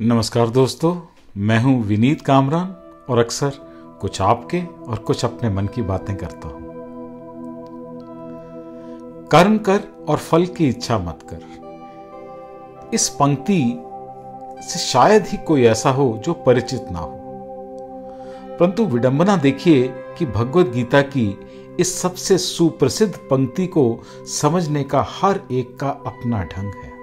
नमस्कार दोस्तों, मैं हूँ विनीत कामरान और अक्सर कुछ आपके और कुछ अपने मन की बातें करता हूँ। कर्म कर और फल की इच्छा मत कर। इस पंक्ति से शायद ही कोई ऐसा हो जो परिचित ना हो। परंतु विडंबना देखिए कि भगवत गीता की इस सबसे सुप्रसिद्ध पंक्ति को समझने का हर एक का अपना ढंग है।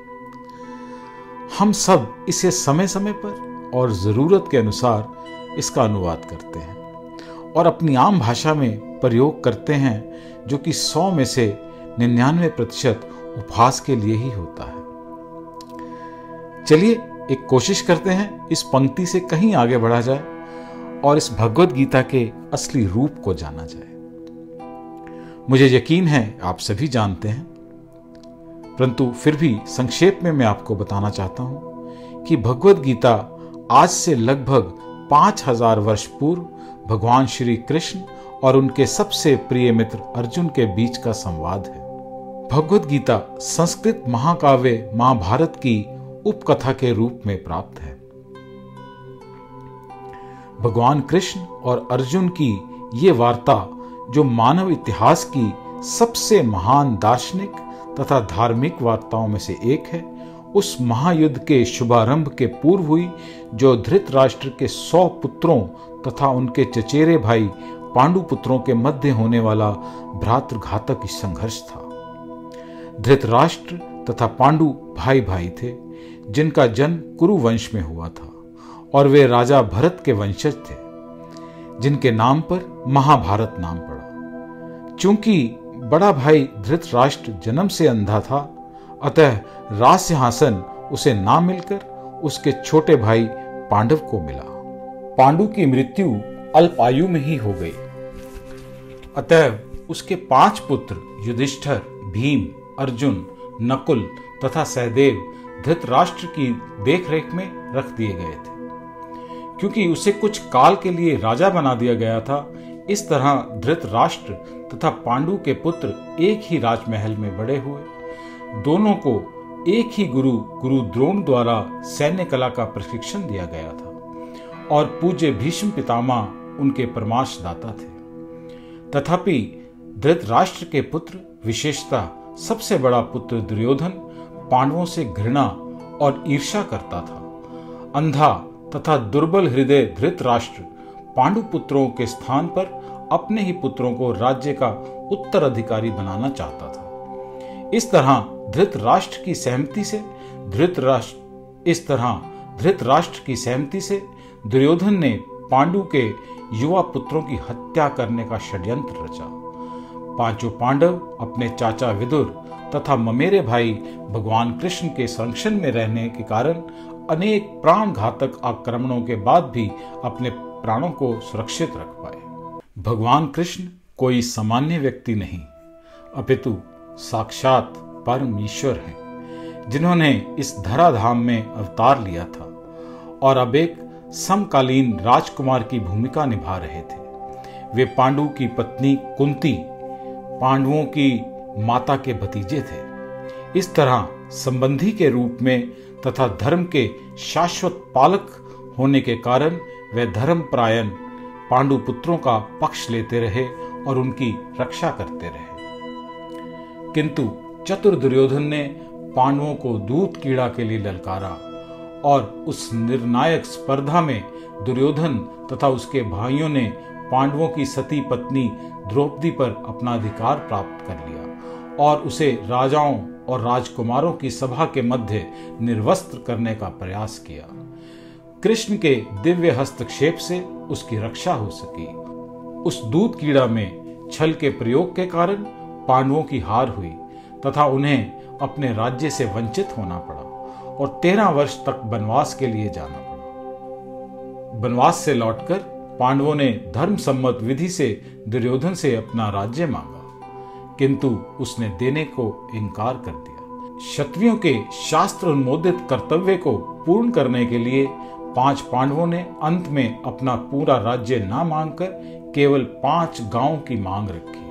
हम सब इसे समय समय पर और ज़रूरत के अनुसार इसका अनुवाद करते हैं और अपनी आम भाषा में प्रयोग करते हैं, जो कि सौ में से निन्यानवे प्रतिशत उपहास के लिए ही होता है। चलिए एक कोशिश करते हैं इस पंक्ति से कहीं आगे बढ़ा जाए और इस भगवत गीता के असली रूप को जाना जाए। मुझे यकीन है आप सभी जानते हैं परंतु फिर भी संक्षेप में मैं आपको बताना चाहता हूँ कि भगवत गीता आज से लगभग पाँच हज़ार वर्ष पूर्व भगवान श्री कृष्ण और उनके सबसे प्रिय मित्र अर्जुन के बीच का संवाद है। भगवत गीता संस्कृत महाकाव्य महाभारत की उपकथा के रूप में प्राप्त है। भगवान कृष्ण और अर्जुन की ये वार्ता जो मानव इतिहास की सबसे महान दार्शनिक तथा धार्मिक वार्ताओं में से एक है। उस महायुद्ध के शुभारंभ के पूर्व हुई, जो धृतराष्ट्र के सौ पुत्रों तथा उनके चचेरे भाई पांडु पुत्रों के मध्य होने वाला भ्रातृघातक संघर्ष था। धृतराष्ट्र तथा पांडु भाई भाई थे, जिनका जन्म कुरु वंश में हुआ था, और वे राजा भरत के वंशज थे, जिनके नाम पर महाभारत नाम पड़ा। चूँकि बड़ा भाई धृतराष्ट्र जन्म से अंधा था। अतः राज सिंहासन उसे ना मिलकर उसके छोटे भाई पांडव को मिला। पांडु की मृत्यु अल्पायु में ही हो गई। अतः उसके पाँच पुत्र युधिष्ठर, भीम, अर्जुन, नकुल तथा सहदेव धृतराष्ट्र की देखरेख में रख दिए गए थे। क्योंकि उसे कुछ काल के लिए राजा बना दिया गया था, इस तरह धृतराष्ट्र तथा पांडु के पुत्र एक ही राजमहल में बड़े हुए। दोनों को एक ही गुरु गुरु द्रोण द्वारा सैन्य कला का प्रशिक्षण दिया गया था और पूज्य भीष्म पितामह उनके परमाश दाता थे। तथापि धृतराष्ट्र के पुत्र, विशेषता सबसे बड़ा पुत्र दुर्योधन पांडवों से घृणा और ईर्षा करता था। अंधा तथा दुर्बल हृदय धृतराष्ट्र पांडु पुत्रों के स्थान पर अपने ही पुत्रों को राज्य का उत्तराधिकारी बनाना चाहता था। इस तरह धृतराष्ट्र की सहमति से, धृतराष्ट्र, इस तरह धृतराष्ट्र की सहमति से दुर्योधन ने पांडु के युवा पुत्रों की हत्या करने का षड्यंत्र रचा। पाँचों पांडव, अपने चाचा विदुर तथा ममेरे भाई भगवान कृष्ण के संरक्षण में रहने के कारण अनेक प्राण घातक आक्रमणों के बाद भी अपने प्राणों को सुरक्षित रख पाए। भगवान कृष्ण कोई सामान्य व्यक्ति नहीं, अपितु साक्षात परम ईश्वर हैं, जिन्होंने इस धराधाम में अवतार लिया था और अब एक समकालीन राजकुमार की भूमिका निभा रहे थे। वे पांडु की पत्नी कुंती पांडवों की माता के भतीजे थे। इस तरह संबंधी के रूप में तथा धर्म के शाश्वत पालक होने के कारण वे धर्म प्रायण पांडु पुत्रों का पक्ष लेते रहे और उनकी रक्षा करते रहे। किंतु चतुर दुर्योधन ने पांडवों को दूत कीड़ा के लिए ललकारा और उस निर्णायक स्पर्धा में दुर्योधन तथा उसके भाइयों ने पांडवों की सती पत्नी द्रौपदी पर अपना अधिकार प्राप्त कर लिया और उसे राजाओं और राजकुमारों की सभा के मध्य निर्वस्त्र करने का प्रयास किया। कृष्ण के दिव्य हस्तक्षेप से उसकी रक्षा हो सकी। उस दूध कीड़ा में छल के प्रयोग के कारण पांडवों की हार हुई तथा उन्हें अपने राज्य से वंचित होना पड़ा और तेरह वर्ष तक वनवास के लिए जाना पड़ा। वनवास से लौटकर पांडवों ने धर्म सम्मत विधि से दुर्योधन से अपना राज्य मांगा, किंतु उसने देने को इनकार कर दिया। क्षत्रियों के शास्त्र अनुमोदित कर्तव्य को पूर्ण करने के लिए पाँच पांडवों ने अंत में अपना पूरा राज्य ना मांगकर केवल पाँच गाँव की मांग रखी।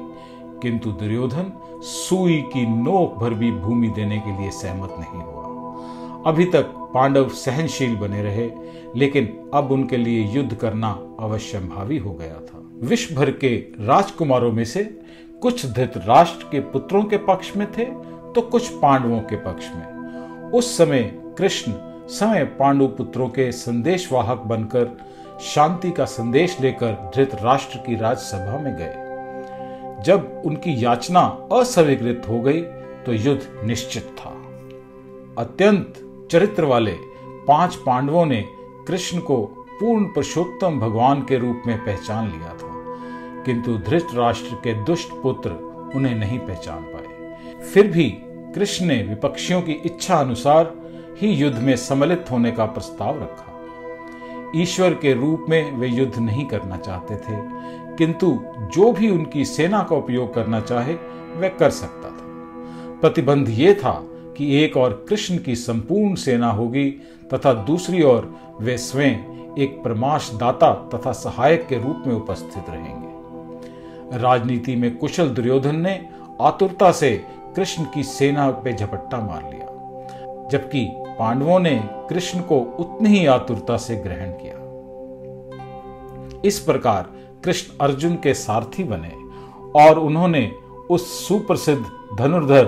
किंतु दुर्योधन सुई की नोक भर भी भूमि देने के लिए सहमत नहीं हुआ। अभी तक पांडव सहनशील बने रहे, लेकिन अब उनके लिए युद्ध करना अवश्यंभावी हो गया था। विश्व भर के राजकुमारों में से कुछ धृतराष्ट्र के पुत्रों के पक्ष में थे तो कुछ पांडवों के पक्ष में। उस समय कृष्ण समय पांडु पुत्रों के संदेशवाहक बनकर शांति का संदेश लेकर धृतराष्ट्र की राजसभा में गए। जब उनकी याचना अस्वीकृत हो गई तो युद्ध निश्चित था। अत्यंत चरित्र वाले पाँच पांडवों ने कृष्ण को पूर्ण पुरुषोत्तम भगवान के रूप में पहचान लिया था, किंतु धृतराष्ट्र के दुष्ट पुत्र उन्हें नहीं पहचान पाए। फिर भी कृष्ण ने विपक्षियों की इच्छा अनुसार ही युद्ध में सम्मिलित होने का प्रस्ताव रखा। ईश्वर के रूप में वे युद्ध नहीं करना चाहते थे, किंतु जो भी उनकी सेना का उपयोग करना चाहे वह कर सकता था। प्रतिबंध ये था कि एक और कृष्ण की संपूर्ण सेना होगी तथा दूसरी ओर वे स्वयं एक प्रमाश दाता तथा सहायक के रूप में उपस्थित रहेंगे। राजनीति में कुशल दुर्योधन ने आतुरता से कृष्ण की सेना पे झपट्टा मार लिया, जबकि पांडवों ने कृष्ण को उतनी ही आतुरता से ग्रहण किया। इस प्रकार कृष्ण अर्जुन के सारथी बने और उन्होंने उस सुप्रसिद्ध धनुर्धर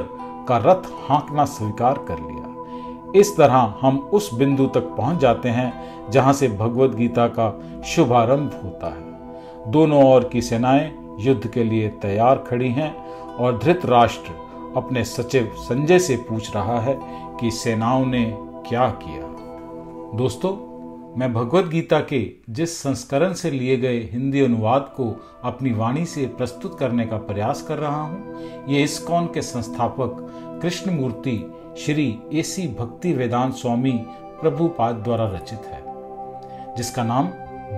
का रथ हाँकना स्वीकार कर लिया। इस तरह हम उस बिंदु तक पहुँच जाते हैं जहाँ से भगवत गीता का शुभारंभ होता है। दोनों ओर की सेनाएँ युद्ध के लिए तैयार खड़ी हैं और धृतराष्ट्र अपने सचिव संजय से पूछ रहा है कि सेनाओं ने क्या किया? दोस्तों, मैं भगवत गीता के जिस संस्करण से लिए गए हिंदी अनुवाद को अपनी वाणी से प्रस्तुत करने का प्रयास कर रहा हूँ, ये इस्कॉन के संस्थापक कृष्णमूर्ति श्री एसी भक्ति वेदांत स्वामी प्रभुपाद द्वारा रचित है, जिसका नाम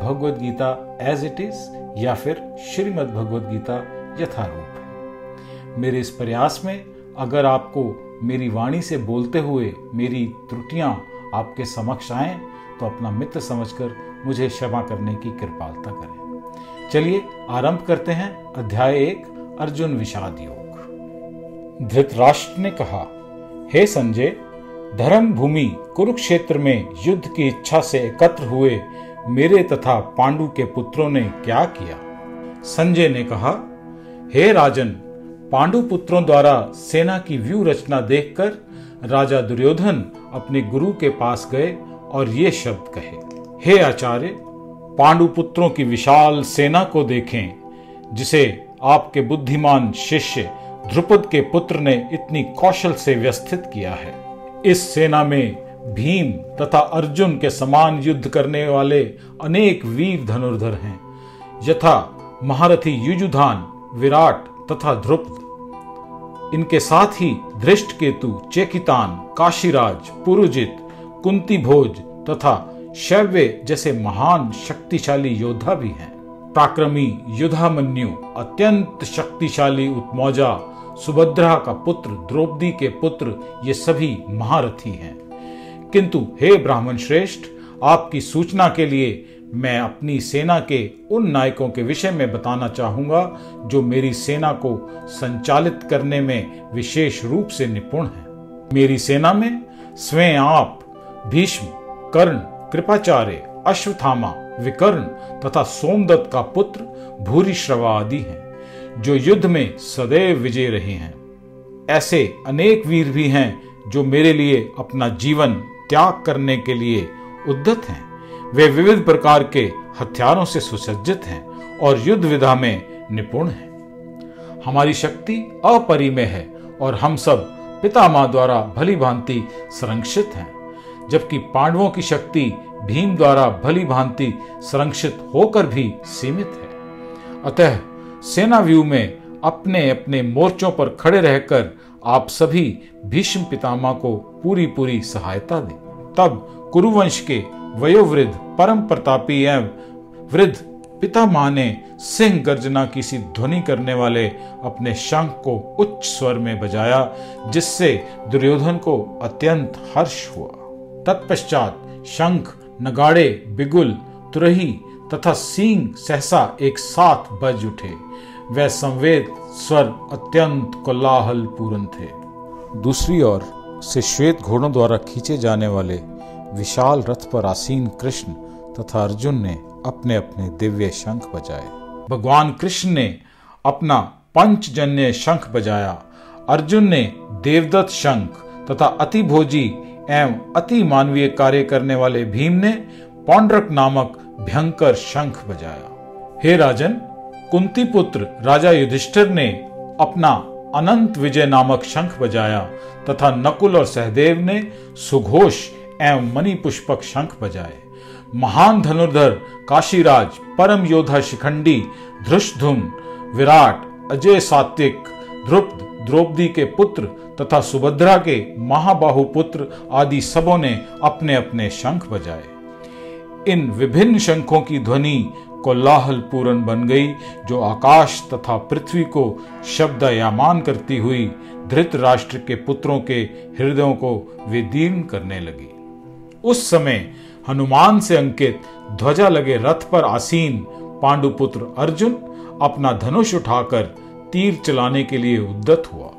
Bhagavad Gita as it is या फिर श्रीमद भगवत गीता यथारूप है। मेरे इस प्रयास में अगर आपको मेरी वाणी से बोलते हुए मेरी त्रुटियाँ आपके समक्ष आए तो अपना मित्र समझकर मुझे क्षमा करने की कृपालता करें। चलिए आरंभ करते हैं अध्याय एक, अर्जुन विषाद योग। धृतराष्ट्र ने कहा, हे संजय, धर्म भूमि कुरुक्षेत्र में युद्ध की इच्छा से एकत्र हुए मेरे तथा पांडु के पुत्रों ने क्या किया? संजय ने कहा, हे राजन पांडु पुत्रों द्वारा सेना की व्यू रचना देखकर राजा दुर्योधन अपने गुरु के पास गए और ये शब्द कहे, हे आचार्य पांडु पुत्रों की विशाल सेना को देखें, जिसे आपके बुद्धिमान शिष्य ध्रुपद के पुत्र ने इतनी कौशल से व्यवस्थित किया है। इस सेना में भीम तथा अर्जुन के समान युद्ध करने वाले अनेक वीर धनुर्धर हैं। यथा महारथी युजुधान, विराट तथा ध्रुपद इनके साथ ही धृष्ट केतु, चेकितान, काशीराज, पुरुजित कुंती भोज तथा शैव्य जैसे महान शक्तिशाली योद्धा भी हैं। पराक्रमी युधामन्यु अत्यंत शक्तिशाली उत्मौजा, सुभद्रा का पुत्र, द्रौपदी के पुत्र, ये सभी महारथी हैं। किंतु हे ब्राह्मण श्रेष्ठ, आपकी सूचना के लिए मैं अपनी सेना के उन नायकों के विषय में बताना चाहूँगा, जो मेरी सेना को संचालित करने में विशेष रूप से निपुण हैं। मेरी सेना में स्वयं आप, भीष्म, कर्ण, कृपाचार्य अश्वथामा विकर्ण तथा सोमदत्त का पुत्र, भूरिश्रवा आदि हैं, जो युद्ध में सदैव विजय रहे हैं ऐसे अनेक वीर भी हैं, जो मेरे लिए अपना जीवन त्याग करने के लिए उद्दत हैं वे विविध प्रकार के हथियारों से सुसज्जित हैं और युद्ध विधा में निपुण हैं। हमारी शक्ति अपरिमेय है और हम सब पितामह द्वारा भली भांति संरक्षित हैं, जबकि पांडवों की शक्ति भीम द्वारा भली भांति संरक्षित होकर भी सीमित है। अतः सेना व्यू में अपने अपने मोर्चों पर खड़े रहकर आप सभी भीष्म पितामह को पूरी पूरी सहायता दें। तब कुरुवंश के वयोवृद्ध परम प्रतापी एवं वृद्ध पितामह ने सिंह गर्जना की सी ध्वनि करने वाले अपने शंख को उच्च स्वर में बजाया, जिससे दुर्योधन को अत्यंत हर्ष हुआ। तत्पश्चात शंख, नगाड़े, बिगुल, तुरही तथा सींग सहसा एक साथ बज उठे। वह संवेद स्वर अत्यंत कोलाहल पूर्ण थे। दूसरी ओर से श्वेत घोड़ों द्वारा खींचे जाने वाले विशाल रथ पर आसीन कृष्ण तथा अर्जुन ने अपने अपने दिव्य शंख बजाए। भगवान कृष्ण ने अपना पंचजन्य शंख बजाया। अर्जुन ने देवदत्त शंख तथा अति भोजी एवं अति मानवीय कार्य करने वाले भीम ने पौंड्रक नामक भयंकर शंख बजाया। हे राजन कुंती पुत्र राजा युधिष्ठिर ने अपना अनंत विजय नामक शंख बजाया तथा नकुल और सहदेव ने सुघोष एवं मणि पुष्पक शंख बजाए। महान धनुर्धर, काशीराज, परम योद्धा शिखंडी धृष्धुम विराट, अजय सात्विक ध्रुपद द्रौपदी के पुत्र तथा सुभद्रा के महाबाहु पुत्र आदि सबों ने अपने अपने शंख बजाए। इन विभिन्न शंखों की ध्वनि कोलाहल पूर्ण बन गई, जो आकाश तथा पृथ्वी को शब्द यामान करती हुई धृत राष्ट्र के पुत्रों के हृदयों को विदीर्ण करने लगी। उस समय हनुमान से अंकित ध्वजा लगे रथ पर आसीन पांडुपुत्र अर्जुन अपना धनुष उठाकर तीर चलाने के लिए उद्दत हुआ।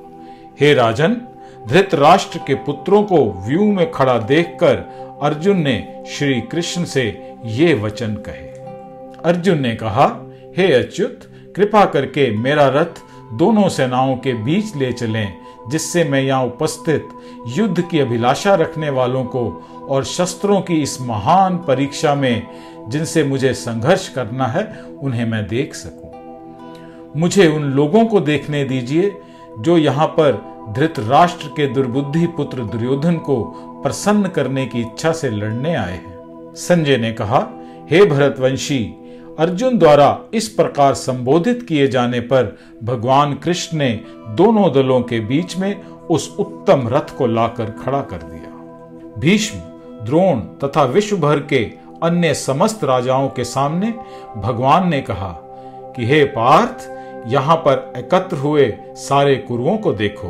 हे राजन, धृतराष्ट्र के पुत्रों को व्यू में खड़ा देखकर अर्जुन ने श्री कृष्ण से ये वचन कहे। अर्जुन ने कहा, हे अच्युत, कृपा करके मेरा रथ दोनों सेनाओं के बीच ले चलें, जिससे मैं यहाँ उपस्थित युद्ध की अभिलाषा रखने वालों को और शस्त्रों की इस महान परीक्षा में जिनसे मुझे संघर्ष करना है, उन्हें मैं देख सकूँ। मुझे उन लोगों को देखने दीजिए जो यहाँ पर धृतराष्ट्र के दुर्बुद्धि पुत्र दुर्योधन को प्रसन्न करने की इच्छा से लड़ने आए हैं। संजय ने कहा, हे भरतवंशी, अर्जुन द्वारा इस प्रकार संबोधित किए जाने पर भगवान कृष्ण ने दोनों दलों के बीच में उस उत्तम रथ को लाकर खड़ा कर दिया। भीष्म द्रोण तथा विश्व भर के अन्य समस्त राजाओं के सामने भगवान ने कहा कि हे पार्थ, यहाँ पर एकत्र हुए सारे कुरुओं को देखो।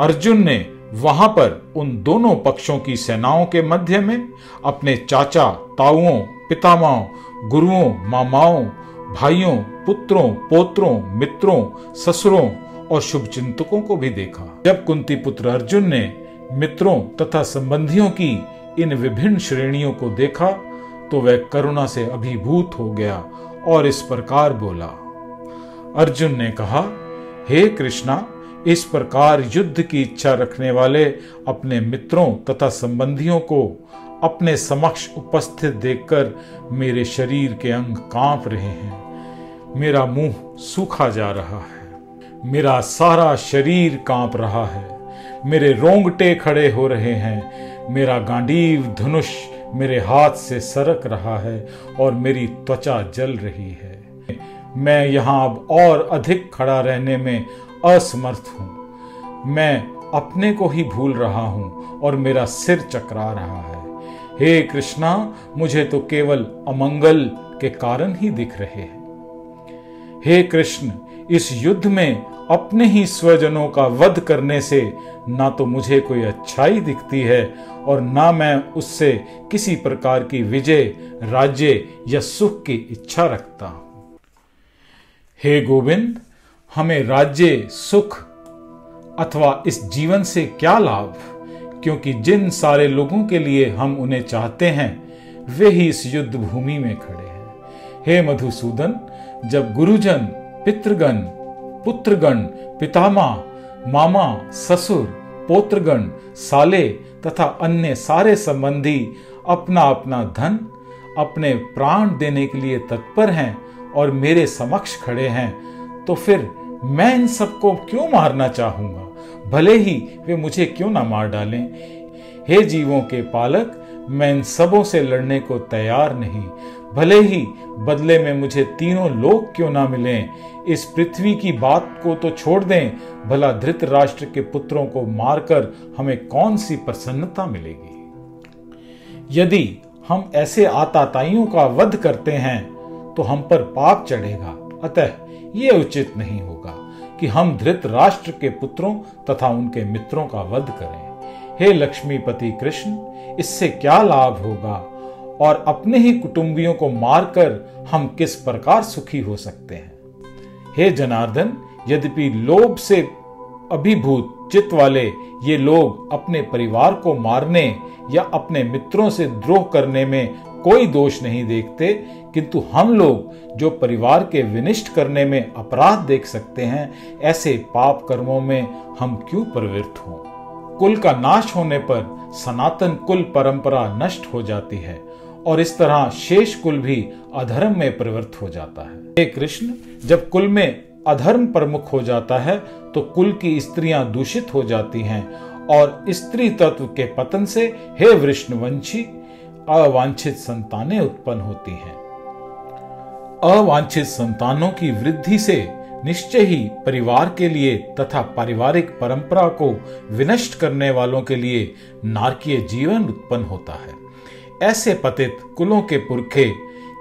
अर्जुन ने वहाँ पर उन दोनों पक्षों की सेनाओं के मध्य में अपने चाचा, ताऊओं पितामाओं गुरुओं, मामाओं, भाइयों, पुत्रों, पोत्रों, मित्रों, ससुरों और शुभचिंतकों को भी देखा। जब कुंती पुत्र अर्जुन ने मित्रों तथा संबंधियों की इन विभिन्न श्रेणियों को देखा तो वह करुणा से अभिभूत हो गया और इस प्रकार बोला। अर्जुन ने कहा, हे कृष्णा, इस प्रकार युद्ध की इच्छा रखने वाले अपने मित्रों तथा संबंधियों को अपने समक्ष उपस्थित देखकर मेरे शरीर के अंग काँप रहे हैं। मेरा मुँह सूखा जा रहा है। मेरा सारा शरीर काँप रहा है। मेरे रोंगटे खड़े हो रहे हैं। मेरा गांडीव धनुष मेरे हाथ से सरक रहा है और मेरी त्वचा जल रही है। मैं यहाँ अब और अधिक खड़ा रहने में असमर्थ हूँ। मैं अपने को ही भूल रहा हूँ और मेरा सिर चकरा रहा है। हे कृष्णा, मुझे तो केवल अमंगल के कारण ही दिख रहे हैं। हे कृष्ण, इस युद्ध में अपने ही स्वजनों का वध करने से ना तो मुझे कोई अच्छाई दिखती है और ना मैं उससे किसी प्रकार की विजय, राज्य या सुख की इच्छा रखता हूँ। हे गोविंद, हमें राज्य, सुख अथवा इस जीवन से क्या लाभ? क्योंकि जिन सारे लोगों के लिए हम उन्हें चाहते हैं, वे ही इस युद्ध भूमि में खड़े हैं। हे मधुसूदन, जब गुरुजन, पितृगण पुत्रगण पितामा मामा, ससुर पोत्रगण साले तथा अन्य सारे संबंधी अपना अपना धन अपने प्राण देने के लिए तत्पर हैं और मेरे समक्ष खड़े हैं तो फिर मैं इन सबको क्यों मारना चाहूँगा? भले ही वे मुझे क्यों ना मार डालें? हे जीवों के पालक, मैं इन सबों से लड़ने को तैयार नहीं। भले ही बदले में मुझे तीनों लोग क्यों ना मिले, इस पृथ्वी की बात को तो छोड़ दें, भला धृत राष्ट्र के पुत्रों को मारकर हमें कौन सी प्रसन्नता मिलेगी? यदि हम ऐसे आताताइयों का वध करते हैं तो हम पर पाप चढ़ेगा। अतः ये उचित नहीं होगा कि हम धृत राष्ट्र के पुत्रों तथा उनके मित्रों का वध करें। हे लक्ष्मीपति कृष्ण, इससे क्या लाभ होगा? और अपने ही कुटुंबियों को मारकर हम किस प्रकार सुखी हो सकते हैं? हे जनार्दन, यद्यपि लोभ से अभिभूत चित्त वाले ये लोग अपने परिवार को मारने या अपने मित्रों से द्रोह करने में कोई दोष नहीं देखते, किंतु हम लोग जो परिवार के विनिष्ट करने में अपराध देख सकते हैं, ऐसे पाप कर्मों में हम क्यों प्रवृत्त हों? कुल का नाश होने पर सनातन कुल परंपरा नष्ट हो जाती है और इस तरह शेष कुल भी अधर्म में प्रवृत्त हो जाता है। हे कृष्ण, जब कुल में अधर्म प्रमुख हो जाता है तो कुल की स्त्रियाँ दूषित हो जाती हैं और स्त्री तत्व के पतन से हे वृष्णवंशी, अवांछित संतानें उत्पन्न होती हैं। अवांछित संतानों की वृद्धि से निश्चय ही परिवार के लिए तथा पारिवारिक परंपरा को विनष्ट करने वालों के लिए नारकीय जीवन उत्पन्न होता है। ऐसे पतित कुलों के पुरखे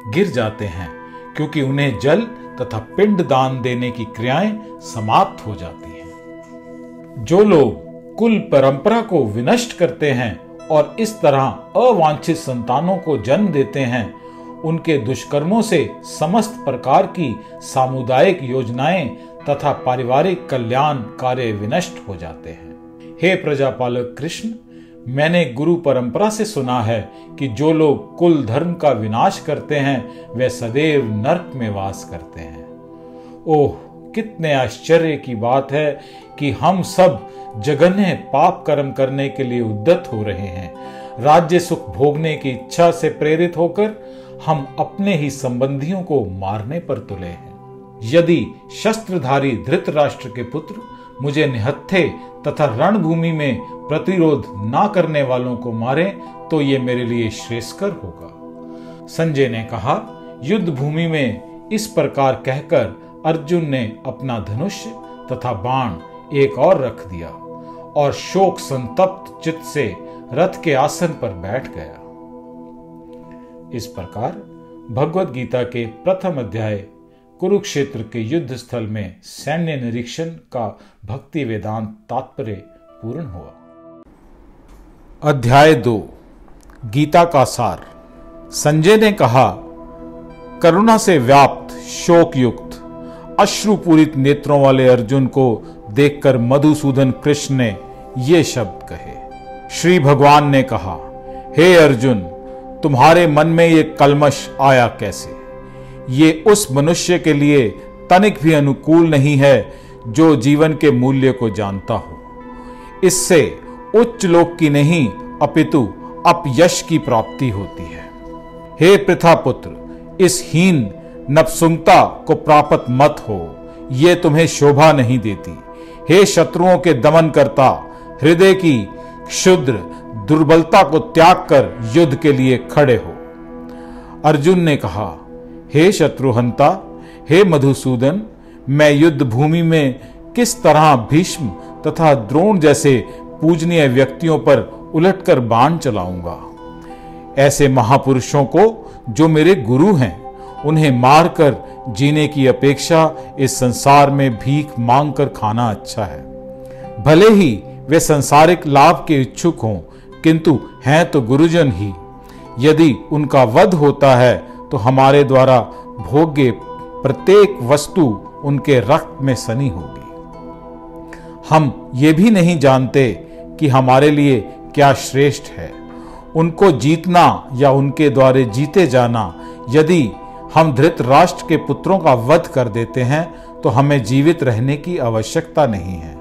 गिर जाते हैं, क्योंकि उन्हें जल तथा पिंड दान देने की क्रियाएँ समाप्त हो जाती हैं। जो लोग कुल परंपरा को विनष्ट करते हैं और इस तरह अवांछित संतानों को जन्म देते हैं, उनके दुष्कर्मों से समस्त प्रकार की सामुदायिक योजनाएँ तथा पारिवारिक कल्याण कार्य विनष्ट हो जाते हैं। हे प्रजापालक कृष्ण मैंने गुरु परंपरा से सुना है कि जो लोग कुल धर्म का विनाश करते हैं, वे सदैव नरक में वास करते हैं। ओह, कितने आश्चर्य की बात है कि हम सब जगन्य पाप कर्म करने के लिए उद्दत हो रहे हैं। राज्य सुख भोगने की इच्छा से प्रेरित होकर हम अपने ही संबंधियों को मारने पर तुले हैं। यदि शस्त्रधारी धृतराष्ट्र के पुत्र मुझे निहत्थे तथा रणभूमि में प्रतिरोध ना करने वालों को मारे तो ये मेरे लिए श्रेष्ठकर होगा। संजय ने कहा, युद्ध भूमि में इस प्रकार कहकर अर्जुन ने अपना धनुष तथा बाण एक और रख दिया और शोक संतप्त चित्त से रथ के आसन पर बैठ गया। इस प्रकार भगवत गीता के प्रथम अध्याय कुरुक्षेत्र के युद्ध स्थल में सैन्य निरीक्षण का भक्ति वेदांत तात्पर्य पूर्ण हुआ। अध्याय दो, गीता का सार। संजय ने कहा, करुणा से व्याप्त शोक युक्त अश्रुपूरित नेत्रों वाले अर्जुन को देखकर मधुसूदन कृष्ण ने ये शब्द कहे। श्री भगवान ने कहा, हे अर्जुन, तुम्हारे मन में ये कलमश आया कैसे? ये उस मनुष्य के लिए तनिक भी अनुकूल नहीं है जो जीवन के मूल्य को जानता हो। इससे उच्च लोक की नहीं, अपितु अपयश की प्राप्ति होती है। हे प्रथा पुत्र, इस हीन, नपसुंगता को प्राप्त मत हो। ये तुम्हें शोभा नहीं देती। हे शत्रुओं के दमन करता हृदय की क्षुद्र दुर्बलता को त्याग कर युद्ध के लिए खड़े हो। अर्जुन ने कहा हे शत्रुहंता, हे मधुसूदन, मैं युद्ध भूमि में किस तरह भीष्म तथा द्रोण जैसे पूजनीय व्यक्तियों पर उलटकर बाण चलाऊँगा? ऐसे महापुरुषों को जो मेरे गुरु हैं, उन्हें मारकर जीने की अपेक्षा इस संसार में भीख मांग कर खाना अच्छा है। भले ही वे संसारिक लाभ के इच्छुक हों, किंतु हैं तो गुरुजन ही। यदि उनका वध होता है तो हमारे द्वारा भोग्य प्रत्येक वस्तु उनके रक्त में सनी होगी। हम ये भी नहीं जानते कि हमारे लिए क्या श्रेष्ठ है। उनको जीतना या उनके द्वारे जीते जाना, यदि हम धृत राष्ट्र के पुत्रों का वध कर देते हैं तो हमें जीवित रहने की आवश्यकता नहीं है।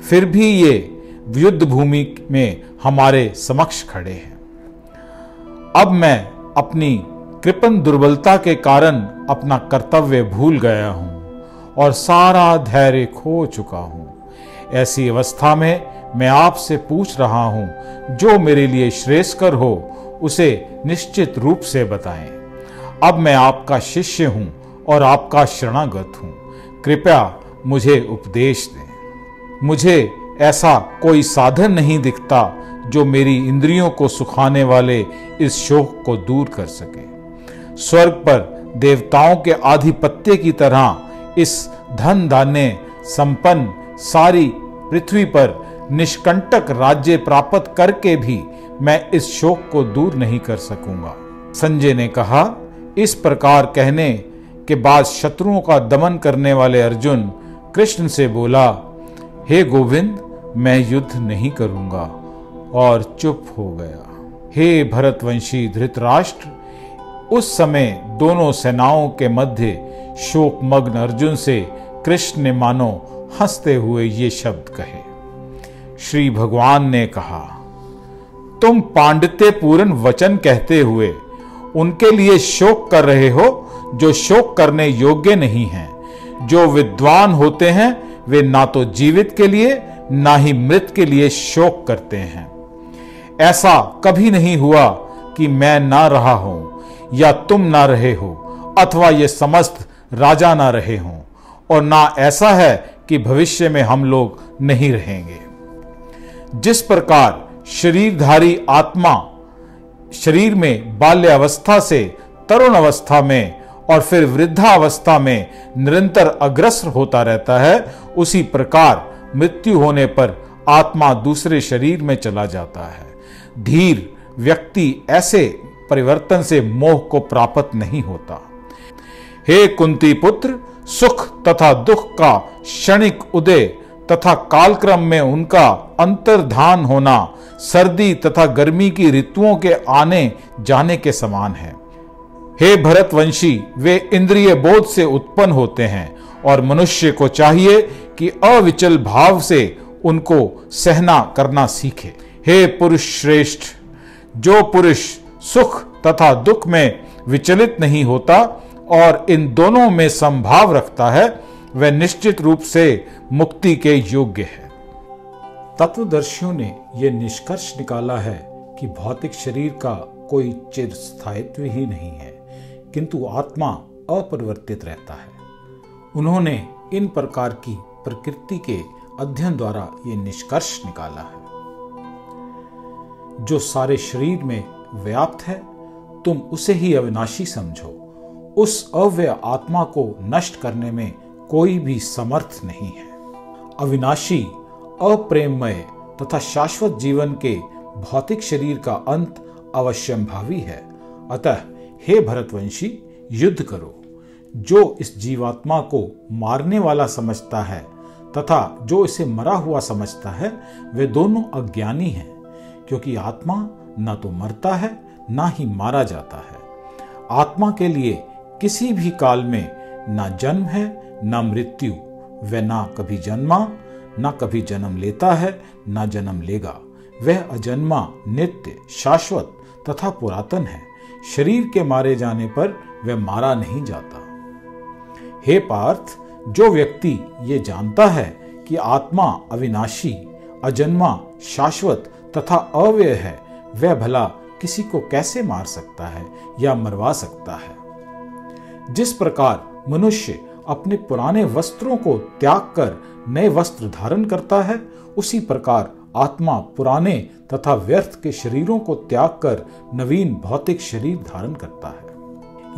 फिर भी ये युद्ध भूमि में हमारे समक्ष खड़े हैं। अब मैं अपनी कृपन दुर्बलता के कारण अपना कर्तव्य भूल गया हूँ और सारा धैर्य खो चुका हूँ। ऐसी अवस्था में मैं आपसे पूछ रहा हूँ, जो मेरे लिए श्रेष्ठकर हो, उसे निश्चित रूप से बताएँ। अब मैं आपका शिष्य हूँ और आपका शरणागत हूँ। कृपया मुझे उपदेश दें। मुझे ऐसा कोई साधन नहीं दिखता, जो मेरी इंद्रियों को सुखाने वाले इस शोक को दूर कर सके। स्वर्ग पर देवताओं के आधिपत्य की तरह इस धन धान्य संपन्न, सारी पृथ्वी पर निष्कंटक राज्य प्राप्त करके भी मैं इस शोक को दूर नहीं कर सकूँगा। संजय ने कहा, इस प्रकार कहने के बाद शत्रुओं का दमन करने वाले अर्जुन कृष्ण से बोला, हे गोविंद, मैं युद्ध नहीं करूँगा। और चुप हो गया। हे भरतवंशी धृतराष्ट्र उस समय दोनों सेनाओं के मध्य शोकमग्न अर्जुन से कृष्ण ने मानो हँसते हुए ये शब्द कहे। श्री भगवान ने कहा, तुम पांडित्य पूर्ण वचन कहते हुए उनके लिए शोक कर रहे हो जो शोक करने योग्य नहीं हैं। जो विद्वान होते हैं, वे ना तो जीवित के लिए, ना ही मृत के लिए शोक करते हैं। ऐसा कभी नहीं हुआ कि मैं ना रहा हूँ। या तुम ना रहे हो, अथवा ये समस्त राजा ना रहे हों, और ना ऐसा है कि भविष्य में हम लोग नहीं रहेंगे। जिस प्रकार शरीरधारी आत्मा शरीर में बाल्य अवस्था से तरुण अवस्था में और फिर वृद्धावस्था में निरंतर अग्रसर होता रहता है, उसी प्रकार मृत्यु होने पर आत्मा दूसरे शरीर में चला जाता है। धीर व्यक्ति ऐसे परिवर्तन से मोह को प्राप्त नहीं होता। हे कुंती पुत्र, सुख तथा दुख का क्षणिक उदय तथा कालक्रम में उनका अंतर्धान होना सर्दी तथा गर्मी की ऋतुओं के आने जाने के समान है। हे भरतवंशी, वे इंद्रिय बोध से उत्पन्न होते हैं और मनुष्य को चाहिए कि अविचल भाव से उनको सहना करना सीखे। हे पुरुष श्रेष्ठ, जो पुरुष सुख तथा दुख में विचलित नहीं होता और इन दोनों में संभाव रखता है, वह निश्चित रूप से मुक्ति के योग्य है। तत्वदर्शियों ने यह निष्कर्ष निकाला है कि भौतिक शरीर का कोई चिर स्थायित्व ही नहीं है, किंतु आत्मा अपरिवर्तित रहता है। उन्होंने इन प्रकार की प्रकृति के अध्ययन द्वारा ये निष्कर्ष निकाला है। जो सारे शरीर में व्याप्त है, तुम उसे ही अविनाशी समझो। उस अव्यय आत्मा को नष्ट करने में कोई भी समर्थ नहीं है। अविनाशी, अप्रेममय तथा शाश्वत जीवन के भौतिक शरीर का अंत अवश्यम भावी है। अतः हे भरतवंशी, युद्ध करो। जो इस जीवात्मा को मारने वाला समझता है तथा जो इसे मरा हुआ समझता है, वे दोनों अज्ञानी हैं, क्योंकि आत्मा न तो मरता है, ना ही मारा जाता है। आत्मा के लिए किसी भी काल में ना जन्म है, ना मृत्यु। वह ना कभी जन्मा, ना कभी जन्म लेता है, ना जन्म लेगा। वह अजन्मा, नित्य, शाश्वत तथा पुरातन है। शरीर के मारे जाने पर वह मारा नहीं जाता। हे पार्थ, जो व्यक्ति ये जानता है कि आत्मा अविनाशी, अजन्मा, शाश्वत तथा अव्यय है वह भला किसी को कैसे मार सकता है या मरवा सकता है? जिस प्रकार मनुष्य अपने पुराने वस्त्रों को त्याग कर नए वस्त्र धारण करता है, उसी प्रकार आत्मा पुराने तथा व्यर्थ के शरीरों को त्याग कर नवीन भौतिक शरीर धारण करता है।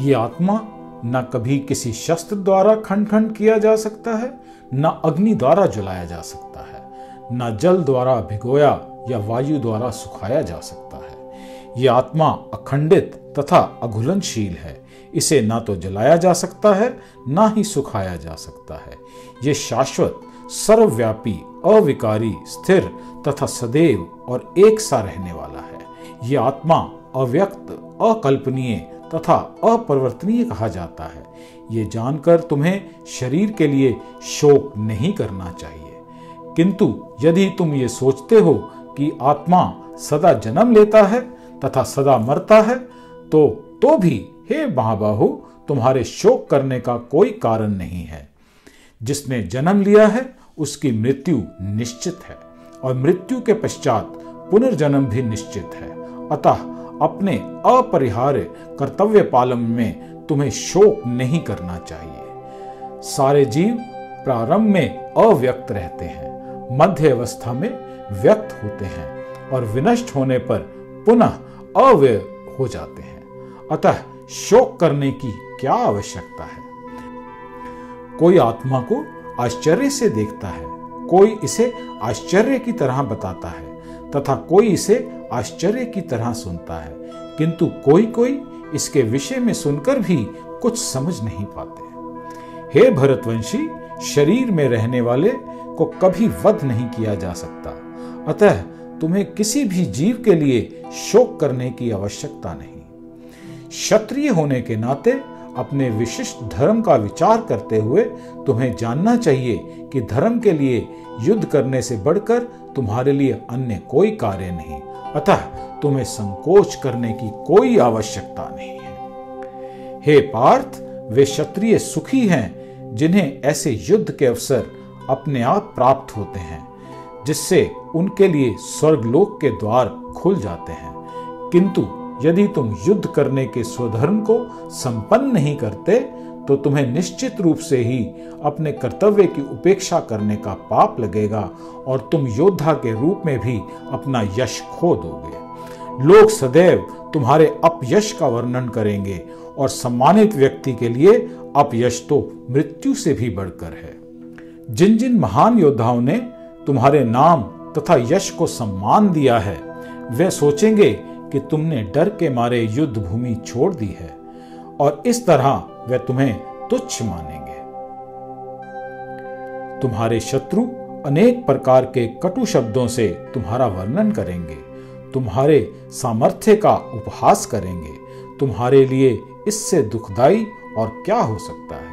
ये आत्मा न कभी किसी शस्त्र द्वारा खंड खंड किया जा सकता है, न अग्नि द्वारा जलाया जा सकता है, न जल द्वारा भिगोया या वायु द्वारा सुखाया जा सकता है। ये आत्मा अखंडित तथा अघुलनशील है। इसे ना तो जलाया जा सकता है, ना ही सुखाया जा सकता है। ये शाश्वत, सर्वव्यापी, अविकारी, स्थिर तथा सदैव और एक सा रहने वाला है। ये आत्मा अव्यक्त, अकल्पनीय तथा अपरिवर्तनीय कहा जाता है। ये जानकर तुम्हें शरीर के लिए शोक नहीं करना चाहिए। किंतु यदि तुम ये सोचते हो कि आत्मा सदा जन्म लेता है तथा सदा मरता है तो तो भी हे महाबाहु, तुम्हारे शोक करने का कोई कारण नहीं है। जिसने जन्म लिया है, उसकी मृत्यु निश्चित है, और मृत्यु के पश्चात पुनर्जन्म भी निश्चित है। अतः अपने अपरिहार्य कर्तव्य पालन में तुम्हें शोक नहीं करना चाहिए। सारे जीव प्रारंभ में अव्यक्त रहते हैं। मध्य अवस्था में व्यक्त होते हैं और विनष्ट होने पर पुनः अव्यय हो जाते हैं। अतः शोक करने की क्या आवश्यकता है? कोई आत्मा को आश्चर्य से देखता है, कोई इसे आश्चर्य की तरह बताता है, तथा कोई इसे आश्चर्य की तरह सुनता है, किंतु कोई कोई इसके विषय में सुनकर भी कुछ समझ नहीं पाते। हे भरतवंशी, शरीर में रहने वाले को कभी वध नहीं किया जा सकता। अतः तुम्हें किसी भी जीव के लिए शोक करने की आवश्यकता नहीं। क्षत्रिय होने के नाते अपने विशिष्ट धर्म का विचार करते हुए तुम्हें जानना चाहिए कि धर्म के लिए युद्ध करने से बढ़कर तुम्हारे लिए अन्य कोई कार्य नहीं। अतः तुम्हें संकोच करने की कोई आवश्यकता नहीं है। हे पार्थ, वे क्षत्रिय सुखी हैं जिन्हें ऐसे युद्ध के अवसर अपने आप प्राप्त होते हैं। जिससे उनके लिए स्वर्गलोक के द्वार खुल जाते हैं। किंतु यदि तुम युद्ध करने के स्वधर्म को संपन्न नहीं करते तो तुम्हें निश्चित रूप से ही अपने कर्तव्य की उपेक्षा करने का पाप लगेगा और तुम योद्धा के रूप में भी अपना यश खो दोगे। लोग सदैव तुम्हारे अपयश का वर्णन करेंगे और सम्मानित व्यक्ति के लिए अपयश तो मृत्यु से भी बढ़कर है। जिन जिन महान योद्धाओं ने तुम्हारे नाम तथा यश को सम्मान दिया है। वे सोचेंगे कि तुमने डर के मारे युद्ध भूमि छोड़ दी है और इस तरह वे तुम्हें तुच्छ मानेंगे। तुम्हारे शत्रु अनेक प्रकार के कटु शब्दों से तुम्हारा वर्णन करेंगे। तुम्हारे सामर्थ्य का उपहास करेंगे। तुम्हारे लिए इससे दुखदाई और क्या हो सकता है?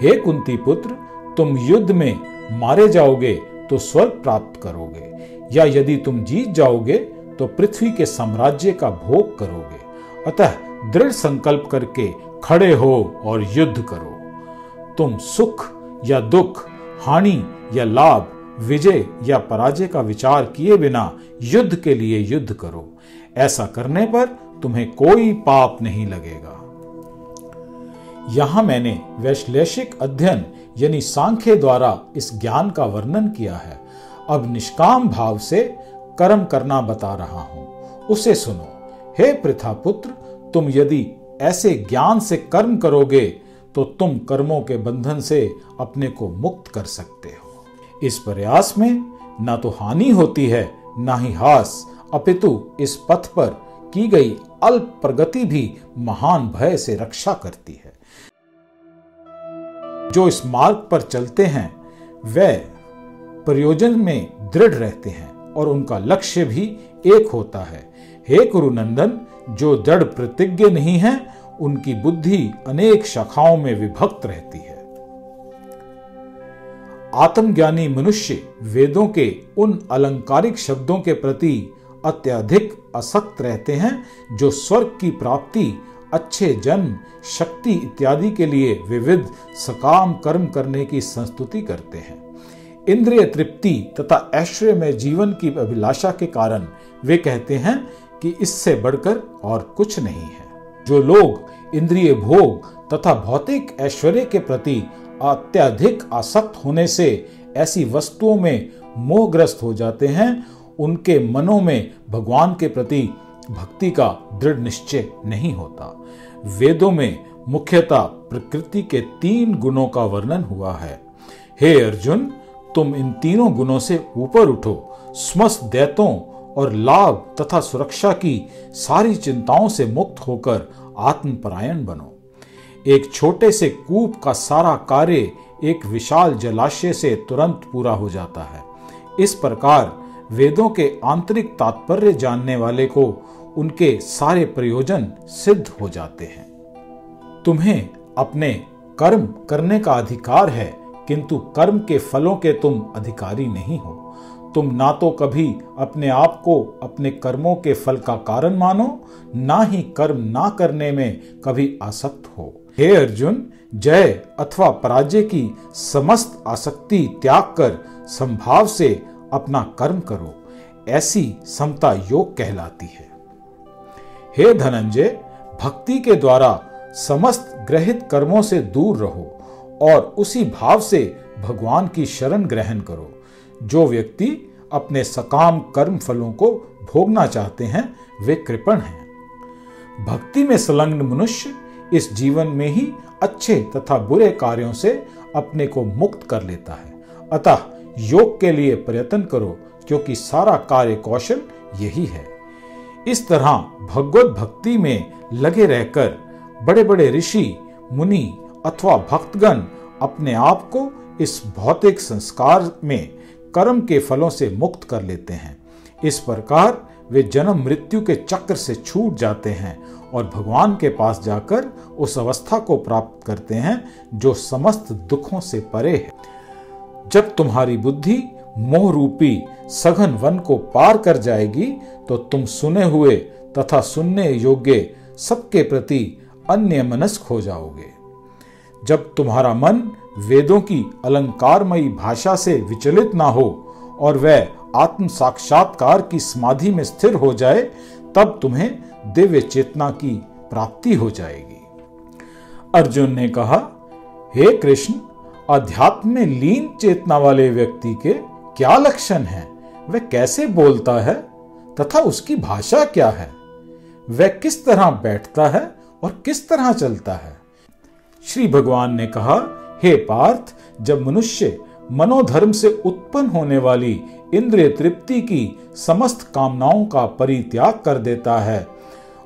हे कुंती पुत्र, तुम युद्ध में मारे जाओगे तो स्वर्ग प्राप्त करोगे, या यदि तुम जीत जाओगे तो पृथ्वी के साम्राज्य का भोग करोगे। अतः दृढ़ संकल्प करके खड़े हो और युद्ध करो। तुम सुख या दुख, हानि या लाभ, विजय या पराजय का विचार किए बिना युद्ध के लिए युद्ध करो। ऐसा करने पर तुम्हें कोई पाप नहीं लगेगा। यहाँ मैंने वैश्लेषिक अध्ययन यानी सांख्य द्वारा इस ज्ञान का वर्णन किया है। अब निष्काम भाव से कर्म करना बता रहा हूँ। उसे सुनो। हे प्रथा पुत्र, तुम यदि ऐसे ज्ञान से कर्म करोगे तो तुम कर्मों के बंधन से अपने को मुक्त कर सकते हो। इस प्रयास में ना तो हानि होती है, ना ही हास। अपितु इस पथ पर की गई अल्प प्रगति भी महान भय से रक्षा करती है। जो इस मार्ग पर चलते हैं वे प्रयोजन में दृढ़ रहते हैं और उनका लक्ष्य भी एक होता है। हे कुरुनंदन, जो दृढ़ प्रतिज्ञ नहीं है, उनकी बुद्धि अनेक शाखाओं में विभक्त रहती है। आत्मज्ञानी मनुष्य वेदों के उन अलंकारिक शब्दों के प्रति अत्यधिक असक्त रहते हैं, जो स्वर्ग की प्राप्ति अच्छे जन्म शक्ति इत्यादि के लिए विविध सकाम कर्म करने की संस्तुति करते हैं। इंद्रिय तृप्ति तथा ऐश्वर्य में जीवन की अभिलाषा के कारण वे कहते हैं कि इससे बढ़कर और कुछ नहीं है। जो लोग इंद्रिय भोग तथा भौतिक ऐश्वर्य के प्रति अत्यधिक आसक्त होने से ऐसी वस्तुओं में मोहग्रस्त हो जाते हैं, उनके मनों में भगवान के प्रति भक्ति का दृढ़ निश्चय नहीं होता। वेदों में मुख्यतः प्रकृति के तीन गुणों का वर्णन हुआ है। हे अर्जुन, तुम इन तीनों गुणों से ऊपर उठो समस्त दैतों और लाभ तथा सुरक्षा की सारी चिंताओं से मुक्त होकर आत्मपरायण बनो। एक छोटे से कूप का सारा कार्य एक विशाल जलाशय से तुरंत पूरा हो जाता है। इस प्रकार वेदों के आंतरिक तात्पर्य जानने वाले को उनके सारे प्रयोजन सिद्ध हो जाते हैं। तुम्हें अपने कर्म करने का अधिकार है, किंतु कर्म के फलों के तुम अधिकारी नहीं हो। तुम ना तो कभी अपने आप को अपने कर्मों के फल का कारण मानो, ना ही कर्म ना करने में कभी आसक्त हो। हे अर्जुन, जय अथवा पराजय की समस्त आसक्ति त्याग कर संभाव से अपना कर्म करो। ऐसी समता योग कहलाती है। हे धनंजय, भक्ति के द्वारा समस्त ग्रहित कर्मों से दूर रहो और उसी भाव से भगवान की शरण ग्रहण करो। जो व्यक्ति अपने सकाम कर्म फलों को भोगना चाहते हैं, वे कृपण हैं। भक्ति में संलग्न मनुष्य इस जीवन में ही अच्छे तथा बुरे कार्यों से अपने को मुक्त कर लेता है। अतः योग के लिए प्रयत्न करो, क्योंकि सारा कार्य कौशल यही है। इस तरह भगवत भक्ति में लगे रहकर बड़े बड़े ऋषि, मुनि अथवा भक्तगण अपने आप को इस भौतिक संस्कार में कर्म के फलों से मुक्त कर लेते हैं। इस प्रकार वे जन्म मृत्यु के चक्र से छूट जाते हैं और भगवान के पास जाकर उस अवस्था को प्राप्त करते हैं जो समस्त दुखों से परे है। जब तुम्हारी बुद्धि मोह रूपी सघन वन को पार कर जाएगी तो तुम सुने हुए तथा सुनने योग्य सबके प्रति अन्य मनस्क हो जाओगे। जब तुम्हारा मन वेदों की अलंकारमयी भाषा से विचलित ना हो और वह आत्म साक्षात्कार की समाधि में स्थिर हो जाए, तब तुम्हें दिव्य चेतना की प्राप्ति हो जाएगी। अर्जुन ने कहा, हे कृष्ण, अध्यात्म में लीन चेतना वाले व्यक्ति के क्या लक्षण हैं? वह कैसे बोलता है? तथा उसकी भाषा क्या है? वह किस तरह बैठता है और किस तरह चलता है? श्री भगवान ने कहा, हे पार्थ, जब मनुष्य मनोधर्म से उत्पन्न होने वाली इंद्रिय तृप्ति की समस्त कामनाओं का परित्याग कर देता है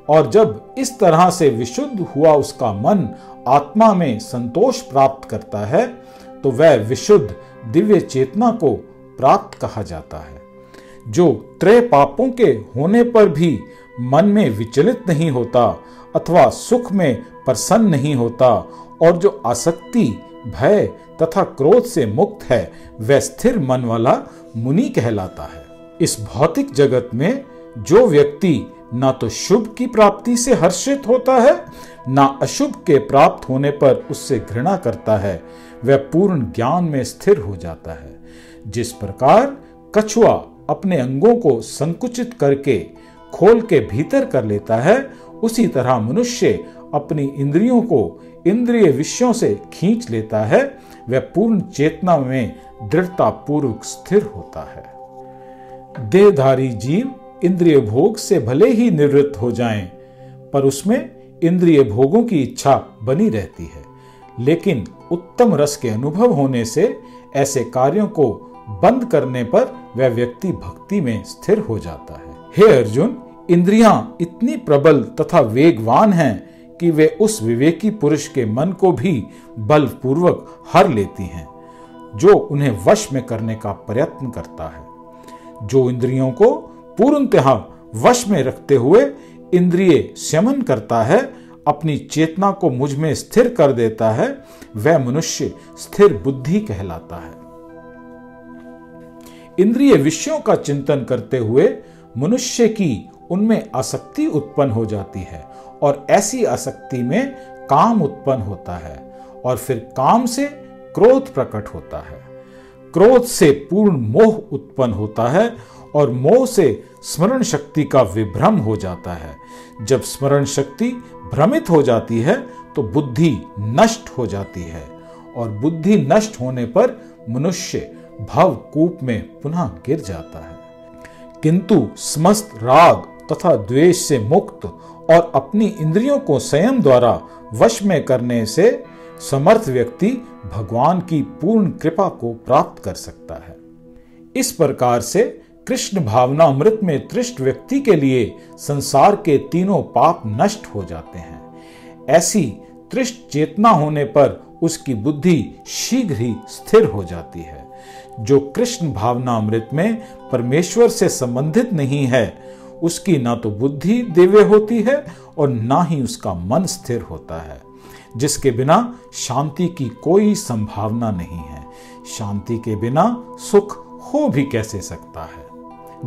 और जब इस तरह से विशुद्ध हुआ उसका मन आत्मा में संतोष प्राप्त करता है तो वह विशुद्ध दिव्य चेतना को प्राप्त कहा जाता है। जो त्रय पापों के होने पर भी मन में विचलित नहीं होता अथवा सुख में प्रसन्न नहीं होता और जो आसक्ति, भय तथा क्रोध से मुक्त है, वह स्थिर मन वाला मुनि कहलाता है। इस भौतिक जगत में जो व्यक्ति ना तो शुभ की प्राप्ति से हर्षित होता है, ना अशुभ के प्राप्त होने पर उससे घृणा करता है, वह पूर्ण ज्ञान में स्थिर हो जाता है। जिस प्रकार कछुआ अपने अंगों को संकुचित करके खोल के भीतर कर लेता है उसी तरह मनुष्य अपनी इंद्रियों को इंद्रिय विषयों से खींच लेता है वह पूर्ण चेतना में दृढ़ता पूर्वक स्थिर होता है। देहधारी जीव इंद्रिय भोग से भले ही निवृत्त हो जाएँ, पर उसमें इंद्रिय भोगों की इच्छा बनी रहती है। लेकिन उत्तम रस के अनुभव होने से ऐसे कार्यों को बंद करने पर वह व्यक्ति भक्ति में स्थिर हो जाता है। हे अर्जुन, इंद्रियाँ इतनी प्रबल तथा वेगवान हैं कि वे उस विवेकी पुरुष के मन को भी बलपूर्वक हर लेती हैं, जो उन्हें वश में करने का प्रयत्न करता है। जो इंद्रियों को पूर्णतः वश में रखते हुए इंद्रिय शमन करता है, अपनी चेतना को मुझमें स्थिर कर देता है, वह मनुष्य स्थिर बुद्धि कहलाता है। इंद्रिय विषयों का चिंतन करते हुए मनुष्य की उनमें आसक्ति उत्पन्न हो जाती है और ऐसी आसक्ति में काम उत्पन्न होता है और फिर काम से क्रोध प्रकट होता है। क्रोध से पूर्ण मोह उत्पन्न होता है और मोह से स्मरण शक्ति का विभ्रम हो जाता है। जब स्मरण शक्ति भ्रमित हो जाती है तो बुद्धि नष्ट हो जाती है और बुद्धि नष्ट होने पर मनुष्य भव कूप में पुनः गिर जाता है। किंतु समस्त राग तथा द्वेष से मुक्त और अपनी इंद्रियों को संयम द्वारा वश में करने से समर्थ व्यक्ति भगवान की पूर्ण कृपा को प्राप्त कर सकता है। इस प्रकार से कृष्ण भावना अमृत में तृष्ट व्यक्ति के लिए संसार के तीनों पाप नष्ट हो जाते हैं। ऐसी तृष्ट चेतना होने पर उसकी बुद्धि शीघ्र ही स्थिर हो जाती है। जो कृष्ण भावना अमृत में परमेश्वर से संबंधित नहीं है, उसकी ना तो बुद्धि दिव्य होती है और ना ही उसका मन स्थिर होता है, जिसके बिना शांति की कोई संभावना नहीं है। शांति के बिना सुख हो भी कैसे सकता है?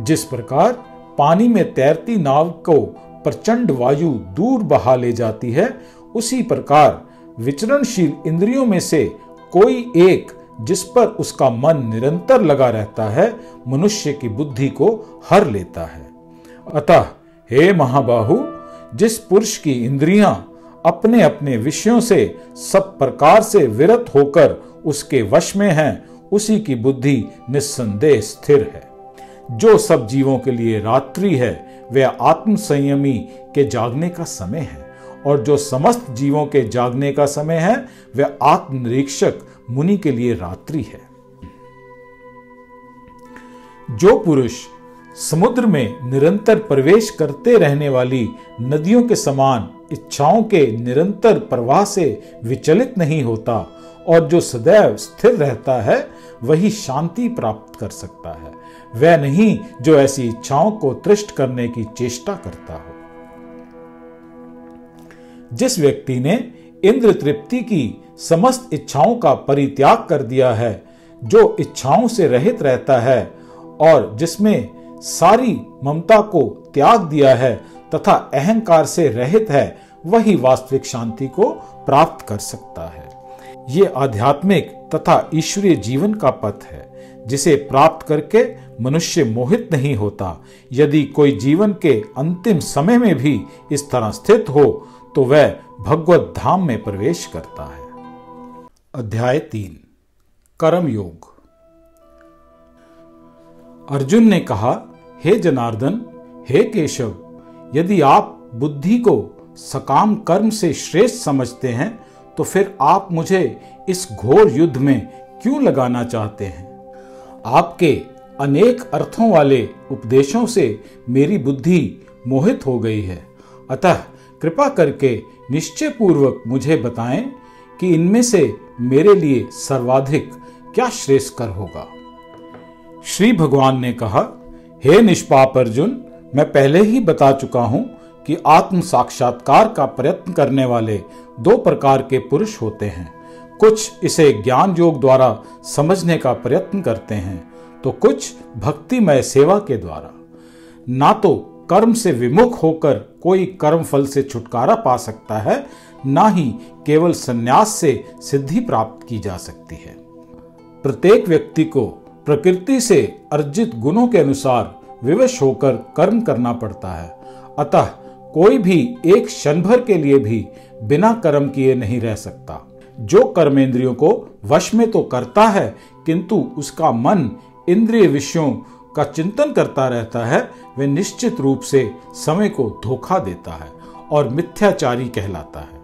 जिस प्रकार पानी में तैरती नाव को प्रचंड वायु दूर बहा ले जाती है, उसी प्रकार विचरणशील इंद्रियों में से कोई एक जिस पर उसका मन निरंतर लगा रहता है, मनुष्य की बुद्धि को हर लेता है। अतः, हे महाबाहु, जिस पुरुष की इंद्रियाँ अपने अपने विषयों से सब प्रकार से विरत होकर उसके वश में हैं, उसी की बुद्धि निस्संदेह स्थिर है। जो सब जीवों के लिए रात्रि है वह आत्म संयमी के जागने का समय है, और जो समस्त जीवों के जागने का समय है वह आत्मनिरीक्षक मुनि के लिए रात्रि है। जो पुरुष समुद्र में निरंतर प्रवेश करते रहने वाली नदियों के समान इच्छाओं के निरंतर प्रवाह से विचलित नहीं होता और जो सदैव स्थिर रहता है, वही शांति प्राप्त कर सकता है। वह नहीं जो ऐसी इच्छाओं को तृष्ट करने की चेष्टा करता हो। जिस व्यक्ति ने इंद्र तृप्ति की समस्त इच्छाओं का परित्याग कर दिया है, जो इच्छाओं से रहित रहता है और जिसमें सारी ममता को त्याग दिया है तथा अहंकार से रहित है, वही वास्तविक शांति को प्राप्त कर सकता है। ये आध्यात्मिक तथा ईश्वरीय जीवन का पथ है, जिसे प्राप्त करके मनुष्य मोहित नहीं होता। यदि कोई जीवन के अंतिम समय में भी इस तरह स्थित हो तो वह भगवत धाम में प्रवेश करता है। अध्याय तीन कर्म योग अर्जुन ने कहा, हे जनार्दन, हे केशव, यदि आप बुद्धि को सकाम कर्म से श्रेष्ठ समझते हैं तो फिर आप मुझे इस घोर युद्ध में क्यों लगाना चाहते हैं? आपके अनेक अर्थों वाले उपदेशों से मेरी बुद्धि मोहित हो गई है। अतः कृपा करके निश्चय पूर्वक मुझे बताएँ कि इनमें से मेरे लिए सर्वाधिक क्या श्रेष्ठकर होगा? श्री भगवान ने कहा, हे निष्पाप अर्जुन मैं पहले ही बता चुका हूँ कि आत्म साक्षात्कार का प्रयत्न करने वाले दो प्रकार के पुरुष होते हैं। कुछ इसे ज्ञान योग द्वारा समझने का प्रयत्न करते हैं तो कुछ भक्तिमय सेवा के द्वारा। ना तो कर्म से विमुख होकर कोई कर्म फल से छुटकारा पा सकता है ना ही केवल संन्यास से सिद्धि प्राप्त की जा सकती है। प्रत्येक व्यक्ति को प्रकृति से अर्जित गुणों के अनुसार विवश होकर कर्म करना पड़ता है। अतः कोई भी एक क्षण भर के लिए भी बिना कर्म किए नहीं रह सकता। जो कर्मेंद्रियों को वश में तो करता है, किंतु उसका मन इंद्रिय विषयों का चिंतन करता रहता है वह निश्चित रूप से समय को धोखा देता है और मिथ्याचारी कहलाता है।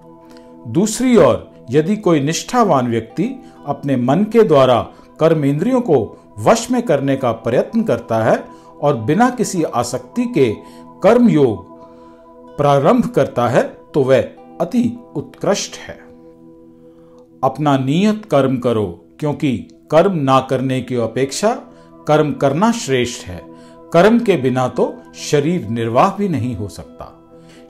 दूसरी ओर, यदि कोई निष्ठावान व्यक्ति अपने मन के द्वारा कर्म इंद्रियों को वश में करने का प्रयत्न करता है और बिना किसी आसक्ति के कर्म योग प्रारंभ करता है तो वह अति उत्कृष्ट है। अपना नियत कर्म करो, क्योंकि कर्म ना करने की अपेक्षा कर्म करना श्रेष्ठ है। कर्म के बिना तो शरीर निर्वाह भी नहीं हो सकता।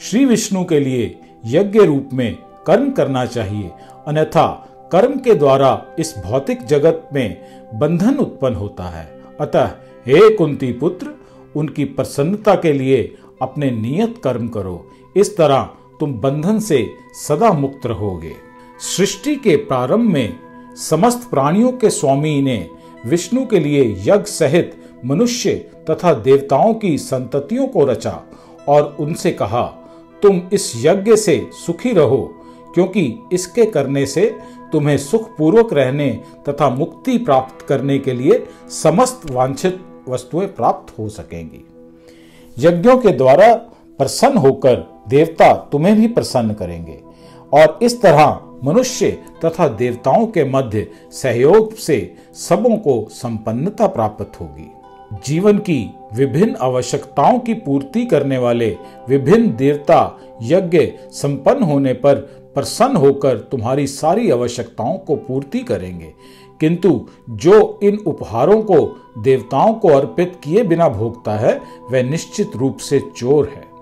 श्री विष्णु के लिए यज्ञ रूप में कर्म करना चाहिए, अन्यथा कर्म के द्वारा इस भौतिक जगत में बंधन उत्पन्न होता है। अतः हे कुंती पुत्र, उनकी प्रसन्नता के लिए अपने नियत कर्म करो। इस तरह तुम बंधन से सदा मुक्त रहोगे। सृष्टि के प्रारंभ में समस्त प्राणियों के स्वामी ने विष्णु के लिए यज्ञ सहित मनुष्य तथा देवताओं की संततियों को रचा और उनसे कहा, तुम इस यज्ञ से सुखी रहो क्योंकि इसके करने से तुम्हें सुख पूर्वक रहने तथा मुक्ति प्राप्त करने के लिए समस्त वांछित वस्तुएँ प्राप्त हो सकेंगी। यज्ञों के द्वारा प्रसन्न होकर देवता तुम्हें भी प्रसन्न करेंगे और इस तरह मनुष्य तथा देवताओं के मध्य सहयोग से सबों को संपन्नता प्राप्त होगी। जीवन की विभिन्न आवश्यकताओं की पूर्ति करने वाले विभिन्न देवता यज्ञ संपन्न होने पर प्रसन्न होकर तुम्हारी सारी आवश्यकताओं को पूर्ति करेंगे। किंतु जो इन उपहारों को देवताओं को अर्पित किए बिना भोगता है, वह निश्चित रूप से चोर है।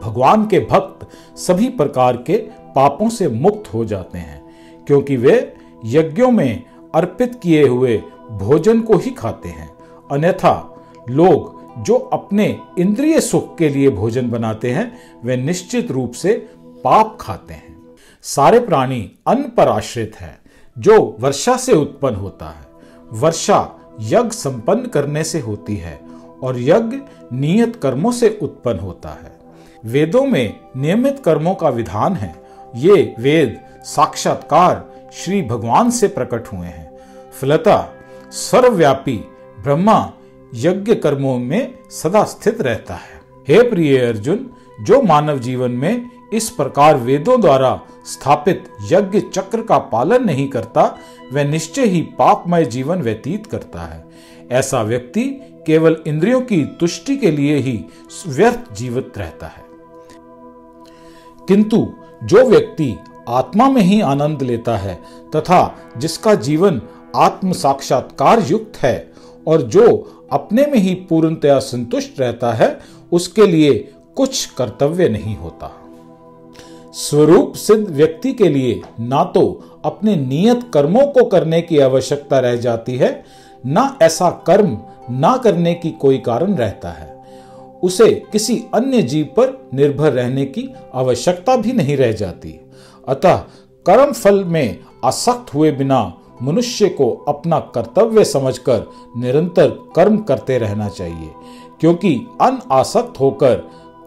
भगवान के भक्त सभी प्रकार के पापों से मुक्त हो जाते हैं, क्योंकि वे यज्ञों में अर्पित किए हुए भोजन को ही खाते हैं। अन्यथा लोग जो अपने इंद्रिय सुख के लिए भोजन बनाते हैं, वे निश्चित रूप से पाप खाते हैं। सारे प्राणी अन्न पर आश्रित है, जो वर्षा से उत्पन्न होता है। वर्षा यज्ञ संपन्न करने से होती है और यज्ञ नियत कर्मों से उत्पन्न होता है। वेदों में नियमित कर्मों का विधान है। ये वेद साक्षात्कार श्री भगवान से प्रकट हुए हैं। फलता सर्वव्यापी ब्रह्मा यज्ञ कर्मों में सदा स्थित रहता है। हे प्रिय अर्जुन, जो मानव जीवन में इस प्रकार वेदों द्वारा स्थापित यज्ञ चक्र का पालन नहीं करता, वह निश्चय ही पापमय जीवन व्यतीत करता है। ऐसा व्यक्ति केवल इंद्रियों की तुष्टि के लिए ही व्यर्थ जीवित रहता है। किंतु जो व्यक्ति आत्मा में ही आनंद लेता है तथा जिसका जीवन आत्म साक्षात्कार युक्त है और जो अपने में ही पूर्णतया संतुष्ट रहता है, उसके लिए कुछ कर्तव्य नहीं होता। स्वरूप सिद्ध व्यक्ति के लिए ना तो अपने नियत कर्मों को करने की आवश्यकता रह जाती है, ना ऐसा कर्म ना करने की कोई कारण रहता है। उसे किसी अन्य जीव पर निर्भर रहने की आवश्यकता भी नहीं रह जाती। अतः कर्म फल में आसक्त हुए बिना मनुष्य को अपना कर्तव्य समझकर निरंतर कर्म करते रहना चाहिए, क्योंकि अनासक्त होकर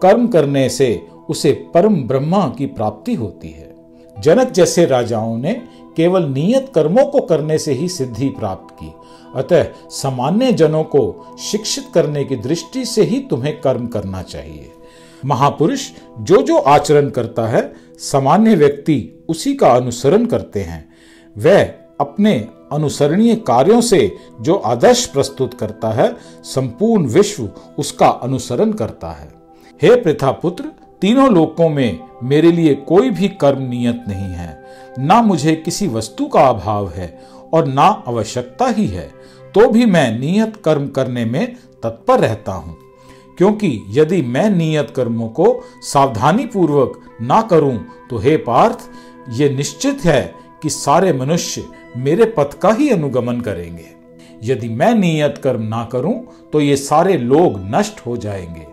कर्म करने से उसे परम ब्रह्मा की प्राप्ति होती है। जनक जैसे राजाओं ने केवल नियत कर्मों को करने से ही सिद्धि प्राप्त की, अतः सामान्य जनों को शिक्षित करने की दृष्टि से ही तुम्हें कर्म करना चाहिए। महापुरुष जो जो आचरण करता है, सामान्य व्यक्ति उसी का अनुसरण करते हैं। वह अपने अनुसरणीय कार्यों से जो आदर्श प्रस्तुत करता है, संपूर्ण विश्व उसका अनुसरण करता है। हे प्रथा पुत्र तीनों लोकों में मेरे लिए कोई भी कर्म नियत नहीं है। ना मुझे किसी वस्तु का अभाव है और ना आवश्यकता ही है तो भी मैं नियत कर्म करने में तत्पर रहता हूँ। क्योंकि यदि मैं नियत कर्मों को सावधानी पूर्वक ना करूँ तो हे पार्थ, ये निश्चित है कि सारे मनुष्य मेरे पथ का ही अनुगमन करेंगे। यदि मैं नियत कर्म ना करूँ तो ये सारे लोग नष्ट हो जाएँगे।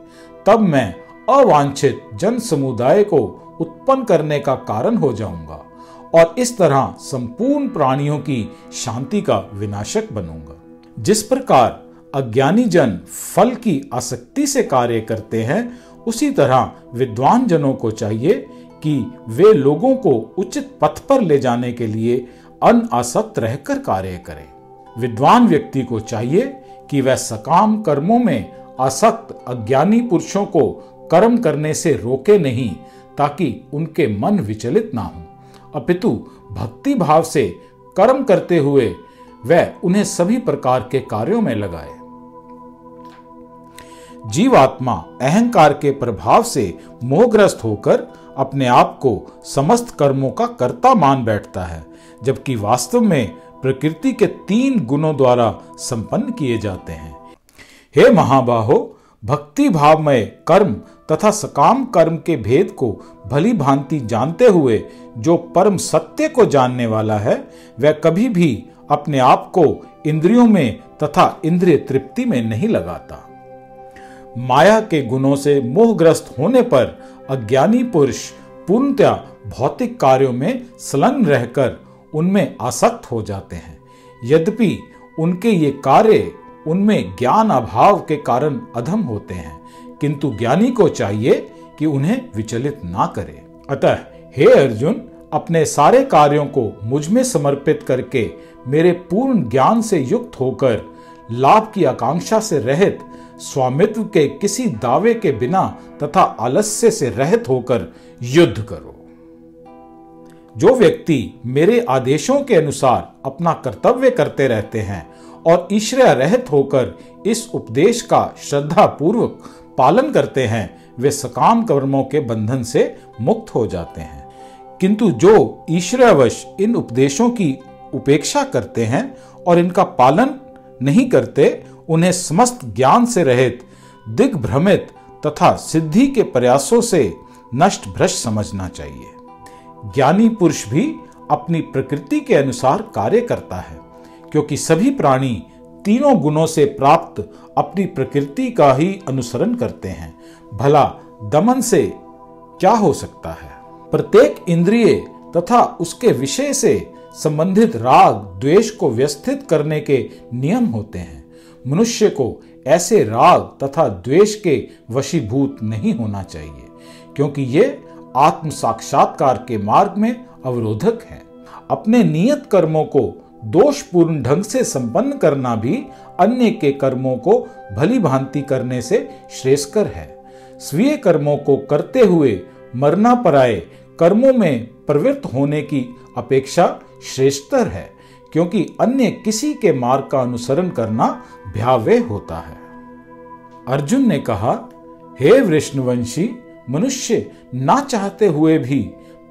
तब मैं अवांछित जन समुदाय को उत्पन्न करने का कारण हो जाऊँगा और इस तरह संपूर्ण प्राणियों की शांति का विनाशक बनूँगा। जिस प्रकार अज्ञानी जन फल की आसक्ति से कार्य करते हैं, उसी तरह विद्वान जनों को चाहिए कि वे लोगों को उचित पथ पर ले जाने के लिए अनासक्त रहकर कार्य करें। विद्वान व्यक्ति को चाहिए कि वह सकाम कर्मों में आसक्त अज्ञानी पुरुषों को कर्म करने से रोके नहीं, ताकि उनके मन विचलित ना हो। अपितु भक्ति भाव से कर्म करते हुए वह उन्हें सभी प्रकार के कार्यों में लगाए। जीवात्मा अहंकार के प्रभाव से मोहग्रस्त होकर अपने आप को समस्त कर्मों का कर्ता मान बैठता है, जबकि वास्तव में प्रकृति के तीन गुणों द्वारा संपन्न किए जाते हैं। हे महाबाहो भक्ति भाव में कर्म तथा सकाम कर्म के भेद को भली भांति जानते हुए जो परम सत्य को जानने वाला है, वह कभी भी अपने आप को इंद्रियों में तथा इंद्रिय तृप्ति में नहीं लगाता। माया के गुणों से मोहग्रस्त होने पर अज्ञानी पुरुष पूर्णतया भौतिक कार्यों में संलग्न रहकर उनमें आसक्त हो जाते हैं। यद्यपि उनके ये कार्य उनमें ज्ञान अभाव के कारण अधम होते हैं। किंतु ज्ञानी को चाहिए कि उन्हें विचलित ना करे। अतः, हे अर्जुन, अपने सारे कार्यों को मुझमें समर्पित करके मेरे पूर्ण ज्ञान से युक्त होकर, लाभ की आकांक्षा से रहित, स्वामित्व के किसी दावे के बिना तथा आलस्य से रहित होकर युद्ध करो। जो व्यक्ति मेरे आदेशों के अनुसार अपना कर्तव्य करते रहते हैं और ईश्वर रहित होकर इस उपदेश का श्रद्धा पूर्वक पालन करते हैं, वे सकाम कर्मों के बंधन से मुक्त हो जाते हैं। किंतु जो ईश्वरवश इन उपदेशों की उपेक्षा करते हैं और इनका पालन नहीं करते, उन्हें समस्त ज्ञान से रहित, दिग्भ्रमित तथा सिद्धि के प्रयासों से नष्ट भ्रष्ट समझना चाहिए। ज्ञानी पुरुष भी अपनी प्रकृति के अनुसार कार्य करता है, क्योंकि सभी प्राणी तीनों गुणों से प्राप्त अपनी प्रकृति का ही अनुसरण करते हैं। भला दमन से क्या हो सकता है? प्रत्येक इंद्रिय तथा उसके विषय से संबंधित राग, द्वेष को व्यवस्थित करने के नियम होते हैं। मनुष्य को ऐसे राग तथा द्वेष के वशीभूत नहीं होना चाहिए, क्योंकि ये आत्म साक्षात्कार के मार्ग में अवरोधक है। अपने नियत कर्मों को दोषपूर्ण ढंग से संपन्न करना भी अन्य के कर्मों को भली भांति करने से श्रेष्ठकर है। स्वीय कर्मों को करते हुए मरना पराए कर्मों में प्रवृत्त होने की अपेक्षा श्रेष्ठतर है, क्योंकि अन्य किसी के मार्ग का अनुसरण करना भयावह होता है। अर्जुन ने कहा, हे विष्णुवंशी, मनुष्य ना चाहते हुए भी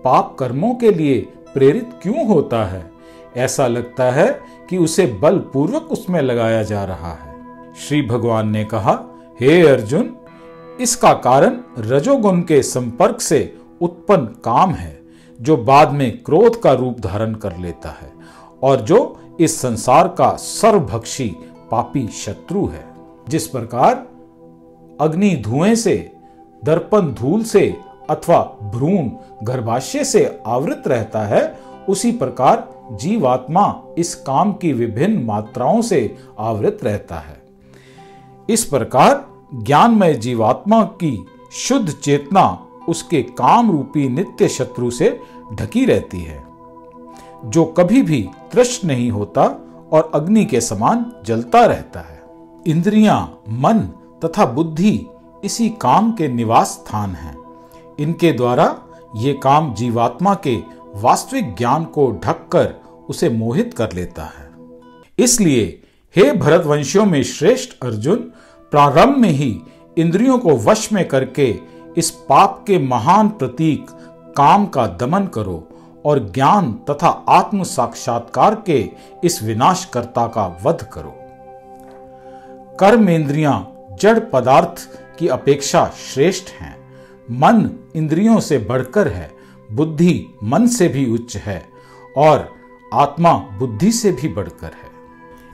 पाप कर्मों के लिए प्रेरित क्यों होता है? ऐसा लगता है कि उसे बलपूर्वक उसमें लगाया जा रहा है। श्री भगवान ने कहा, हे hey अर्जुन, इसका कारण रजोगुण के संपर्क से उत्पन्न काम है, जो बाद में क्रोध का रूप धारण कर लेता है, और जो इस संसार का सर्वभक्षी पापी शत्रु है। जिस प्रकार अग्नि धुएँ से, दर्पण धूल से अथवा भ्रूण गर्भाशय से आवृत रहता है उसी प्रकार जीवात्मा इस काम की विभिन्न मात्राओं से आवृत रहता है। इस प्रकार ज्ञानमय जीवात्मा की शुद्ध चेतना उसके काम रूपी नित्य शत्रु से ढकी रहती है। जो कभी भी तृष्ण नहीं होता और अग्नि के समान जलता रहता है। इंद्रियाँ, मन तथा बुद्धि इसी काम के निवास स्थान हैं। इनके द्वारा ये काम जीवात्मा के वास्तविक ज्ञान को ढककर उसे मोहित कर लेता है। इसलिए हे भरतवंशियों में श्रेष्ठ अर्जुन, प्रारंभ में ही इंद्रियों को वश में करके इस पाप के महान प्रतीक काम का दमन करो और ज्ञान तथा आत्म साक्षात्कार के इस विनाशकर्ता का वध करो। कर्म इंद्रियाँ जड़ पदार्थ की अपेक्षा श्रेष्ठ हैं। मन इंद्रियों से बढ़कर है। बुद्धि मन से भी उच्च है और आत्मा बुद्धि से भी बढ़कर है।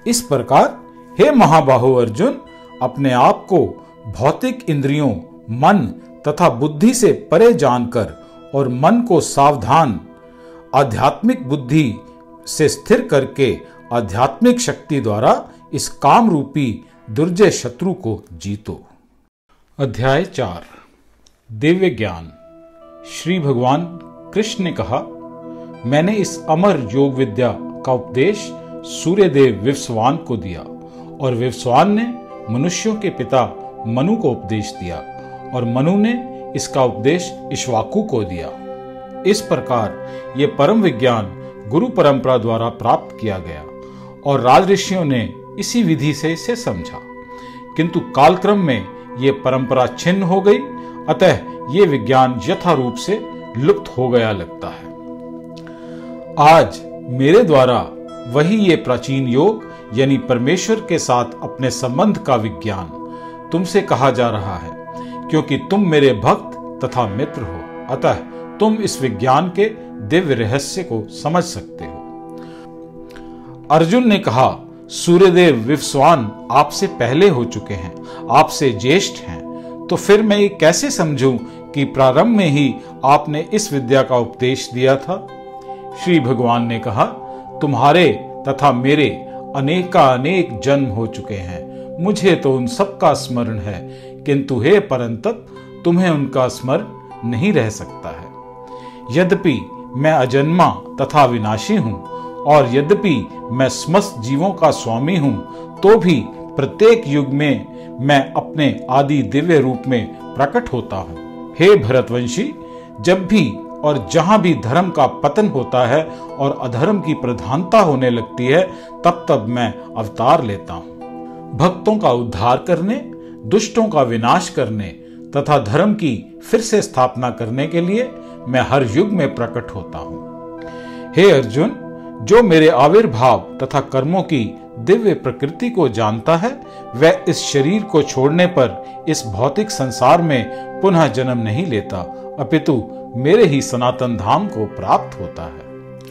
इस प्रकार हे महाबाहु अर्जुन, अपने आप को भौतिक इंद्रियों, मन तथा बुद्धि से परे जानकर और मन को सावधान, आध्यात्मिक बुद्धि से स्थिर करके आध्यात्मिक शक्ति द्वारा इस काम रूपी दुर्जय शत्रु को जीतो। अध्याय चार, दिव्य ज्ञान। श्री भगवान कृष्ण ने कहा, मैंने इस अमर योग विद्या का उपदेश सूर्यदेव विवस्वान को दिया और विवस्वान ने मनुष्यों के पिता मनु को उपदेश दिया और मनु ने इसका उपदेश इश्वाकु को दिया। इस प्रकार ये परम विज्ञान गुरु परंपरा द्वारा प्राप्त किया गया और राजऋषियों ने इसी विधि से इसे समझा। किंतु कालक्रम में ये परंपरा छिन्न हो गई अतः ये विज्ञान यथा रूप से लुप्त हो गया लगता है। आज मेरे द्वारा वही ये प्राचीन योग, यानी परमेश्वर के साथ अपने संबंध का विज्ञान, तुमसे कहा जा रहा है, क्योंकि तुम मेरे भक्त तथा मित्र हो। अतः तुम इस विज्ञान के दिव्य रहस्य को समझ सकते हो। अर्जुन ने कहा, सूर्यदेव विवस्वान आपसे पहले हो चुके हैं, आपसे ज्येष्ठ हैं। तो फिर मैं ये कैसे समझूं कि प्रारंभ में ही आपने इस विद्या का उपदेश दिया था? श्री भगवान ने कहा, तुम्हारे तथा मेरे अनेका अनेक जन्म हो चुके हैं। मुझे तो उन सब का स्मरण है। किंतु हे परंतप, तुम्हें उनका स्मरण नहीं रह सकता है। यद्यपि मैं अजन्मा तथा विनाशी हूँ, और यद्यपि मैं समस्त जीवों का स्वामी हूँ तो भी प्रत्येक युग में मैं अपने आदि दिव्य रूप में प्रकट होता हूँ। हे भरतवंशी, जब भी और जहाँ भी धर्म का पतन होता है और अधर्म की प्रधानता होने लगती है, तब तब मैं अवतार लेता हूँ। भक्तों का उद्धार करने, दुष्टों का विनाश करने तथा धर्म की फिर से स्थापना करने के लिए मैं हर युग में प्रकट होता हूँ। हे अर्जुन, जो मेरे आविर्भाव तथा कर्मों की दिव्य प्रकृति को जानता है वह इस शरीर को छोड़ने पर इस भौतिक संसार में पुनः जन्म नहीं लेता। अपितु मेरे ही सनातन धाम को प्राप्त होता है।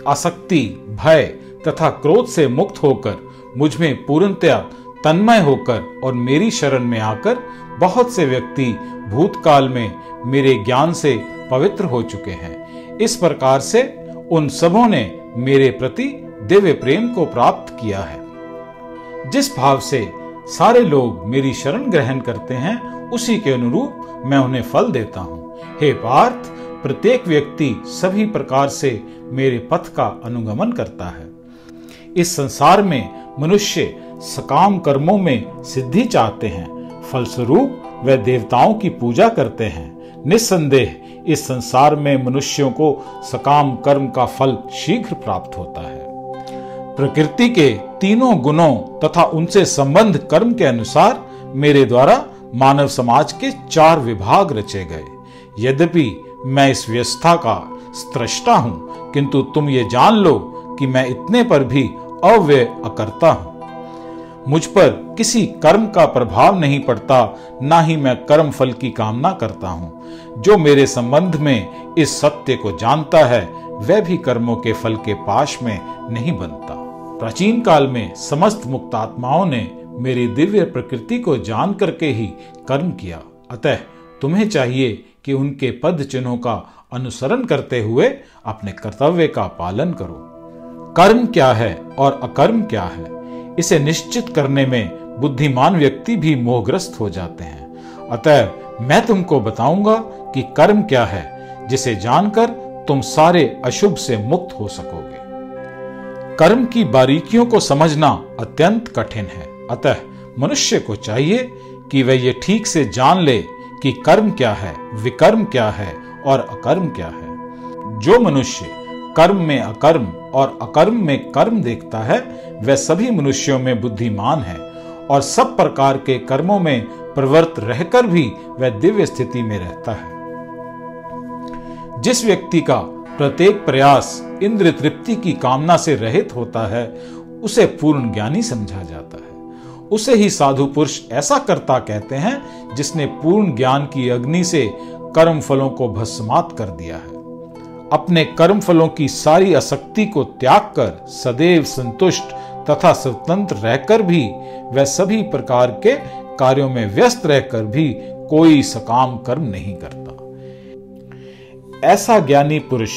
आसक्ति, भय तथा क्रोध से मुक्त होकर मुझमें पूर्णतया तन्मय होकर और मेरी शरण में आकर बहुत से व्यक्ति भूतकाल में मेरे ज्ञान से पवित्र हो चुके हैं। इस प्रकार से उन सबों ने मेरे प्रति दिव्य प्रेम को प्राप्त किया है। जिस भाव से सारे लोग मेरी शरण ग्रहण करते हैं, उसी के अनुरूप मैं उन्हें फल देता हूँ। हे पार्थ, प्रत्येक व्यक्ति सभी प्रकार से मेरे पथ का अनुगमन करता है। इस संसार में मनुष्य सकाम कर्मों में सिद्धि चाहते हैं, फलस्वरूप वे देवताओं की पूजा करते हैं। निस्संदेह इस संसार में मनुष्यों को सकाम कर्म का फल शीघ्र प्राप्त होता है। प्रकृति के तीनों गुणों तथा उनसे संबंध कर्म के अनुसार मेरे द्वारा मानव समाज के चार विभाग रचे गए। यद्यपि मैं इस व्यवस्था का स्त्रष्टा हूँ, किंतु तुम ये जान लो कि मैं इतने पर भी अव्यय अकर्ता हूँ। मुझ पर किसी कर्म का प्रभाव नहीं पड़ता, ना ही मैं कर्म फल की कामना करता हूँ। जो मेरे संबंध में इस सत्य को जानता है, वह भी कर्मों के फल के पाश में नहीं बनता। प्राचीन काल में समस्त मुक्त आत्माओं ने मेरी दिव्य प्रकृति को जान करके ही कर्म किया। अतः तुम्हें चाहिए कि उनके पद चिन्हों का अनुसरण करते हुए अपने कर्तव्य का पालन करो। कर्म क्या है और अकर्म क्या है, इसे निश्चित करने में बुद्धिमान व्यक्ति भी मोहग्रस्त हो जाते हैं। अतः मैं तुमको बताऊँगा कि कर्म क्या है, जिसे जानकर तुम सारे अशुभ से मुक्त हो सकोगे। कर्म की बारीकियों को समझना अत्यंत कठिन है। अतः मनुष्य को चाहिए कि वह ये ठीक से जान ले कि कर्म क्या है, विकर्म क्या है और अकर्म क्या है। जो मनुष्य कर्म में अकर्म और अकर्म में कर्म देखता है, वह सभी मनुष्यों में बुद्धिमान है और सब प्रकार के कर्मों में प्रवृत्त रहकर भी वह दिव्य स्थिति में रहता है। जिस व्यक्ति का प्रत्येक प्रयास इंद्र तृप्ति की कामना से रहित होता है, उसे पूर्ण ज्ञानी समझा जाता है। उसे ही साधु पुरुष ऐसा करता कहते हैं, जिसने पूर्ण ज्ञान की अग्नि से कर्म फलों को भस्मात कर दिया है। अपने कर्म फलों की सारी आसक्ति को त्याग कर सदैव संतुष्ट तथा स्वतंत्र रहकर भी वह सभी प्रकार के कार्यों में व्यस्त रहकर भी कोई सकाम कर्म नहीं करता। ऐसा ज्ञानी पुरुष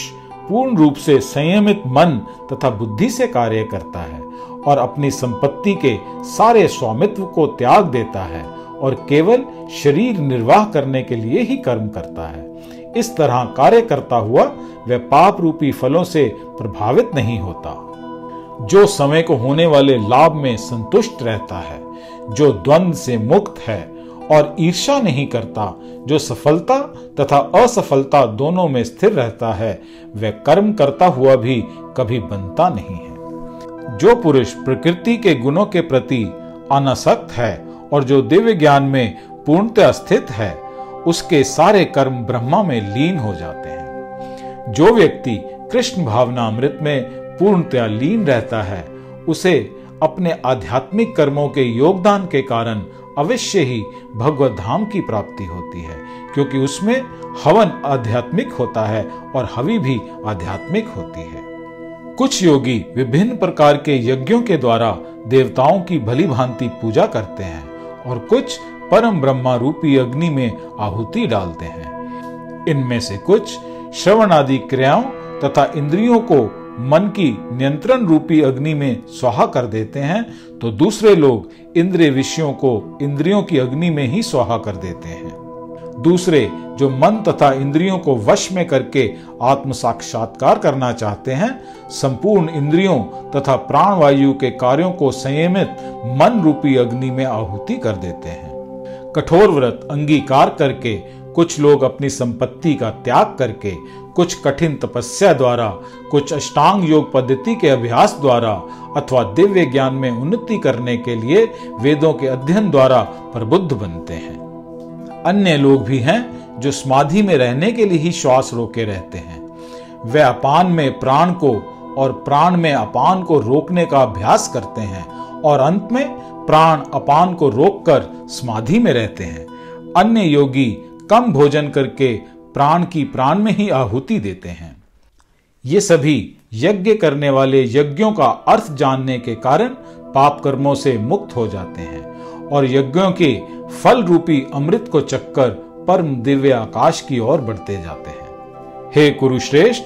पूर्ण रूप से संयमित मन तथा बुद्धि से कार्य करता है और अपनी संपत्ति के सारे स्वामित्व को त्याग देता है और केवल शरीर निर्वाह करने के लिए ही कर्म करता है। इस तरह कार्य करता हुआ वह पाप रूपी फलों से प्रभावित नहीं होता। जो समय को होने वाले लाभ में संतुष्ट रहता है, जो द्वंद से मुक्त है और ईर्षा नहीं करता। जो सफलता तथा असफलता दोनों में स्थिर रहता है, वह कर्म करता हुआ भी कभी बनता नहीं है। जो पुरुष प्रकृति के गुणों के प्रति अनासक्त है और जो दिव्य ज्ञान में पूर्णतः स्थित है, उसके सारे कर्म ब्रह्मा में लीन हो जाते हैं। जो व्यक्ति कृष्ण भावना अमृत में पूर्णतया लीन रहता है, उसे अपने आध्यात्मिक कर्मों के योगदान के कारण अवश्य ही भगवत धाम की प्राप्ति होती है, क्योंकि उसमें हवन आध्यात्मिक होता है और हवि भी आध्यात्मिक होती है। कुछ योगी विभिन्न प्रकार के यज्ञों के द्वारा देवताओं की भली भांति पूजा करते हैं और कुछ परम ब्रह्मा रूपी अग्नि में आहुति डालते हैं। इनमें से कुछ श्रवण आदि क्रियाओं तथा इंद्रियों को मन की नियंत्रण रूपी अग्नि में स्वाहा कर देते हैं तो दूसरे लोग इंद्रिय विषयों को इंद्रियों की अग्नि में ही स्वाहा कर देते हैं। दूसरे जो मन तथा इंद्रियों को वश में करके आत्म साक्षात्कार करना चाहते हैं, संपूर्ण इंद्रियों तथा प्राण वायु के कार्यों को संयमित मन रूपी अग्नि में आहुति कर देते हैं। कठोर व्रत अंगीकार करके कुछ लोग अपनी संपत्ति का त्याग करके कुछ कठिन तपस्या द्वारा, कुछ अष्टांग योग पद्धति के अभ्यास द्वारा अथवा दिव्य ज्ञान में उन्नति करने के लिए वेदों के अध्ययन द्वारा प्रबुद्ध बनते हैं। अन्य लोग भी हैं जो समाधि में रहने के लिए ही श्वास रोके रहते हैं। वे अपान में प्राण को और प्राण में अपान को रोकने का अभ्यास करते हैं और अंत में प्राण अपान को रोककर समाधि में रहते हैं। अन्य योगी कम भोजन करके प्राण की प्राण में ही आहुति देते हैं। ये सभी यज्ञ करने वाले यज्ञों का अर्थ जानने के कारण पाप कर्मों से मुक्त हो जाते हैं और यज्ञों के फल रूपी अमृत को चक्कर परम दिव्य आकाश की ओर बढ़ते जाते हैं। हे कुरुश्रेष्ठ,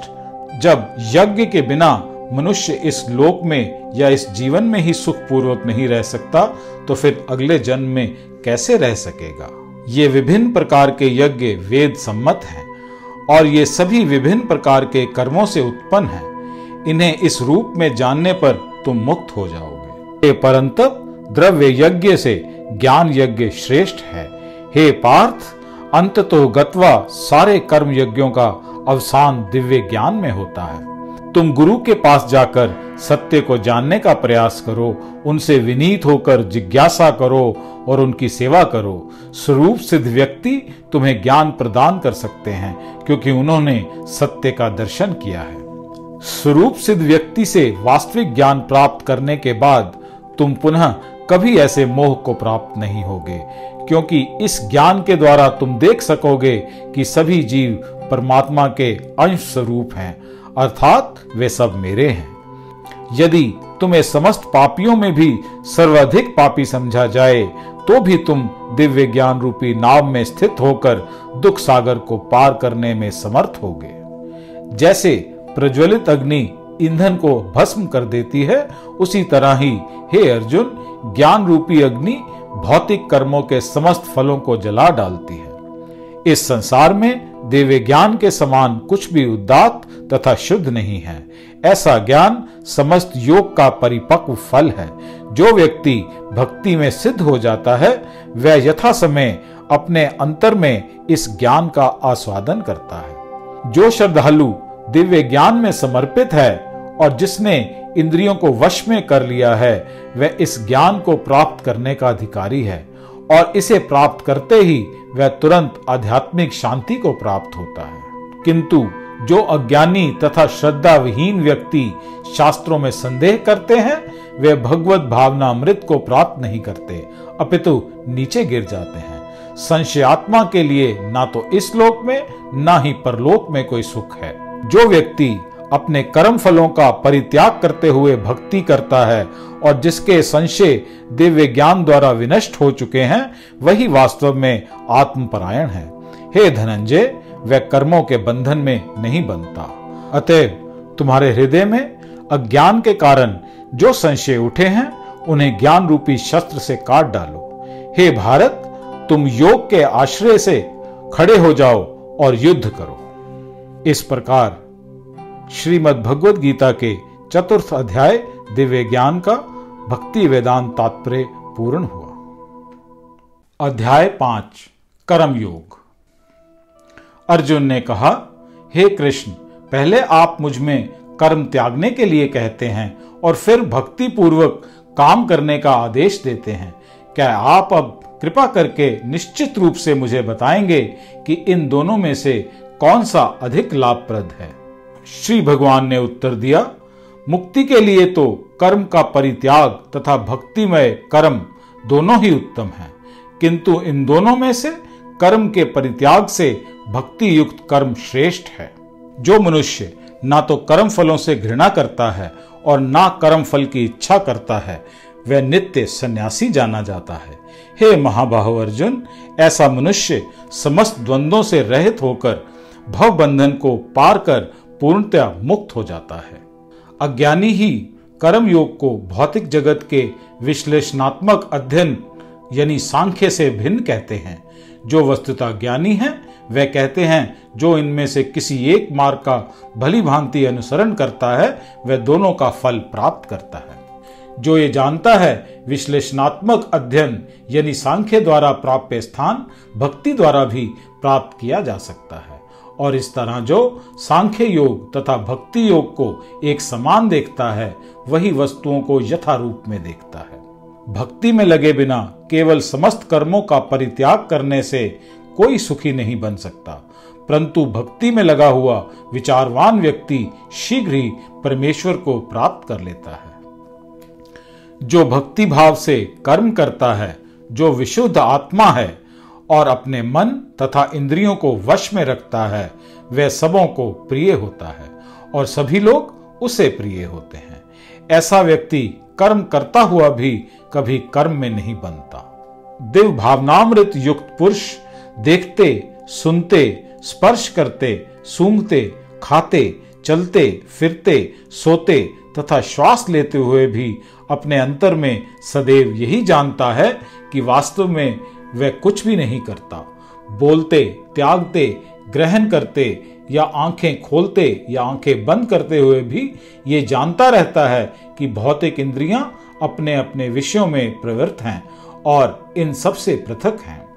जब यज्ञ के बिना मनुष्य इस लोक में या इस जीवन में ही सुख पूर्वक नहीं रह सकता तो फिर अगले जन्म में कैसे रह सकेगा? ये विभिन्न प्रकार के यज्ञ वेद सम्मत हैं और ये सभी विभिन्न प्रकार के कर्मों से उत्पन्न हैं। इन्हें इस रूप में जानने पर तुम मुक्त हो जाओगे। हे परंत, द्रव्य यज्ञ से ज्ञान यज्ञ श्रेष्ठ है। हे पार्थ अंत तो गत्वा सारे कर्म यज्ञों का अवसान दिव्य ज्ञान में होता है। तुम गुरु के पास जाकर सत्य को जानने का प्रयास करो, उनसे विनीत होकर जिज्ञासा करो और उनकी सेवा करो। स्वरूप सिद्ध व्यक्ति तुम्हें ज्ञान प्रदान कर सकते हैं, क्योंकि उन्होंने सत्य का दर्शन किया है। स्वरूप सिद्ध व्यक्ति से वास्तविक ज्ञान प्राप्त करने के बाद तुम पुनः कभी ऐसे मोह को प्राप्त नहीं होगे, क्योंकि इस ज्ञान के द्वारा तुम देख सकोगे कि सभी जीव परमात्मा के अंश स्वरूप हैं। अर्थात वे सब मेरे हैं। यदि तुम्हें समस्त पापियों में भी सर्वाधिक पापी समझा जाए तो भी तुम दिव्य ज्ञान रूपी नाव में स्थित होकर दुख सागर को पार करने में समर्थ होगे। जैसे प्रज्वलित अग्नि ईंधन को भस्म कर देती है, उसी तरह ही, हे अर्जुन ज्ञान रूपी अग्नि भौतिक कर्मों के समस्त फलों को जला डालती है। इस संसार में दिव्य ज्ञान के समान कुछ भी उदात तथा शुद्ध नहीं है। ऐसा ज्ञान समस्त योग का परिपक्व फल है। जो व्यक्ति भक्ति में सिद्ध हो जाता है, वह यथा समय अपने अंतर में इस ज्ञान का आस्वादन करता है। जो श्रद्धालु दिव्य ज्ञान में समर्पित है और जिसने इंद्रियों को वश में कर लिया है, वह इस ज्ञान को प्राप्त करने का अधिकारी है और इसे प्राप्त करते ही वह तुरंत आध्यात्मिक शांति को प्राप्त होता है। किंतु जो अज्ञानी तथा श्रद्धा विहीन व्यक्ति शास्त्रों में संदेह करते हैं, वे भगवत भावना अमृत को प्राप्त नहीं करते, अपितु नीचे गिर जाते हैं। संशयात्मा के लिए ना तो इस लोक में, ना ही परलोक में कोई सुख है। जो व्यक्ति अपने कर्म फलों का परित्याग करते हुए भक्ति करता है और जिसके संशय दिव्य ज्ञान द्वारा विनष्ट हो चुके हैं, वही वास्तव में आत्मपरायण है। हे धनंजय, वह कर्मों के बंधन में नहीं बनता। अतएव तुम्हारे हृदय में अज्ञान के कारण जो संशय उठे हैं, उन्हें ज्ञान रूपी शस्त्र से काट डालो। हे भारत, तुम योग के आश्रय से खड़े हो जाओ और युद्ध करो। इस प्रकार श्रीमद् भगवद गीता के चतुर्थ अध्याय दिव्य ज्ञान का भक्ति वेदांत तात्पर्य पूर्ण हुआ। अध्याय पाँच, कर्म योग। अर्जुन ने कहा, हे कृष्ण, पहले आप मुझमें कर्म त्यागने के लिए कहते हैं और फिर भक्ति पूर्वक काम करने का आदेश देते हैं। क्या आप अब कृपा करके निश्चित रूप से मुझे बताएँगे कि इन दोनों में से कौन सा अधिक लाभप्रद है? श्री भगवान ने उत्तर दिया, मुक्ति के लिए तो कर्म का परित्याग तथा भक्तिमय कर्म दोनों ही उत्तम है। किंतु इन दोनों में से कर्म के परित्याग से भक्ति युक्त कर्म श्रेष्ठ है। जो मनुष्य ना तो कर्म फलों से घृणा करता है और ना कर्म फल की इच्छा करता है, वह नित्य सन्यासी जाना जाता है। हे महाबाहु अर्जुन, ऐसा मनुष्य समस्त द्वंद्वों से रहित होकर भव बंधन को पार कर पूर्णतया मुक्त हो जाता है। अज्ञानी ही कर्म योग को भौतिक जगत के विश्लेषणात्मक अध्ययन यानी सांख्य से भिन्न कहते हैं। जो वस्तुता ज्ञानी है वह कहते हैं, जो इनमें से किसी एक मार्ग का भली भांति अनुसरण करता है वह दोनों का फल प्राप्त करता है। जो ये जानता है, विश्लेषणात्मक अध्ययन यानी सांख्य द्वारा प्राप्त स्थान, भक्ति द्वारा भी प्राप्त किया जा सकता है। और इस तरह जो सांख्य योग तथा भक्ति योग को एक समान देखता है, वही वस्तुओं को यथारूप में देखता है। भक्ति में लगे बिना केवल समस्त कर्मों का परित्याग करने से कोई सुखी नहीं बन सकता। परंतु भक्ति में लगा हुआ विचारवान व्यक्ति शीघ्र ही परमेश्वर को प्राप्त कर लेता है। जो भक्ति भाव से कर्म करता है, जो विशुद्ध आत्मा है और अपने मन तथा इंद्रियों को वश में रखता है वह सबों को प्रिय होता है और सभी लोग उसे प्रिय होते हैं। ऐसा व्यक्ति कर्म करता हुआ भी कभी कर्म में नहीं बनता। दिव भावनामृत युक्त पुरुष देखते, सुनते, स्पर्श करते, सूंघते, खाते, चलते, फिरते, सोते तथा श्वास लेते हुए भी अपने अंतर में सदैव यही जानता है कि वास्तव में वह कुछ भी नहीं करता। बोलते, त्यागते, ग्रहण करते या आँखें खोलते या आँखें बंद करते हुए भी ये जानता रहता है कि भौतिक इंद्रियाँ अपने अपने विषयों में प्रवृत्त हैं और इन सबसे पृथक हैं।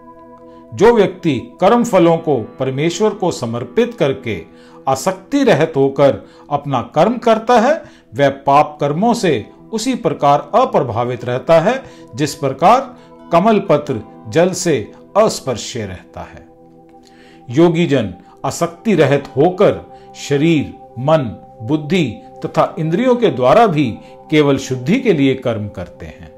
जो व्यक्ति कर्म फलों को परमेश्वर को समर्पित करके आसक्ति रहित होकर अपना कर्म करता है, वह पाप कर्मों से उसी प्रकार अप्रभावित रहता है, जिस प्रकार कमल पत्र जल से अस्पर्श्य रहता है। योगी जन आसक्ति रहित होकर शरीर, मन, बुद्धि तथा इंद्रियों के द्वारा भी केवल शुद्धि के लिए कर्म करते हैं।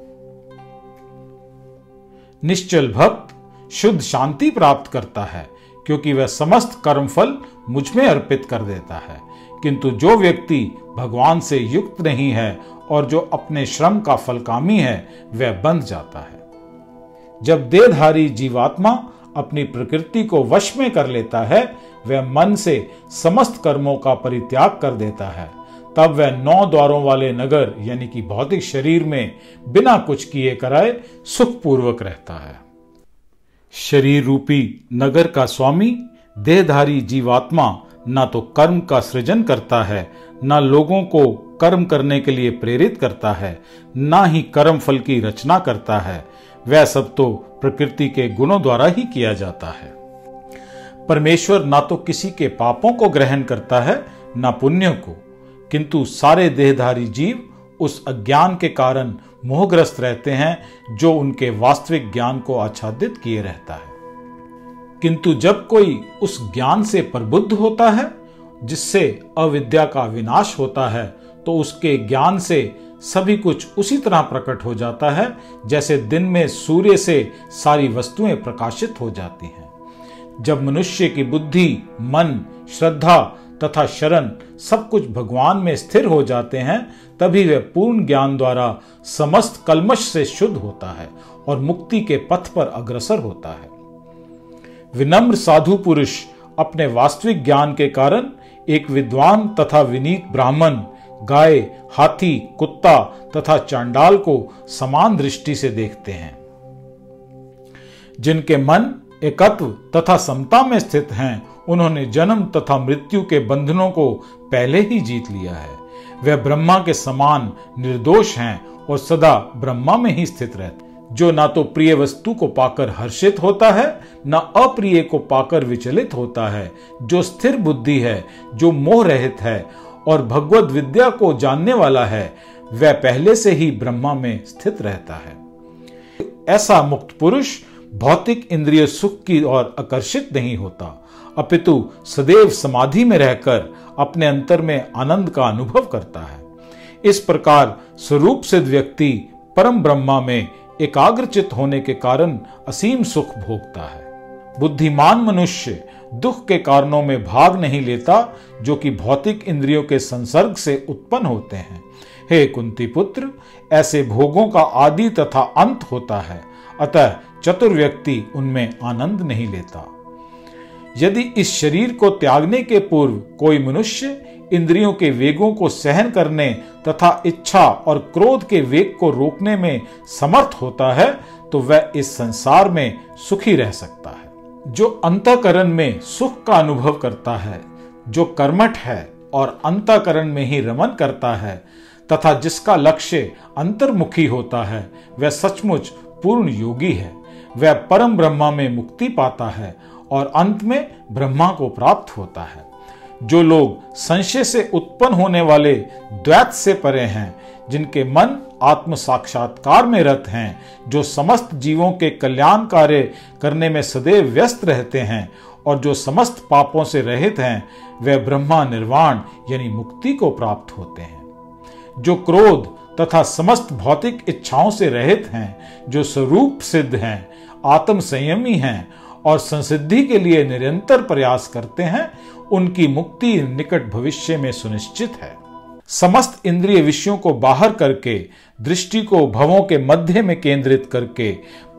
निश्चल भक्त शुद्ध शांति प्राप्त करता है, क्योंकि वह समस्त कर्मफल मुझमें अर्पित कर देता है। किंतु जो व्यक्ति भगवान से युक्त नहीं है और जो अपने श्रम का फलकामी है, वह बंध जाता है। जब देहधारी जीवात्मा अपनी प्रकृति को वश में कर लेता है, वह मन से समस्त कर्मों का परित्याग कर देता है। तब वह नौ द्वारों वाले नगर, यानी कि भौतिक शरीर में बिना कुछ किए कराए सुखपूर्वक रहता है। शरीर रूपी नगर का स्वामी, देहधारी जीवात्मा न तो कर्म का सृजन करता है, न लोगों को कर्म करने के लिए प्रेरित करता है, न ही कर्म फल की रचना करता है। वह सब तो प्रकृति के गुणों द्वारा ही किया जाता है। परमेश्वर ना तो किसी के पापों को ग्रहण करता है, ना पुण्य को। किंतु सारे देहधारी जीव उस अज्ञान के कारण मोहग्रस्त रहते हैं, जो उनके वास्तविक ज्ञान को आच्छादित किए रहता है। किंतु जब कोई उस ज्ञान से प्रबुद्ध होता है, जिससे अविद्या का विनाश होता है तो उसके ज्ञान से सभी कुछ उसी तरह प्रकट हो जाता है, जैसे दिन में सूर्य से सारी वस्तुएँ प्रकाशित हो जाती हैं। जब मनुष्य की बुद्धि, मन, श्रद्धा तथा शरण सब कुछ भगवान में स्थिर हो जाते हैं, तभी वह पूर्ण ज्ञान द्वारा समस्त कलमश से शुद्ध होता है और मुक्ति के पथ पर अग्रसर होता है। विनम्र साधु पुरुष अपने वास्तविक ज्ञान के कारण एक विद्वान तथा विनीत ब्राह्मण गाय, हाथी, कुत्ता तथा चांडाल को समान दृष्टि से देखते हैं। जिनके मन, एकत्व तथा समता में स्थित हैं, उन्होंने जन्म तथा मृत्यु के बंधनों को पहले ही जीत लिया है। वे ब्रह्मा के समान निर्दोष हैं और सदा ब्रह्मा में ही स्थित रहते जो ना तो प्रिय वस्तु को पाकर हर्षित होता है, न अप्रिय को पाकर विचलित होता है। जो स्थिर बुद्धि है, जो मोह रहित है और भगवत विद्या को जानने वाला है, वह पहले से ही ब्रह्मा में स्थित रहता है। ऐसा मुक्त पुरुष भौतिक इंद्रिय सुख की ओर आकर्षित नहीं होता। अपितु सदैव समाधि में रहकर अपने अंतर में आनंद का अनुभव करता है। इस प्रकार स्वरूप सिद्ध व्यक्ति परम ब्रह्मा में एकाग्रचित होने के कारण असीम सुख भोगता है। बुद्धिमान मनुष्य दुख के कारणों में भाग नहीं लेता, जो कि भौतिक इंद्रियों के संसर्ग से उत्पन्न होते हैं। हे कुंती पुत्र, ऐसे भोगों का आदि तथा अंत होता है, अतः चतुर व्यक्ति उनमें आनंद नहीं लेता। यदि इस शरीर को त्यागने के पूर्व कोई मनुष्य इंद्रियों के वेगों को सहन करने तथा इच्छा और क्रोध के वेग को रोकने में समर्थ होता है तो वह इस संसार में सुखी रह सकता है। जो अंतकरण में सुख का अनुभव करता है, जो कर्मठ है और अंतकरण में ही रमन करता है, तथा जिसका लक्ष्य अंतर्मुखी होता है, वह सचमुच पूर्ण योगी है। वह परम ब्रह्मा में मुक्ति पाता है और अंत में ब्रह्मा को प्राप्त होता है। जो लोग संशय से उत्पन्न होने वाले द्वैत से परे हैं जिनके मन आत्म साक्षात्कार में रत हैं, जो समस्त जीवों के कल्याण कार्य करने में सदैव व्यस्त रहते हैं और जो समस्त पापों से रहित हैं वे ब्रह्मा निर्वाण, यानी मुक्ति को प्राप्त होते हैं। जो क्रोध तथा समस्त भौतिक इच्छाओं से रहित हैं, जो स्वरूप सिद्ध हैं आत्म संयमी हैं और संसिद्धि के लिए निरंतर प्रयास करते हैं, उनकी मुक्ति निकट भविष्य में सुनिश्चित है। समस्त इंद्रिय विषयों को बाहर करके, दृष्टि को भवों के मध्य में केंद्रित करके,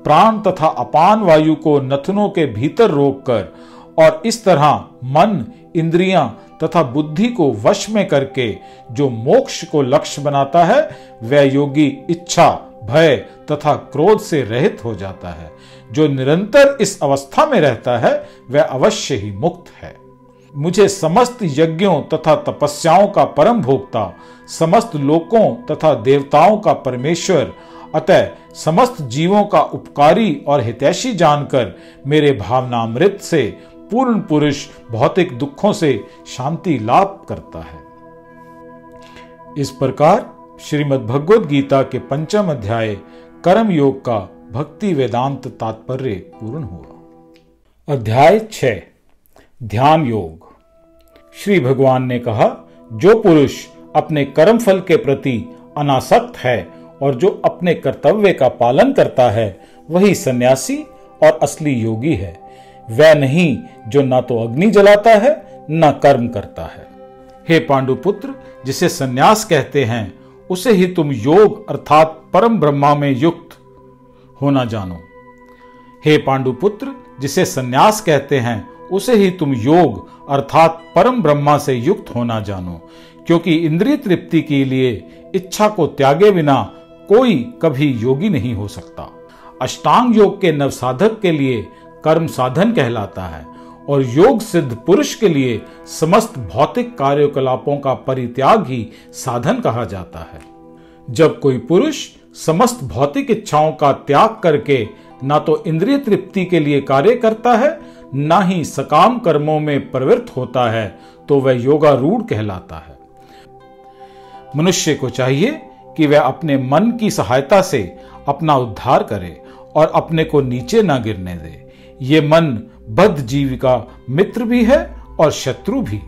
प्राण तथा अपान वायु को नथनों के भीतर रोककर और इस तरह मन, इंद्रियाँ तथा बुद्धि को वश में करके जो मोक्ष को लक्ष्य बनाता है, वह योगी इच्छा, भय तथा क्रोध से रहित हो जाता है। जो निरंतर इस अवस्था में रहता है, वह अवश्य ही मुक्त है। मुझे समस्त यज्ञों तथा तपस्याओं का परम भोक्ता, समस्त लोकों तथा देवताओं का परमेश्वर, अतः समस्त जीवों का उपकारी और हितैषी जानकर मेरे भावनामृत से पूर्ण पुरुष भौतिक दुखों से शांति लाभ करता है। इस प्रकार श्रीमद् भगवद गीता के पंचम अध्याय कर्म योग का भक्ति वेदांत तात्पर्य पूर्ण हुआ। अध्याय छ। ध्यान योग। श्री भगवान ने कहा, जो पुरुष अपने कर्म फल के प्रति अनासक्त है और जो अपने कर्तव्य का पालन करता है, वही सन्यासी और असली योगी है। वह नहीं, जो ना तो अग्नि जलाता है, न कर्म करता है। हे पांडुपुत्र, जिसे सन्यास कहते हैं, उसे ही तुम योग अर्थात परम ब्रह्मा में युक्त होना जानो। हे पांडुपुत्र, जिसे सन्यास कहते हैं उसे ही तुम योग अर्थात परम ब्रह्मा से युक्त होना जानो, क्योंकि इंद्रिय तृप्ति के लिए इच्छा को त्यागे बिना कोई कभी योगी नहीं हो सकता। अष्टांग योग के नवसाधक के लिए कर्म साधन कहलाता है, और योग सिद्ध पुरुष के लिए समस्त भौतिक कार्यकलापों का परित्याग ही साधन कहा जाता है। जब कोई पुरुष समस्त भौतिक इच्छाओं का त्याग करके ना तो इंद्रिय तृप्ति के लिए कार्य करता है ना ही सकाम कर्मों में प्रवृत्त होता है तो वह योगारूढ़ कहलाता है। मनुष्य को चाहिए कि वह अपने मन की सहायता से अपना उद्धार करे और अपने को नीचे ना गिरने दे। ये मन बद्ध जीव का मित्र भी है और शत्रु भी।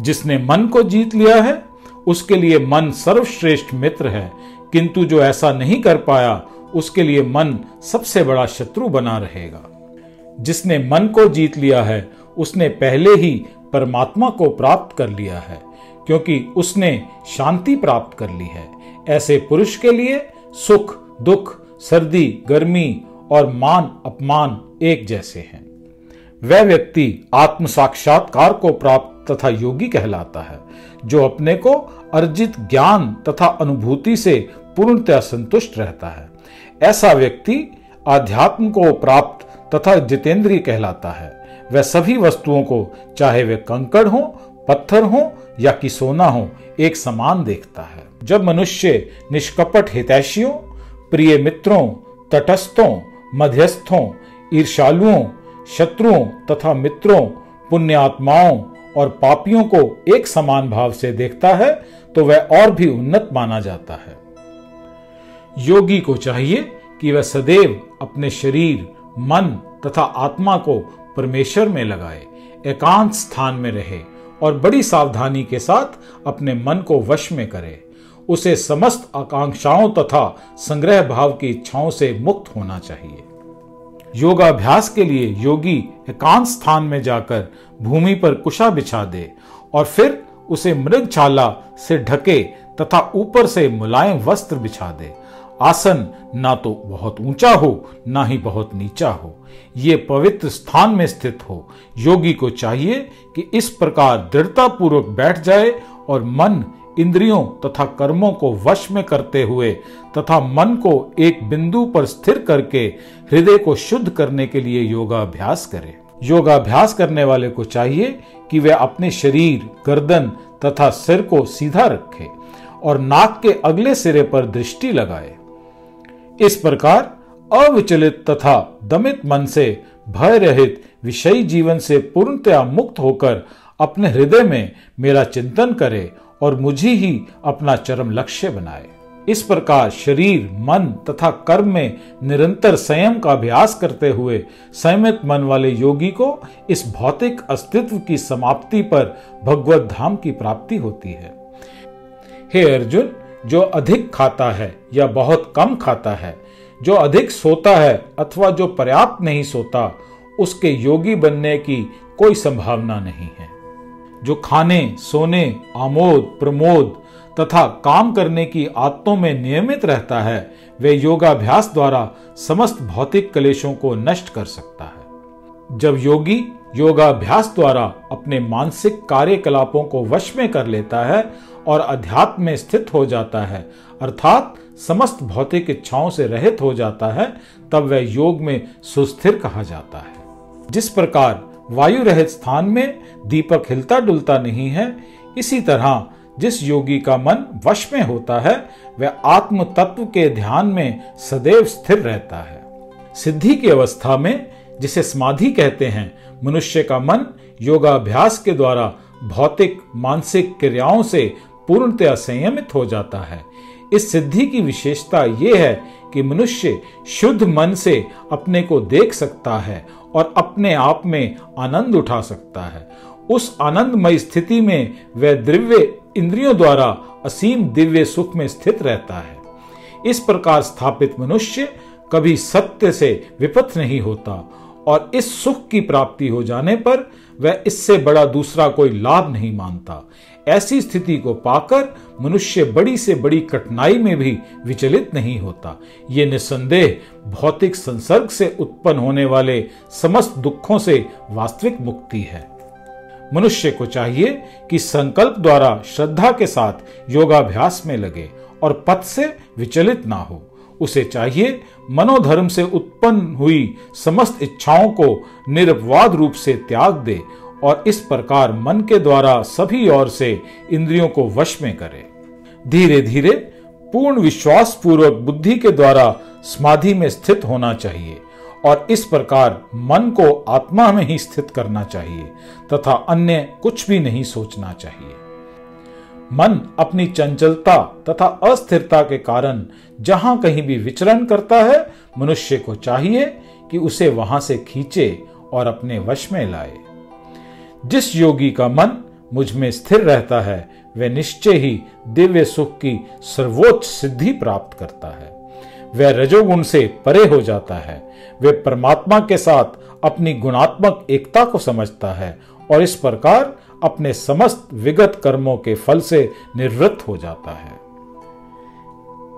जिसने मन को जीत लिया है, उसके लिए मन सर्वश्रेष्ठ मित्र है। किंतु जो ऐसा नहीं कर पाया, उसके लिए मन सबसे बड़ा शत्रु बना रहेगा। जिसने मन को जीत लिया है, उसने पहले ही परमात्मा को प्राप्त कर लिया है, क्योंकि उसने शांति प्राप्त कर ली है। ऐसे पुरुष के लिए सुख, दुख, सर्दी, गर्मी और मान, अपमान एक जैसे हैं। वह व्यक्ति आत्म साक्षात्कार को प्राप्त तथा योगी कहलाता है, जो अपने को अर्जित ज्ञान तथा अनुभूति से पूर्णतः संतुष्ट रहता है। ऐसा व्यक्ति आध्यात्म को प्राप्त तथा जितेंद्रीय कहलाता है। वह सभी वस्तुओं को, चाहे वे कंकड़ हो, पत्थर हो, या कि सोना हो, एक समान देखता है। जब मनुष्य निष्कपट हितैषियों, प्रिय मित्रों, तटस्थों, मध्यस्थों ईर्षालुओं शत्रुओं तथा मित्रों, पुण्यात्माओं और पापियों को एक समान भाव से देखता है तो वह और भी उन्नत माना जाता है। योगी को चाहिए कि वह सदैव अपने शरीर मन तथा आत्मा को परमेश्वर में लगाए, एकांत स्थान में रहे और बड़ी सावधानी के साथ अपने मन को वश में करे। उसे समस्त आकांक्षाओं तथा संग्रह भाव की इच्छाओं से मुक्त होना चाहिए। योगाभ्यास के लिए योगी एकांत स्थान में जाकर भूमि पर कुशा बिछा दे और फिर उसे मृगछाला से ढके तथा ऊपर से मुलायम वस्त्र बिछा दे। आसन ना तो बहुत ऊँचा हो, ना ही बहुत नीचा हो। ये पवित्र स्थान में स्थित हो। योगी को चाहिए कि इस प्रकार दृढ़ता पूर्वक बैठ जाए और मन इंद्रियों तथा कर्मों को वश में करते हुए तथा मन को एक बिंदु पर स्थिर करके हृदय को शुद्ध करने के लिए योगाभ्यास करे। योगाभ्यास करने वाले को चाहिए कि वह अपने शरीर, गर्दन तथा सिर को सीधा रखे और नाक के अगले सिरे पर दृष्टि लगाए। इस प्रकार अविचलित तथा दमित मन से भय रहित विषयी जीवन से पूर्णतया मुक्त होकर अपने हृदय में मेरा चिंतन करे और मुझे ही अपना चरम लक्ष्य बनाए। इस प्रकार शरीर, मन तथा कर्म में निरंतर संयम का अभ्यास करते हुए संयमित मन वाले योगी को इस भौतिक अस्तित्व की समाप्ति पर भगवत धाम की प्राप्ति होती है। हे अर्जुन जो अधिक खाता है या बहुत कम खाता है, जो अधिक सोता है अथवा जो पर्याप्त नहीं सोता, उसके योगी बनने की कोई संभावना नहीं है। जो खाने, सोने, आमोद, प्रमोद तथा काम करने की आदतों में नियमित रहता है, वे योगाभ्यास द्वारा समस्त भौतिक कलेशों को नष्ट कर सकता है। जब योगी योगाभ्यास द्वारा अपने मानसिक कार्यकलापों को वश में कर लेता है और अध्यात्म में स्थित हो जाता है, अर्थात समस्त भौतिक इच्छाओं से रहित हो जाता है, तब वह योग में सुस्थिर कहा जाता है। जिस प्रकार वायु रहित स्थान में दीपक हिलता डुलता नहीं है, इसी तरह जिस योगी का मन वश में होता है, वह आत्म तत्व के ध्यान में सदैव स्थिर रहता है। सिद्धि की अवस्था में, जिसे समाधि कहते हैं, मनुष्य का मन योगाभ्यास के द्वारा भौतिक, मानसिक क्रियाओं से पूर्णतया संयमित हो जाता है। इस सिद्धि की विशेषता यह है कि मनुष्य शुद्ध मन से अपने को देख सकता है और अपने आप में आनंद उठा सकता है। उस आनंदमय स्थिति में वह द्रव्य इंद्रियों द्वारा असीम दिव्य सुख में स्थित रहता है। इस प्रकार स्थापित मनुष्य कभी सत्य से विपथ नहीं होता और इस सुख की प्राप्ति हो जाने पर वह इससे बड़ा दूसरा कोई लाभ नहीं मानता। ऐसी स्थिति को पाकर मनुष्य बड़ी से बड़ी कठिनाई में भी विचलित नहीं होता। ये निस्संदेह भौतिक संसर्ग से उत्पन्न होने वाले समस्त दुखों से वास्तविक मुक्ति है। मनुष्य को चाहिए कि संकल्प द्वारा श्रद्धा के साथ योगाभ्यास में लगे और पथ से विचलित ना हो। उसे चाहिए मनोधर्म से उत्पन्न हुई समस्त इच्छाओं को निरपवाद रूप से त्याग दे और इस प्रकार मन के द्वारा सभी ओर से इंद्रियों को वश में करे। धीरे धीरे पूर्ण विश्वास पूर्वक बुद्धि के द्वारा समाधि में स्थित होना चाहिए और इस प्रकार मन को आत्मा में ही स्थित करना चाहिए तथा अन्य कुछ भी नहीं सोचना चाहिए। मन अपनी चंचलता तथा अस्थिरता के कारण जहाँ कहीं भी विचरण करता है, मनुष्य को चाहिए कि उसे वहाँ से खींचे और अपने वश में लाए। जिस योगी का मन मुझमें स्थिर रहता है, वह निश्चय ही दिव्य सुख की सर्वोच्च सिद्धि प्राप्त करता है। वह रजोगुण से परे हो जाता है। वह परमात्मा के साथ अपनी गुणात्मक एकता को समझता है और इस प्रकार अपने समस्त विगत कर्मों के फल से निवृत्त हो जाता है।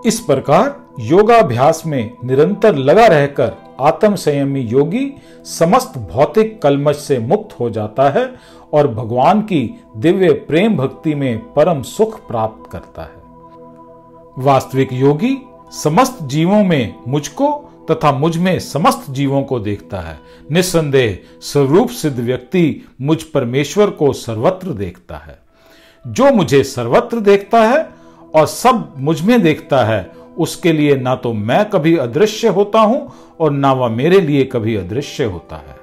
इस प्रकार योगाभ्यास में निरंतर लगा रहकर आत्म संयमी योगी समस्त भौतिक कलमश से मुक्त हो जाता है और भगवान की दिव्य प्रेम भक्ति में परम सुख प्राप्त करता है। वास्तविक योगी समस्त जीवों में मुझको तथा मुझमें समस्त जीवों को देखता है। निस्संदेह स्वरूप सिद्ध व्यक्ति मुझ परमेश्वर को सर्वत्र देखता है। जो मुझे सर्वत्र देखता है और सब मुझमें देखता है उसके लिए ना तो मैं कभी अदृश्य होता हूँ और ना वह मेरे लिए कभी अदृश्य होता है।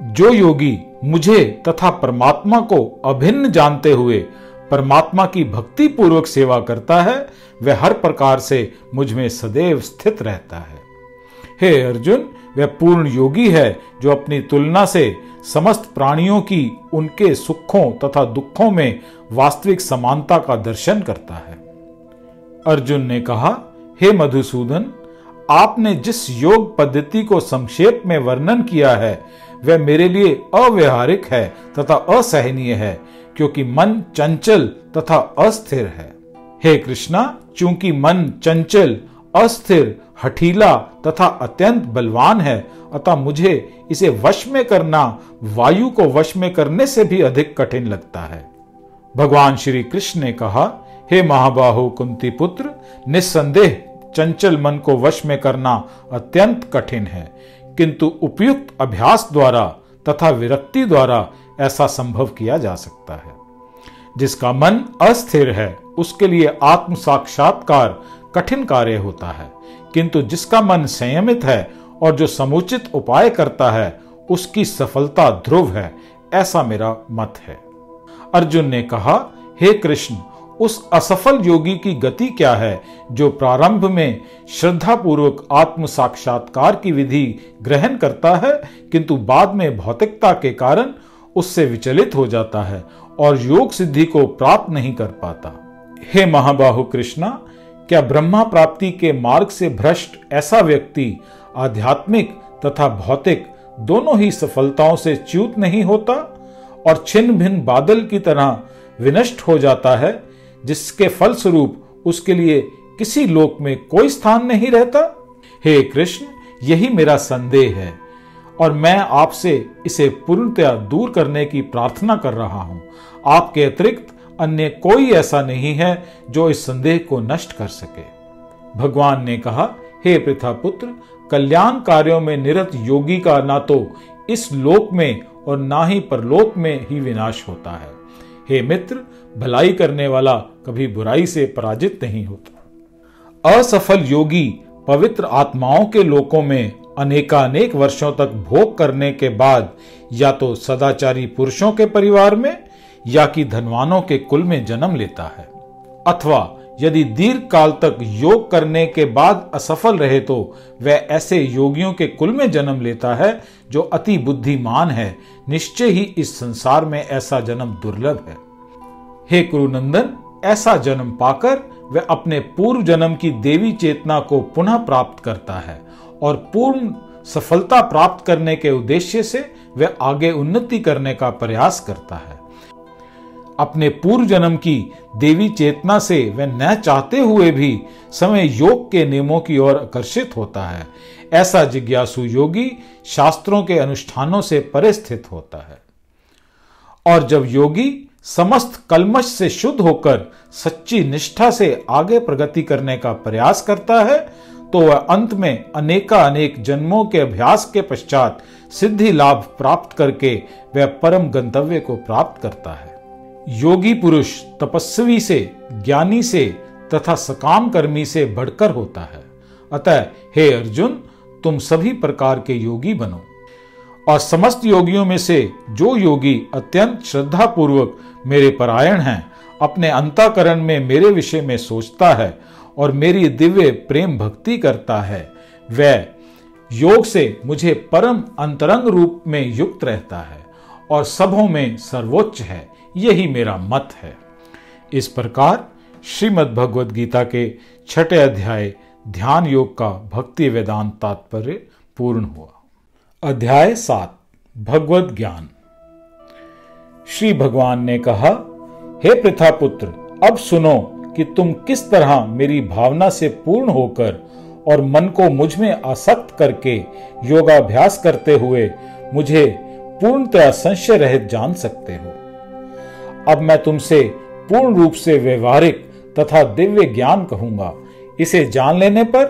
जो योगी मुझे तथा परमात्मा को अभिन्न जानते हुए परमात्मा की भक्ति पूर्वक सेवा करता है, वह हर प्रकार से मुझमें सदैव स्थित रहता है। हे अर्जुन वह पूर्ण योगी है जो अपनी तुलना से समस्त प्राणियों की उनके सुखों तथा दुखों में वास्तविक समानता का दर्शन करता है। अर्जुन ने कहा, हे मधुसूदन, आपने जिस योग पद्धति को संक्षेप में वर्णन किया है, वह मेरे लिए अव्यवहारिक है तथा असहनीय है, क्योंकि मन चंचल तथा अस्थिर है। हे कृष्णा, चूँकि मन चंचल अस्थिर, हठीला तथा अत्यंत बलवान है। अतः मुझे इसे वश में करना, वायु को वश में करने से भी अधिक कठिन लगता है। भगवान श्री कृष्ण ने कहा, हे महाबाहु कुंती पुत्र, निस्संदेह चंचल मन को वश में करना अत्यंत कठिन है। किंतु उपयुक्त अभ्यास द्वारा तथा विरक्ति द्वारा ऐसा संभव किया जा सकता है। जिसका मन अस्थिर है, उसके लिए आत्म साक्षात्कार कठिन कार्य होता है। किंतु जिसका मन संयमित है और जो समुचित उपाय करता है, उसकी सफलता ध्रुव है, ऐसा मेरा मत है। अर्जुन ने कहा, हे कृष्ण, उस असफल योगी की गति क्या है, जो प्रारंभ में श्रद्धा पूर्वक आत्म साक्षात्कार की विधि ग्रहण करता है, किंतु बाद में भौतिकता के कारण उससे विचलित हो जाता है और योग सिद्धि को प्राप्त नहीं कर पाता? हे महाबाहु कृष्णा क्या ब्रह्मा प्राप्ति के मार्ग से भ्रष्ट ऐसा व्यक्ति आध्यात्मिक तथा भौतिक दोनों ही सफलताओं से च्यूत नहीं होता? और छिन्न भिन्न बादल की तरह विनष्ट हो जाता है, जिसके फलस्वरूप उसके लिए किसी लोक में कोई स्थान नहीं रहता? हे कृष्ण, यही मेरा संदेह है, और मैं आपसे इसे पूर्णतया दूर करने की प्रार्थना कर रहा हूँ। आपके अतिरिक्त अन्य कोई ऐसा नहीं है जो इस संदेह को नष्ट कर सके। भगवान ने कहा, हे पृथा पुत्र कल्याण कार्यों में निरत योगी का ना तो इस लोक में और ना ही परलोक में ही विनाश होता है। हे मित्र, भलाई करने वाला कभी बुराई से पराजित नहीं होता। असफल योगी पवित्र आत्माओं के लोकों में अनेकानेक वर्षों तक भोग करने के बाद या तो सदाचारी पुरुषों के परिवार में या कि धनवानों के कुल में जन्म लेता है। अथवा यदि दीर्घ काल तक योग करने के बाद असफल रहे तो वह ऐसे योगियों के कुल में जन्म लेता है जो अति बुद्धिमान है। निश्चय ही इस संसार में ऐसा जन्म दुर्लभ है। हे कुरुनंदन, ऐसा जन्म पाकर वह अपने पूर्व जन्म की देवी चेतना को पुनः प्राप्त करता है और पूर्ण सफलता प्राप्त करने के उद्देश्य से वह आगे उन्नति करने का प्रयास करता है। अपने पूर्व जन्म की देवी चेतना से वह न चाहते हुए भी समय योग के नियमों की ओर आकर्षित होता है। ऐसा जिज्ञासु योगी शास्त्रों के अनुष्ठानों से परे स्थित होता है। और जब योगी समस्त कलमश से शुद्ध होकर सच्ची निष्ठा से आगे प्रगति करने का प्रयास करता है तो वह अंत में अनेका अनेक जन्मों के अभ्यास के पश्चात सिद्धि लाभ प्राप्त करके वह परम गंतव्य को प्राप्त करता है। योगी पुरुष तपस्वी से, ज्ञानी से तथा सकाम कर्मी से बढ़कर होता है। अतः, हे अर्जुन, तुम सभी प्रकार के योगी बनो। और समस्त योगियों में से जो योगी अत्यंत श्रद्धा पूर्वक मेरे परायण हैं, अपने अंताकरण में मेरे विषय में सोचता है और मेरी दिव्य प्रेम भक्ति करता है, वह योग से मुझे परम अंतरंग रूप में युक्त रहता है और सबों में सर्वोच्च है। यही मेरा मत है। इस प्रकार श्रीमद् भगवद गीता के छठे अध्याय ध्यान योग का भक्ति वेदांत तात्पर्य पूर्ण हुआ। अध्याय सात भगवत ज्ञान। श्री भगवान ने कहा, हे प्रथा पुत्र अब सुनो कि तुम किस तरह मेरी भावना से पूर्ण होकर और मन को मुझमें आसक्त करके योगाभ्यास करते हुए मुझे पूर्णतया संशय रहित जान सकते हो। अब मैं तुमसे पूर्ण रूप से व्यवहारिक तथा दिव्य ज्ञान कहूँगा। इसे जान लेने पर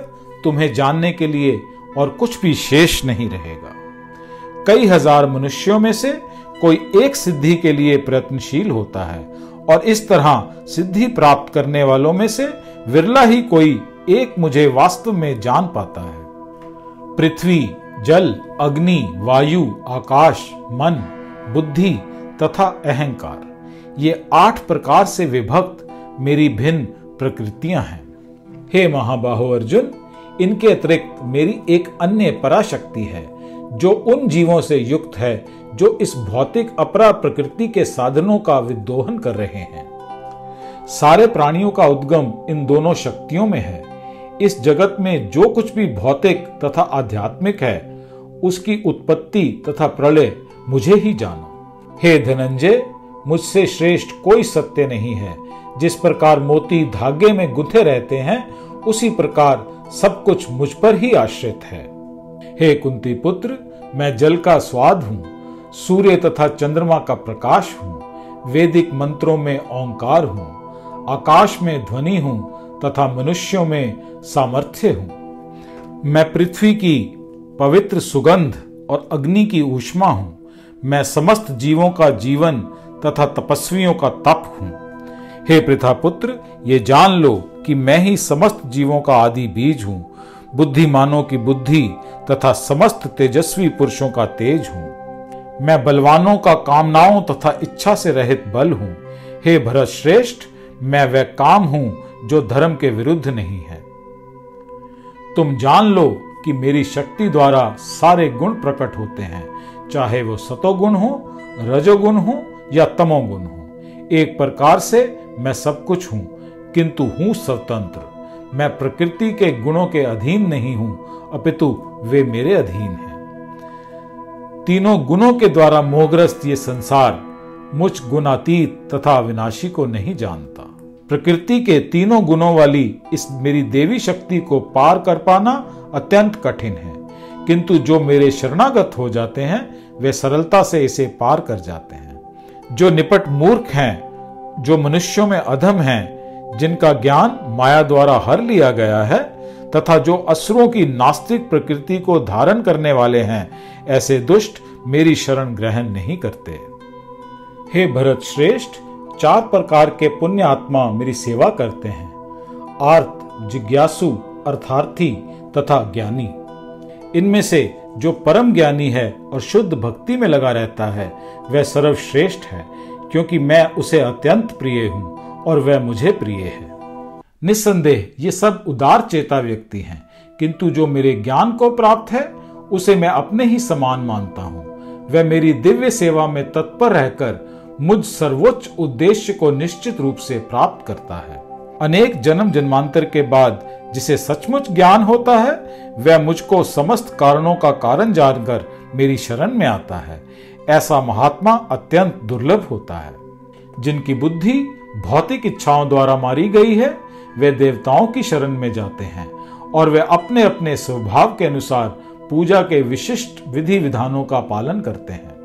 तुम्हें जानने के लिए और कुछ भी शेष नहीं रहेगा। कई हज़ार मनुष्यों में से कोई एक सिद्धि के लिए प्रयत्नशील होता है और इस तरह सिद्धि प्राप्त करने वालों में से विरला ही कोई एक मुझे वास्तव में जान पाता है। पृथ्वी, जल, अग्नि, वायु, आकाश, मन, बुद्धि तथा अहंकार। ये आठ प्रकार से विभक्त मेरी भिन्न प्रकृतियाँ हैं। हे महाबाहो अर्जुन, इनके अतिरिक्त मेरी एक अन्य पराशक्ति है, जो उन जीवों से युक्त है, जो इस भौतिक अपरा प्रकृति के साधनों का विदोहन कर रहे हैं। सारे प्राणियों का उद्गम इन दोनों शक्तियों में है। इस जगत में जो कुछ भी भौतिक तथा आध्यात्मिक है, उसकी उत्पत्ति तथा प्रलय मुझे ही जानो। हे धनंजय मुझसे श्रेष्ठ कोई सत्य नहीं है। जिस प्रकार मोती धागे में गुथे रहते हैं, उसी प्रकार सब कुछ मुझ पर ही आश्रित है। हे कुंती पुत्र, मैं जल का स्वाद हूँ, सूर्य तथा चंद्रमा का प्रकाश हूँ, वैदिक मंत्रों में ओंकार हूँ, आकाश में ध्वनि हूँ तथा मनुष्यों में सामर्थ्य हूँ। मैं पृथ्वी की पवित्र सुगंध और अग्नि की ऊष्मा हूँ। मैं समस्त जीवों का जीवन तथा तपस्वियों का तप हूँ। हे प्रथा पुत्र ये जान लो कि मैं ही समस्त जीवों का आदि बीज हूँ। बुद्धिमानों की बुद्धि तथा समस्त तेजस्वी पुरुषों का तेज हूँ। मैं बलवानों का कामनाओं तथा इच्छा से रहित बल हूँ। हे भरत श्रेष्ठ मैं वह काम हूँ जो धर्म के विरुद्ध नहीं है। तुम जान लो कि मेरी शक्ति द्वारा सारे गुण प्रकट होते हैं। चाहे वो सतोगुण हो, रजोगुण हो या तमोगुण हूँ। एक प्रकार से मैं सब कुछ हूँ, किंतु हूँ स्वतंत्र। मैं प्रकृति के गुणों के अधीन नहीं हूँ, अपितु वे मेरे अधीन हैं। तीनों गुणों के द्वारा मोहग्रस्त ये संसार मुझ गुणातीत तथा विनाशी को नहीं जानता। प्रकृति के तीनों गुणों वाली इस मेरी देवी शक्ति को पार कर पाना अत्यंत कठिन है, किंतु जो मेरे शरणागत हो जाते हैं, वे सरलता से इसे पार कर जाते हैं। जो निपट मूर्ख हैं, जो मनुष्यों में अधम हैं, जिनका ज्ञान माया द्वारा हर लिया गया है, तथा जो असुरों की नास्तिक प्रकृति को धारण करने वाले हैं, ऐसे दुष्ट मेरी शरण ग्रहण नहीं करते। हे भरत श्रेष्ठ, चार प्रकार के पुण्य आत्मा मेरी सेवा करते हैं आर्थ जिज्ञासु, अर्थार्थी तथा ज्ञानी। इनमें से जो परम ज्ञानी है और शुद्ध भक्ति में लगा रहता है, वह सर्वश्रेष्ठ है, क्योंकि मैं उसे अत्यंत प्रिय हूँ और वह मुझे प्रिय है। निस्संदेह, ये सब उदार चेता व्यक्ति हैं, किंतु जो मेरे ज्ञान को प्राप्त है, उसे मैं अपने ही समान मानता हूँ। वह मेरी दिव्य सेवा में तत्पर रहकर मुझ सर्वोच्च उद्देश्य को निश्चित रूप से प्राप्त करता है। अनेक जन्म जन्मांतर के बाद जिसे सचमुच ज्ञान होता है, वह मुझको समस्त कारणों का कारण जानकर मेरी शरण में आता है। ऐसा महात्मा अत्यंत दुर्लभ होता है। जिनकी बुद्धि भौतिक इच्छाओं द्वारा मारी गई है, वे देवताओं की शरण में जाते हैं और वे अपने अपने स्वभाव के अनुसार पूजा के विशिष्ट विधि विधानों का पालन करते हैं।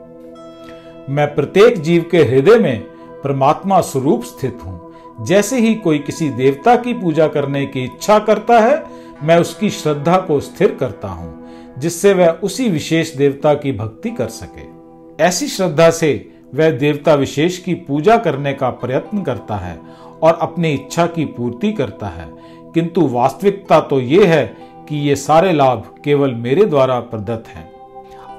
मैं प्रत्येक जीव के हृदय में परमात्मा स्वरूप स्थित हूँ। जैसे ही कोई किसी देवता की पूजा करने की इच्छा करता है, मैं उसकी श्रद्धा को स्थिर करता हूँ, जिससे वह उसी विशेष देवता की भक्ति कर सके। ऐसी श्रद्धा से वह देवता विशेष की पूजा करने का प्रयत्न करता है और अपनी इच्छा की पूर्ति करता है। किंतु वास्तविकता तो ये है कि ये सारे लाभ केवल मेरे द्वारा प्रदत्त हैं।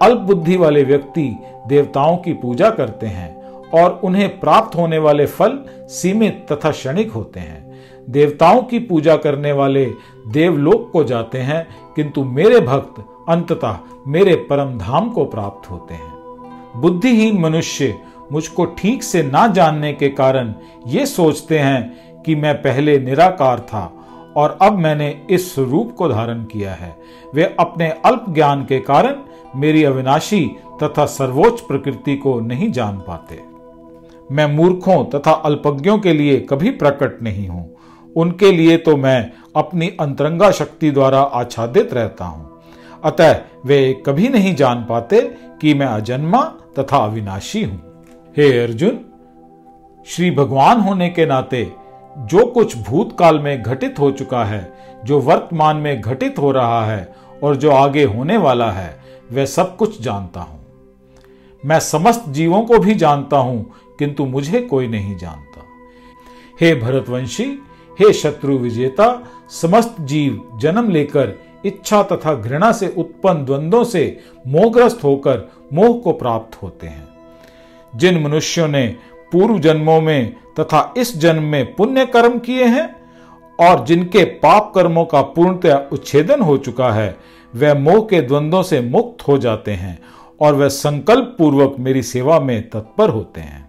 अल्प बुद्धि वाले व्यक्ति देवताओं की पूजा करते हैं और उन्हें प्राप्त होने वाले फल सीमित तथा क्षणिक होते हैं। देवताओं की पूजा करने वाले देवलोक को जाते हैं, किंतु मेरे भक्त अंततः मेरे परम धाम को प्राप्त होते हैं। बुद्धिहीन मनुष्य मुझको ठीक से ना जानने के कारण ये सोचते हैं कि मैं पहले निराकार था और अब मैंने इस स्वरूप को धारण किया है। वे अपने अल्प ज्ञान के कारण मेरी अविनाशी तथा सर्वोच्च प्रकृति को नहीं जान पाते। मैं मूर्खों तथा अल्पज्ञों के लिए कभी प्रकट नहीं हूँ। उनके लिए तो मैं अपनी अंतरंगा शक्ति द्वारा आच्छादित रहता हूँ। अतः वे कभी नहीं जान पाते कि मैं अजन्मा तथा अविनाशी हूँ। हे अर्जुन, श्री भगवान होने के नाते जो कुछ भूतकाल में घटित हो चुका है, जो वर्तमान में घटित हो रहा है और जो आगे होने वाला है, वह सब कुछ जानता हूँ। मैं समस्त जीवों को भी जानता हूँ किंतु मुझे कोई नहीं जानता। हे भरतवंशी, हे शत्रु विजेता, समस्त जीव जन्म लेकर इच्छा तथा घृणा से उत्पन्न द्वंद्वों से मोहग्रस्त होकर मोह को प्राप्त होते हैं। जिन मनुष्यों ने पूर्व जन्मों में तथा इस जन्म में पुण्य कर्म किए हैं और जिनके पाप कर्मों का पूर्णतया उच्छेदन हो चुका है वह मोह के द्वंद्वों से मुक्त हो जाते हैं और वह संकल्प पूर्वक मेरी सेवा में तत्पर होते हैं।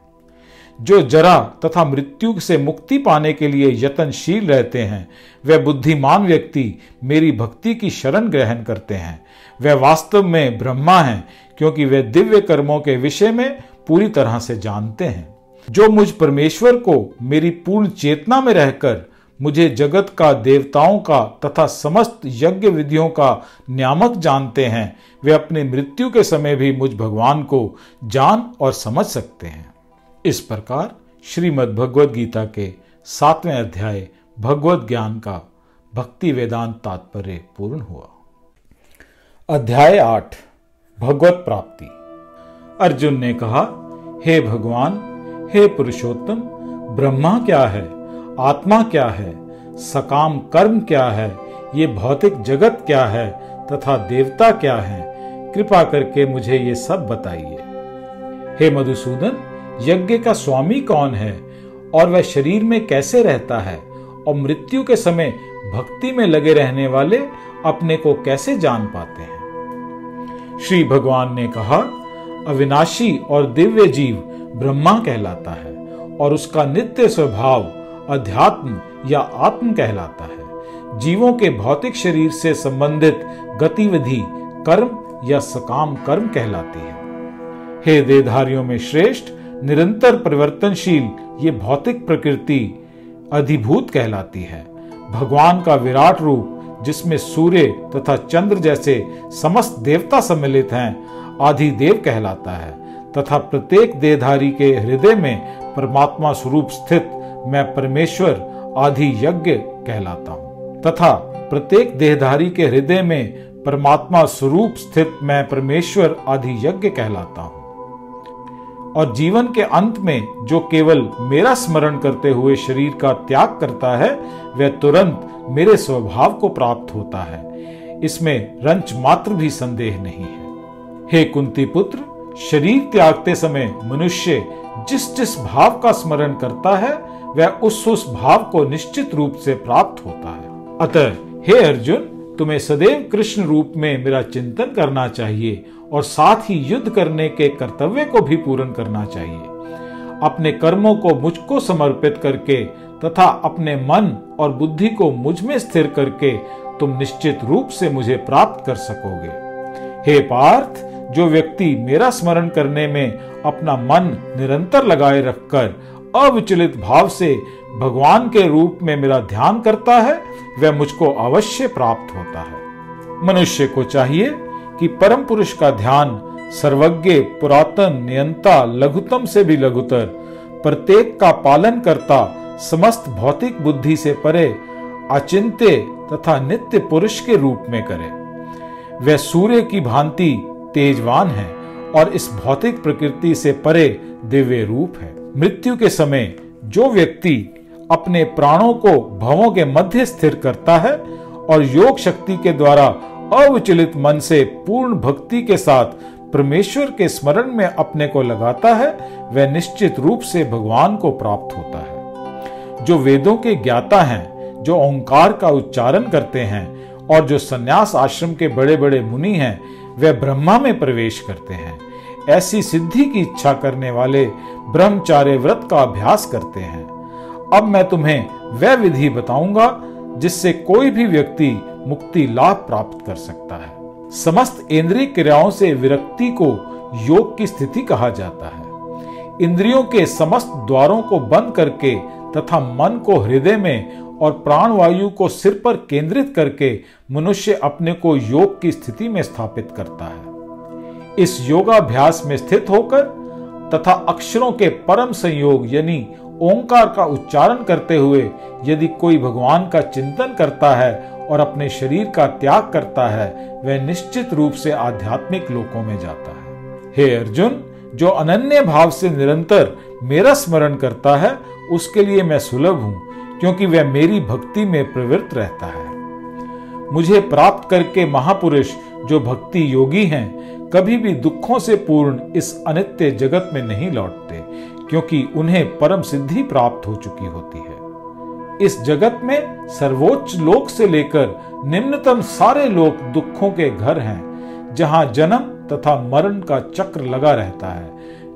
जो जरा तथा मृत्यु से मुक्ति पाने के लिए यत्नशील रहते हैं वे बुद्धिमान व्यक्ति मेरी भक्ति की शरण ग्रहण करते हैं। वे वास्तव में ब्रह्मा हैं, क्योंकि वे दिव्य कर्मों के विषय में पूरी तरह से जानते हैं। जो मुझ परमेश्वर को मेरी पूर्ण चेतना में रहकर मुझे जगत का, देवताओं का तथा समस्त यज्ञ विधियों का नियामक जानते हैं, वे अपने मृत्यु के समय भी मुझ भगवान को जान और समझ सकते हैं। इस प्रकार श्रीमद् भगवद गीता के सातवें अध्याय भगवत ज्ञान का भक्ति वेदांत तात्पर्य पूर्ण हुआ। अध्याय आठ, भगवत प्राप्ति। अर्जुन ने कहा, हे भगवान, हे पुरुषोत्तम, ब्रह्मा क्या है? आत्मा क्या है? सकाम कर्म क्या है? ये भौतिक जगत क्या है? तथा देवता क्या है? कृपा करके मुझे ये सब बताइए। हे मधुसूदन यज्ञ का स्वामी कौन है? और वह शरीर में कैसे रहता है? और मृत्यु के समय भक्ति में लगे रहने वाले अपने को कैसे जान पाते हैं? श्री भगवान ने कहा, अविनाशी और दिव्य जीव ब्रह्मा कहलाता है, और उसका नित्य स्वभाव अध्यात्म या आत्म कहलाता है। जीवों के भौतिक शरीर से संबंधित गतिविधि कर्म या सकाम कर्म कहलाती है। हे देधारियों में श्रेष्ठ निरंतर परिवर्तनशील ये भौतिक प्रकृति अधिभूत कहलाती है। भगवान का विराट रूप, जिसमें सूर्य तथा चंद्र जैसे समस्त देवता सम्मिलित हैं, आदि देव कहलाता है। तथा प्रत्येक देहधारी के हृदय में परमात्मा स्वरूप स्थित मैं परमेश्वर आदि यज्ञ कहलाता हूँ। तथा प्रत्येक देहधारी के हृदय में परमात्मा स्वरूप स्थित मैं परमेश्वर आदि यज्ञ कहलाता हूँ। और जीवन के अंत में जो केवल मेरा स्मरण करते हुए शरीर का त्याग करता है, वह तुरंत मेरे स्वभाव को प्राप्त होता है। इसमें रंच मात्र भी संदेह नहीं है। हे कुंती पुत्र, शरीर त्यागते समय मनुष्य जिस जिस भाव का स्मरण करता है, वह उस उस भाव को निश्चित रूप से प्राप्त होता है। अतः, हे अर्जुन, तुम्हें सदैव कृष्ण रूप में मेरा चिंतन करना चाहिए और साथ ही युद्ध करने के कर्तव्य को भी पूर्ण करना चाहिए। अपने कर्मों को मुझको समर्पित करके तथा अपने मन और बुद्धि को मुझमें स्थिर करके तुम निश्चित रूप से मुझे प्राप्त कर सकोगे। हे पार्थ, जो व्यक्ति मेरा स्मरण करने में अपना मन निरंतर लगाए रखकर अविचलित भाव से भगवान के रूप में मेरा ध्यान करता है, वह मुझको अवश्य प्राप्त होता है। मनुष्य को चाहिए कि परम पुरुष का ध्यान सर्वज्ञ, पुरातन, नियंता, लघुतम से भी लघुतर, प्रत्येक का पालन करता, समस्त भौतिक बुद्धि से परे, अचिंत्य तथा नित्य पुरुष के रूप में करे। वह सूर्य की भांति तेजवान है और इस भौतिक प्रकृति से परे दिव्य रूप है। मृत्यु के समय जो व्यक्ति अपने प्राणों को भवों के मध्य स्थिर करता है और योग शक्ति के द्वारा अविचलित मन से पूर्ण भक्ति के साथ परमेश्वर के स्मरण में अपने को लगाता है, वह निश्चित रूप से भगवान को प्राप्त होता है। जो वेदों के ज्ञाता हैं, जो ओंकार का उच्चारण करते हैं, और जो सन्यास आश्रम के बड़े बड़े मुनि हैं वे ब्रह्मा में प्रवेश करते हैं। ऐसी सिद्धि की इच्छा करने वाले ब्रह्मचार्य व्रत का अभ्यास करते हैं। अब मैं तुम्हें वह विधि बताऊँगा, जिससे कोई भी व्यक्ति मुक्ति लाभ प्राप्त कर सकता है। समस्त इंद्रिय क्रियाओं से विरक्ति को योग की स्थिति कहा जाता है। इंद्रियों के समस्त द्वारों को बंद करके तथा मन को हृदय में और प्राण वायु को सिर पर केंद्रित करके मनुष्य अपने को योग की स्थिति में स्थापित करता है। इस योगाभ्यास में स्थित होकर तथा अक्षरों के परम संयोग यानी ओंकार का उच्चारण करते हुए यदि कोई भगवान का चिंतन करता है और अपने शरीर का त्याग करता है, वह निश्चित रूप से आध्यात्मिक लोकों में जाता है। हे अर्जुन, जो अनन्य भाव से निरंतर मेरा स्मरण करता है, उसके लिए मैं सुलभ हूँ, क्योंकि वह मेरी भक्ति में प्रवृत्त रहता है। मुझे प्राप्त करके महापुरुष जो भक्ति योगी हैं, कभी भी दुखों से पूर्ण इस अनित्य जगत में नहीं लौटते, क्योंकि उन्हें परम सिद्धि प्राप्त हो चुकी होती है। इस जगत में सर्वोच्च लोक से लेकर निम्नतम सारे लोक दुखों के घर हैं, जहाँ जन्म तथा मरण का चक्र लगा रहता है।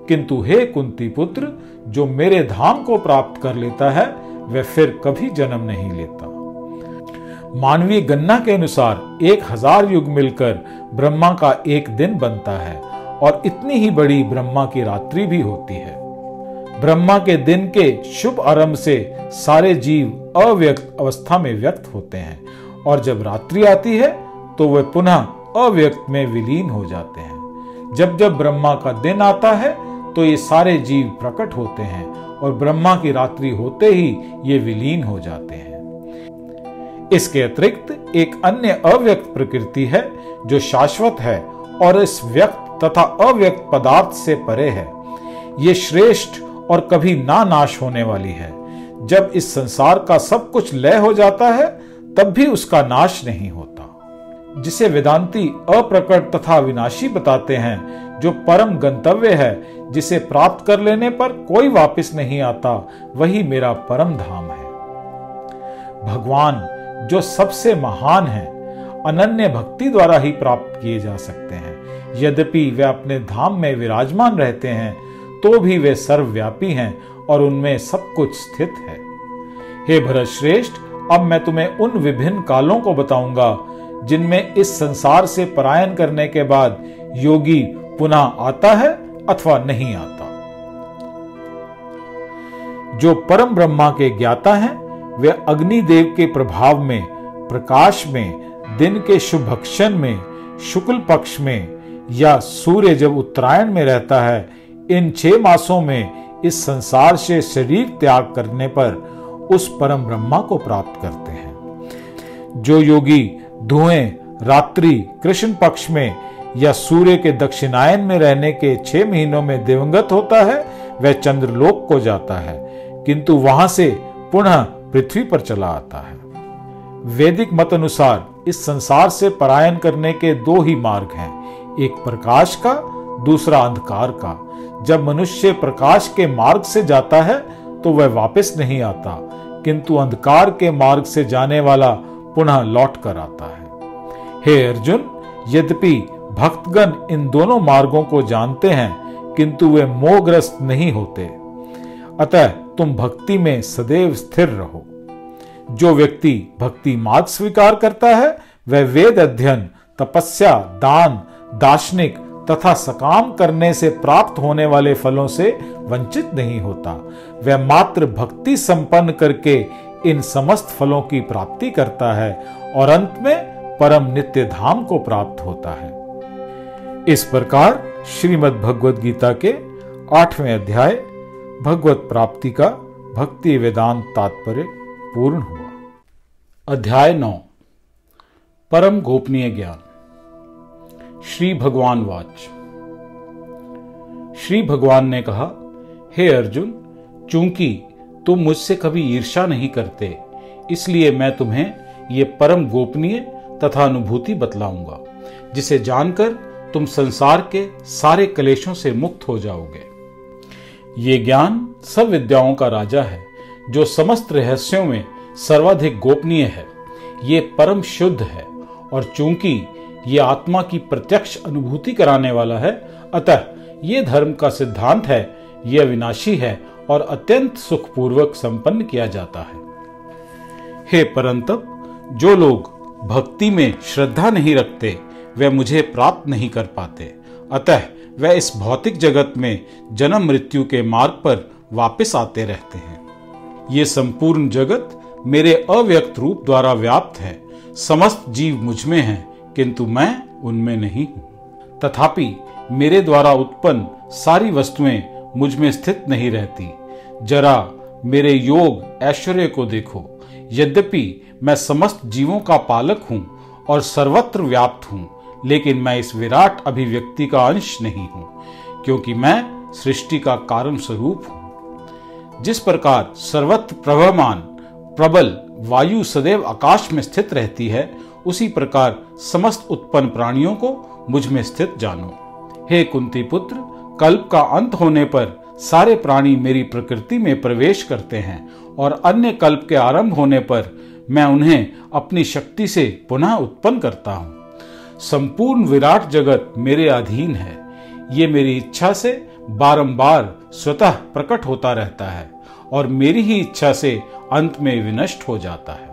किंतु हे कुंती पुत्र, जो मेरे धाम को प्राप्त कर लेता है, वह फिर कभी जन्म नहीं लेता। मानवीय गणना के अनुसार एक हज़ार युग मिलकर ब्रह्मा का एक दिन बनता है, और इतनी ही बड़ी ब्रह्मा की रात्रि भी होती है। ब्रह्मा के दिन के शुभ आरंभ से सारे जीव अव्यक्त अवस्था में व्यक्त होते हैं और जब रात्रि आती है तो वे पुनः अव्यक्त में विलीन हो जाते हैं। जब जब ब्रह्मा का दिन आता है तो ये सारे जीव प्रकट होते हैं और ब्रह्मा की रात्रि होते ही ये विलीन हो जाते हैं। इसके अतिरिक्त एक अन्य अव्यक्त प्रकृति है, जो शाश्वत है और इस व्यक्त तथा अव्यक्त पदार्थ से परे है। ये श्रेष्ठ और कभी ना नाश होने वाली है। जब इस संसार का सब कुछ लय हो जाता है, तब भी उसका नाश नहीं होता। जिसे वेदांती अप्रकट तथा विनाशी बताते हैं, जो परम गंतव्य है, जिसे प्राप्त कर लेने पर कोई वापस नहीं आता, वही मेरा परम धाम है। भगवान, जो सबसे महान है, अनन्य भक्ति द्वारा ही प्राप्त किए जा सकते हैं। यद्यपि वे अपने धाम में विराजमान रहते हैं तो भी वे सर्वव्यापी हैं और उनमें सब कुछ स्थित है। हे भरत श्रेष्ठ अब मैं तुम्हें उन विभिन्न कालों को बताऊँगा, जिनमें इस संसार से पलायन करने के बाद योगी पुनः आता है अथवा नहीं आता। जो परम ब्रह्मा के ज्ञाता हैं, वे अग्निदेव के प्रभाव में, प्रकाश में, दिन के शुभक्षण में, शुक्ल पक्ष में या सूर्य जब उत्तरायण में रहता है इन छह मासों में इस संसार से शरीर त्याग करने पर उस परम ब्रह्मा को प्राप्त करते हैं। जो योगी धुएँ, रात्रि, कृष्ण पक्ष में या सूर्य के दक्षिणायन में रहने के छह महीनों में दिवंगत होता है, वह चंद्रलोक को जाता है, किंतु वहाँ से पुनः पृथ्वी पर चला आता है। वैदिक मत अनुसार इस संसार से पलायन करने के दो ही मार्ग हैं, एक प्रकाश का, दूसरा अंधकार का। जब मनुष्य प्रकाश के मार्ग से जाता है तो वह वापस नहीं आता, किंतु अंधकार के मार्ग से जाने वाला पुनः लौट कर आता है। हे अर्जुन, यद्यपि भक्तगण इन दोनों मार्गों को जानते हैं, किंतु वे मोहग्रस्त नहीं होते। अतः तुम भक्ति में सदैव स्थिर रहो। जो व्यक्ति भक्ति मार्ग स्वीकार करता है, वह वेद अध्ययन, तपस्या, दान, दार्शनिक तथा सकाम करने से प्राप्त होने वाले फलों से वंचित नहीं होता। वह मात्र भक्ति संपन्न करके इन समस्त फलों की प्राप्ति करता है और अंत में परम नित्य धाम को प्राप्त होता है। इस प्रकार श्रीमद् भगवद गीता के आठवें अध्याय भगवत प्राप्ति का भक्ति वेदांत तात्पर्य पूर्ण हुआ। अध्याय नौ। परम गोपनीय ज्ञान। श्री भगवान वाच। श्री भगवान ने कहा, हे अर्जुन, चूँकि तुम मुझसे कभी ईर्षा नहीं करते, इसलिए मैं तुम्हें ये परम गोपनीय तथा अनुभूति बतलाऊँगा, जिसे जानकर तुम संसार के सारे कलेशों से मुक्त हो जाओगे। ये ज्ञान सब विद्याओं का राजा है, जो समस्त रहस्यों में सर्वाधिक गोपनीय है। ये परम शुद्ध है, और चूँकि ये आत्मा की प्रत्यक्ष अनुभूति कराने वाला है। अतः ये धर्म का सिद्धांत है, ये अविनाशी है और अत्यंत सुखपूर्वक संपन्न किया जाता है। हे परंतप, जो लोग भक्ति में श्रद्धा नहीं रखते, वे मुझे प्राप्त नहीं कर पाते। अतः वे इस भौतिक जगत में जन्म मृत्यु के मार्ग पर वापस आते रहते हैं। ये संपूर्ण जगत मेरे अव्यक्त रूप द्वारा व्याप्त है। समस्त जीव मुझमें हैं। किंतु मैं उनमें नहीं हूँ। तथापि मेरे द्वारा उत्पन्न सारी वस्तुएँ मुझमें स्थित नहीं रहती। जरा मेरे योग ऐश्वर्य को देखो। यद्यपि मैं समस्त जीवों का पालक हूँ और सर्वत्र व्याप्त हूँ, लेकिन मैं इस विराट अभिव्यक्ति का अंश नहीं हूँ, क्योंकि मैं सृष्टि का कारण स्वरूप हूँ। जिस प्रकार सर्वत्र प्रभमान प्रबल वायु सदैव आकाश में स्थित रहती है उसी प्रकार समस्त उत्पन्न प्राणियों को मुझमें स्थित जानो। हे कुंती पुत्र, कल्प का अंत होने पर सारे प्राणी मेरी प्रकृति में प्रवेश करते हैं और अन्य कल्प के आरंभ होने पर मैं उन्हें अपनी शक्ति से पुनः उत्पन्न करता हूँ। संपूर्ण विराट जगत मेरे अधीन है। ये मेरी इच्छा से बारंबार स्वतः प्रकट होता रहता है और मेरी ही इच्छा से अंत में विनष्ट हो जाता है।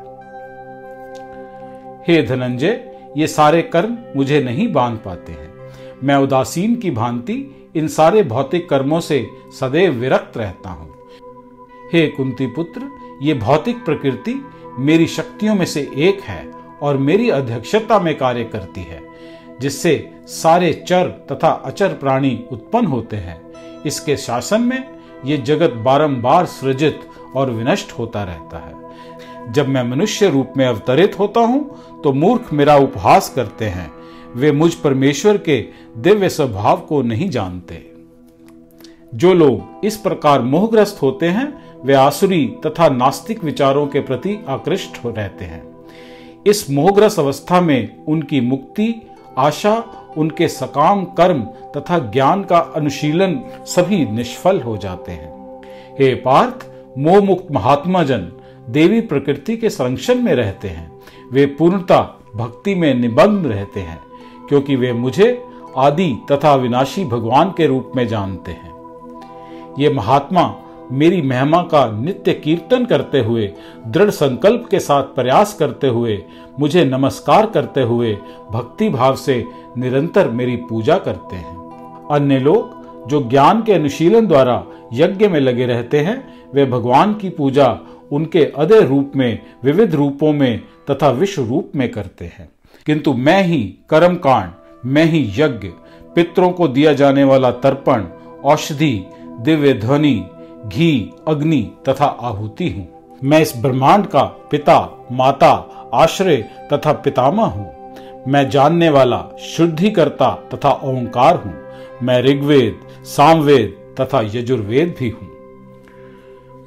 हे धनंजय, ये सारे कर्म मुझे नहीं बाँध पाते हैं। मैं उदासीन की भांति इन सारे भौतिक कर्मों से सदैव विरक्त रहता हूँ। हे कुंती पुत्र, ये भौतिक प्रकृति मेरी शक्तियों में से एक है और मेरी अध्यक्षता में कार्य करती है, जिससे सारे चर तथा अचर प्राणी उत्पन्न होते हैं। इसके शासन में ये जगत बारंबार सृजित और विनष्ट होता रहता है। जब मैं मनुष्य रूप में अवतरित होता हूँ तो मूर्ख मेरा उपहास करते हैं। वे मुझ परमेश्वर के दिव्य स्वभाव को नहीं जानते। जो लोग इस प्रकार मोहग्रस्त होते हैं, वे आसुरी तथा नास्तिक विचारों के प्रति आकृष्ट हो रहते हैं। इस मोहग्रस्त अवस्था में उनकी मुक्ति, आशा, उनके सकाम कर्म तथा ज्ञान का अनुशीलन सभी निष्फल हो जाते हैं। हे पार्थ मोह मुक्त महात्मा जन देवी प्रकृति के संरक्षण में रहते हैं। वे पूर्णता, भक्ति में निबंध रहते हैं, क्योंकि वे मुझे आदि तथा विनाशी भगवान के रूप में जानते हैं। ये महात्मा मेरी महिमा का नित्य कीर्तन करते हुए, दृढ़ संकल्प के साथ प्रयास करते हुए, मुझे नमस्कार करते हुए, भक्ति भाव से निरंतर मेरी पूजा करते हैं। अन्य लोग, जो ज्ञान के अनुशीलन द्वारा यज्ञ में लगे रहते हैं, वे भगवान की पूजा उनके अदय रूप में, विविध रूपों में तथा विश्व रूप में करते हैं। किंतु मैं ही कर्म कांड मैं ही यज्ञ, पितरों को दिया जाने वाला तर्पण, औषधि, दिव्य ध्वनि, घी, अग्नि तथा आहुति हूँ। मैं इस ब्रह्मांड का पिता, माता, आश्रय तथा पितामह हूँ। मैं जानने वाला, शुद्धिकर्ता तथा ओंकार हूँ। मैं ऋग्वेद, सामवेद तथा यजुर्वेद भी हूँ।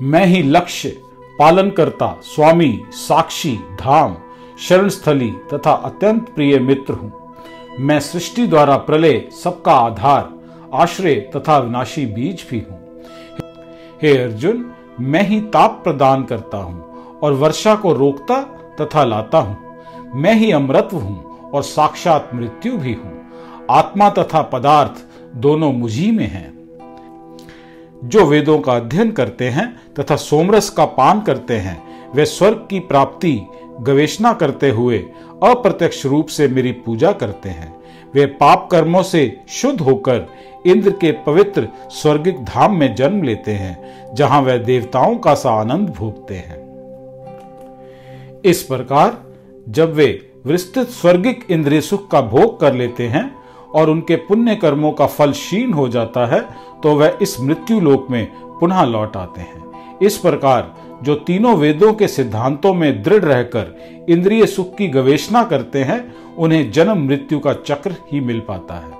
मैं ही लक्ष्य पालनकर्ता, स्वामी, साक्षी, धाम शरण स्थली तथा अत्यंत प्रिय मित्र हूँ। मैं सृष्टि द्वारा प्रलय सबका आधार, आश्रय तथा विनाशी बीज भी हूँ। हे अर्जुन, मैं ही ताप प्रदान करता हूँ और वर्षा को रोकता तथा लाता हूँ। मैं ही अमृत्व हूँ और साक्षात मृत्यु भी हूँ। आत्मा तथा पदार्थ दोनों मुझी में हैं। जो वेदों का अध्ययन करते हैं तथा सोमरस का पान करते हैं, वे स्वर्ग की प्राप्ति, गवेषणा करते हुए अप्रत्यक्ष रूप से मेरी पूजा करते हैं। वे पाप कर्मों से शुद्ध होकर इंद्र के पवित्र स्वर्गिक धाम में जन्म लेते हैं, जहाँ वे देवताओं का सा आनंद भोगते हैं। इस प्रकार जब वे विस्तृत स्वर्गिक इंद्रिय सुख का भोग कर लेते हैं और उनके पुण्य कर्मों का फल क्षीण हो जाता है तो वह इस मृत्यु लोक में पुनः लौट आते हैं। इस प्रकार जो तीनों वेदों के सिद्धांतों में दृढ़ रहकर इंद्रिय सुख की गवेषणा करते हैं, उन्हें जन्म मृत्यु का चक्र ही मिल पाता है।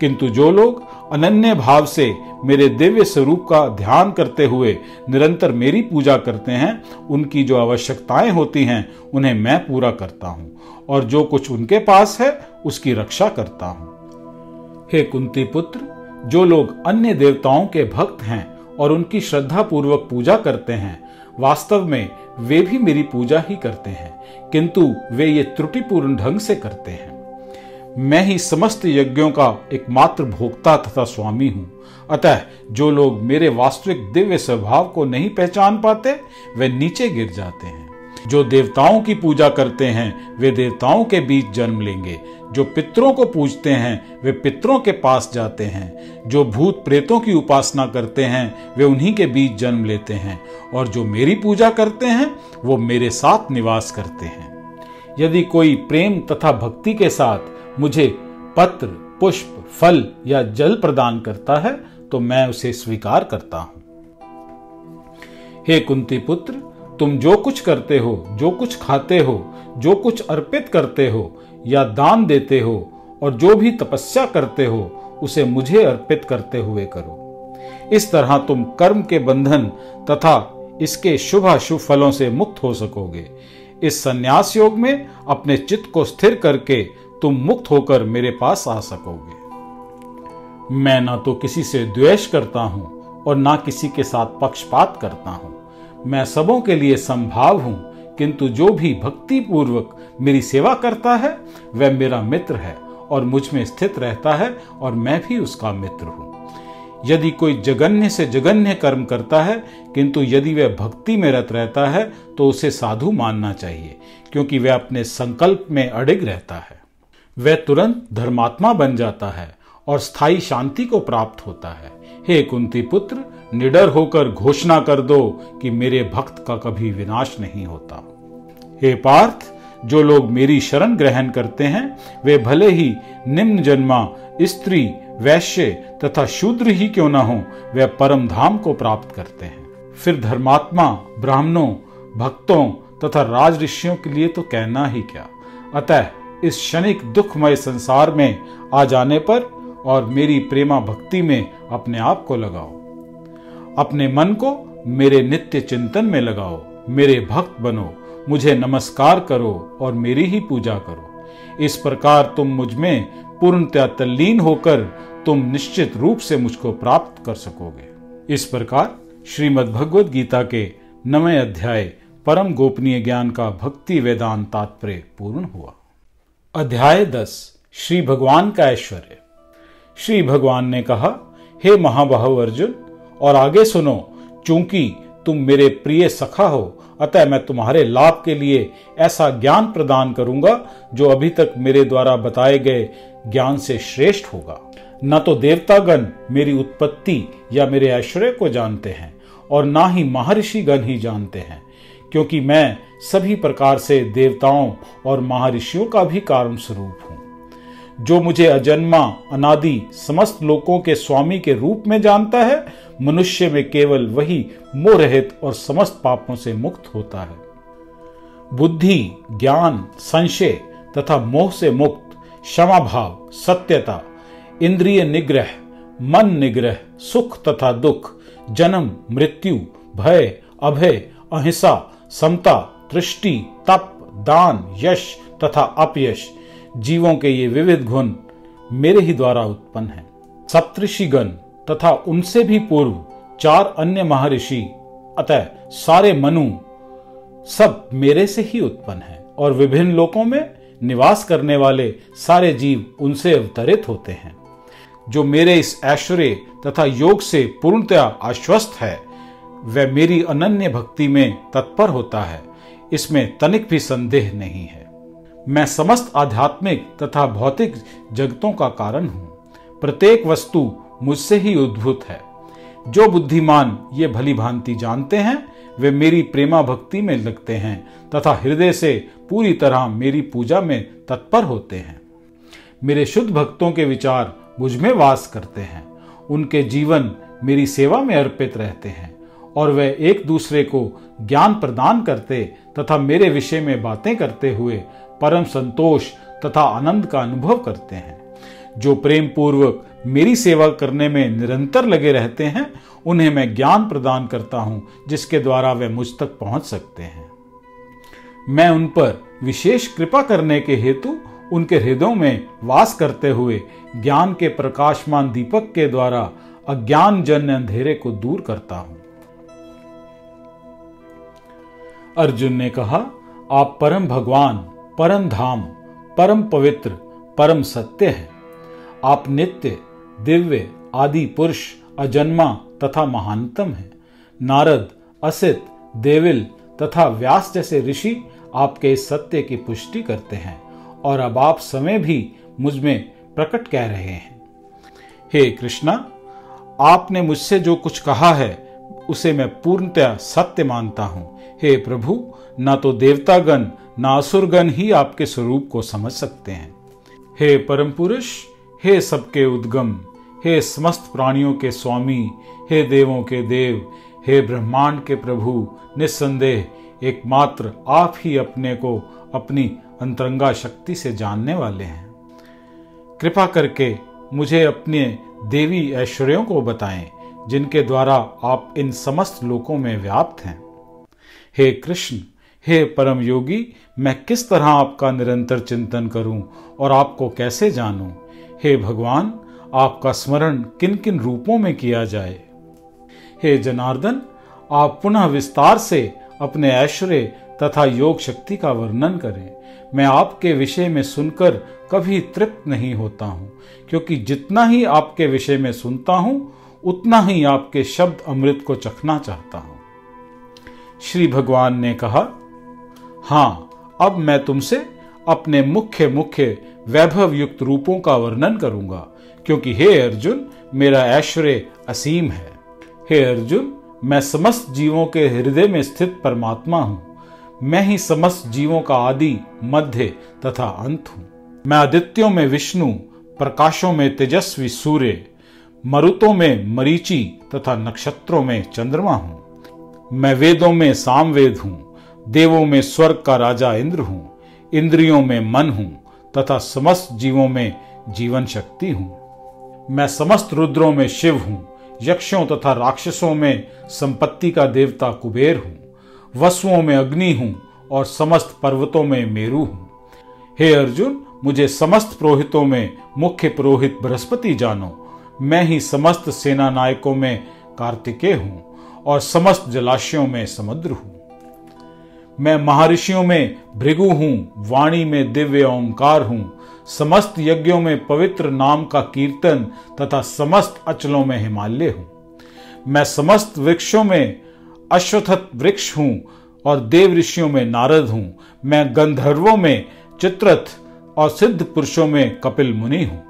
किंतु जो लोग अनन्य भाव से मेरे दिव्य स्वरूप का ध्यान करते हुए निरंतर मेरी पूजा करते हैं, उनकी जो आवश्यकताएँ होती हैं, उन्हें मैं पूरा करता हूँ। और जो कुछ उनके पास है, उसकी रक्षा करता हूँ। हे कुंती पुत्र, जो लोग अन्य देवताओं के भक्त हैं और उनकी श्रद्धा पूर्वक पूजा करते हैं, वास्तव में वे भी मेरी पूजा ही करते हैं, किंतु वे ये त्रुटिपूर्ण ढंग से करते हैं। मैं ही समस्त यज्ञों का एकमात्र भोक्ता तथा स्वामी हूँ। अतः जो लोग मेरे वास्तविक दिव्य स्वभाव को नहीं पहचान पाते, वे नीचे गिर जाते हैं। जो देवताओं की पूजा करते हैं, वे देवताओं के बीच जन्म लेंगे। जो पितरों को पूजते हैं, वे पितरों के पास जाते हैं। जो भूत प्रेतों की उपासना करते हैं, वे उन्हीं के बीच जन्म लेते हैं। और जो मेरी पूजा करते हैं, वो मेरे साथ निवास करते हैं। यदि कोई प्रेम तथा भक्ति के साथ मुझे पत्र, पुष्प, फल या जल प्रदान करता है तो मैं उसे स्वीकार करता हूँ। हे कुंती पुत्र तुम जो कुछ करते हो, जो कुछ खाते हो, जो कुछ अर्पित करते हो, या दान देते हो, और जो भी तपस्या करते हो, उसे मुझे अर्पित करते हुए करो। इस तरह तुम कर्म के बंधन तथा इसके शुभ अशुभ फलों से मुक्त हो सकोगे। इस संन्यास योग में अपने चित्त को स्थिर करके तुम मुक्त होकर मेरे पास आ सकोगे। मैं ना तो किसी से द्वेष करता हूँ, और ना किसी के साथ पक्षपात करता हूँ। मैं सबों के लिए संभाव हूँ, किंतु जो भी भक्ति पूर्वक मेरी सेवा करता है, वह मेरा मित्र है और मुझमें स्थित रहता है और मैं भी उसका मित्र हूँ। यदि कोई जगन्य से जगन्य कर्म करता है, किंतु यदि वह भक्ति में रत रहता है तो उसे साधु मानना चाहिए, क्योंकि वह अपने संकल्प में अडिग रहता है। वह तुरंत धर्मात्मा बन जाता है और स्थायी शांति को प्राप्त होता है। हे कुंती पुत्र निडर होकर घोषणा कर दो कि मेरे भक्त का कभी विनाश नहीं होता। हे पार्थ, जो लोग मेरी शरण ग्रहण करते हैं, वे भले ही निम्न जन्मा स्त्री, वैश्य तथा शूद्र ही क्यों न हो, वे परम धाम को प्राप्त करते हैं। फिर धर्मात्मा, ब्राह्मणों, भक्तों तथा राज ऋषियों के लिए तो कहना ही क्या? अतः इस क्षणिक दुखमय संसार में आ जाने पर और मेरी प्रेमा भक्ति में अपने आप को लगाओ। अपने मन को मेरे नित्य चिंतन में लगाओ, मेरे भक्त बनो, मुझे नमस्कार करो और मेरी ही पूजा करो। इस प्रकार तुम मुझमें पूर्णतया तल्लीन होकर तुम निश्चित रूप से मुझको प्राप्त कर सकोगे। इस प्रकार श्रीमद् भगवद गीता के नवे अध्याय परम गोपनीय ज्ञान का भक्ति वेदांत तात्पर्य पूर्ण हुआ। अध्याय दस, श्री भगवान का ऐश्वर्य। श्री भगवान ने कहा, हे महाबाहु अर्जुन और आगे सुनो, चूँकि तुम मेरे प्रिय सखा हो, अतः मैं तुम्हारे लाभ के लिए ऐसा ज्ञान प्रदान करूँगा, जो अभी तक मेरे द्वारा बताए गए ज्ञान से श्रेष्ठ होगा। न तो देवतागण मेरी उत्पत्ति या मेरे ऐश्वर्य को जानते हैं, और ना ही महर्षि गण ही जानते हैं, क्योंकि मैं सभी प्रकार से देवताओं और महर्षियों का भी कारण स्वरूप हूँ। जो मुझे अजन्मा, अनादि, समस्त लोकों के स्वामी के रूप में जानता है मनुष्य में केवल वही मोह रहित और समस्त पापों से मुक्त होता है। बुद्धि, ज्ञान, संशय तथा मोह से मुक्त क्षमा भाव सत्यता, इंद्रिय निग्रह, मन निग्रह, सुख तथा दुख, जन्म, मृत्यु, भय, अभय, अहिंसा, समता दृष्टि तप, दान, यश तथा अपयश, जीवों के ये विविध गुण मेरे ही द्वारा उत्पन्न है। सप्तषिगण तथा उनसे भी पूर्व चार अन्य महर्षि, अतः सारे मनु सब मेरे से ही उत्पन्न है और विभिन्न लोकों में निवास करने वाले सारे जीव उनसे अवतरित होते हैं। जो मेरे इस ऐश्वर्य तथा योग से पूर्णतया आश्वस्त है, वह मेरी अनन्य भक्ति में तत्पर होता है। इसमें तनिक भी संदेह नहीं है। मैं समस्त आध्यात्मिक तथा भौतिक जगतों का कारण हूँ। प्रत्येक वस्तु मुझसे ही उद्भूत है। जो बुद्धिमान ये भली भांति जानते हैं, वे मेरी प्रेमा भक्ति में लगते हैं, तथा हृदय से पूरी तरह मेरी पूजा में तत्पर होते हैं। मेरे शुद्ध भक्तों के विचार मुझमें वास करते हैं। उनके जीवन मेरी सेवा में अर्पित रहते हैं, और वे एक दूसरे को ज्ञान प्रदान करते तथा मेरे विषय में बातें करते हुए परम संतोष तथा आनंद का अनुभव करते हैं। जो प्रेम पूर्वक मेरी सेवा करने में निरंतर लगे रहते हैं, उन्हें मैं ज्ञान प्रदान करता हूँ, जिसके द्वारा वे मुझ तक पहुँच सकते हैं। मैं उन पर विशेष कृपा करने के हेतु उनके हृदयों में वास करते हुए ज्ञान के प्रकाशमान दीपक के द्वारा अज्ञान जन्य अंधेरे को दूर करता हूँ। अर्जुन ने कहा, आप परम भगवान, परम धाम, परम पवित्र, परम सत्य है। आप नित्य, दिव्य, आदि पुरुष, अजन्मा तथा महानतम है। नारद, असित, देविल तथा व्यास जैसे ऋषि आपके इस सत्य की पुष्टि करते हैं और अब आप समय भी मुझमें प्रकट कह रहे हैं। हे कृष्णा, आपने मुझसे जो कुछ कहा है, उसे मैं पूर्णतया सत्य मानता हूँ। हे प्रभु, ना तो देवतागण, ना असुरगण ही आपके स्वरूप को समझ सकते हैं। हे परम पुरुष हे सबके उद्गम, हे समस्त प्राणियों के स्वामी, हे देवों के देव, हे ब्रह्मांड के प्रभु, निस्संदेह, एकमात्र आप ही अपने को अपनी अंतरंगा शक्ति से जानने वाले हैं। कृपा करके मुझे अपने देवी ऐश्वर्यों को बताएँ, जिनके द्वारा आप इन समस्त लोकों में व्याप्त हैं। हे कृष्ण, हे परम योगी मैं किस तरह आपका निरंतर चिंतन करूँ और आपको कैसे जानूं? हे भगवान, आपका स्मरण किन किन रूपों में किया जाए? हे जनार्दन, आप पुनः विस्तार से अपने ऐश्वर्य तथा योग शक्ति का वर्णन करें। मैं आपके विषय में सुनकर कभी तृप्त नहीं होता हूँ, क्योंकि जितना ही आपके विषय में सुनता हूँ, उतना ही आपके शब्द अमृत को चखना चाहता हूँ। श्री भगवान ने कहा, हाँ, अब मैं तुमसे अपने मुख्य मुख्य वैभव युक्त रूपों का वर्णन करूँगा, क्योंकि हे अर्जुन, मेरा ऐश्वर्य असीम है। हे अर्जुन, मैं समस्त जीवों के हृदय में स्थित परमात्मा हूँ। मैं ही समस्त जीवों का आदि, मध्य तथा अंत हूँ। मैं आदित्यों में विष्णु, प्रकाशों में तेजस्वी सूर्य, मरुतों में मरीचि तथा नक्षत्रों में चंद्रमा हूँ। मैं वेदों में सामवेद हूँ। देवों में स्वर्ग का राजा इंद्र हूँ। इंद्रियों में मन हूँ तथा समस्त जीवों में जीवन शक्ति हूँ। मैं समस्त रुद्रों में शिव हूँ, यक्षों तथा राक्षसों में संपत्ति का देवता कुबेर हूँ, वसुओं में अग्नि हूँ और समस्त पर्वतों में मेरु हूँ। हे अर्जुन, मुझे समस्त पुरोहितों में मुख्य पुरोहित बृहस्पति जानो। मैं ही समस्त सेना नायकों में कार्तिकेय हूँ और समस्त जलाशयों में समुद्र हूँ। मैं महर्षियों में भृगु हूँ, वाणी में दिव्य ओंकार हूँ। समस्त यज्ञों में पवित्र नाम का कीर्तन तथा समस्त अचलों में हिमालय हूँ। मैं समस्त वृक्षों में अश्वथत वृक्ष हूँ और देव ऋषियों में नारद हूँ। मैं गंधर्वों में चित्रथ और सिद्ध पुरुषों में कपिल मुनि हूँ।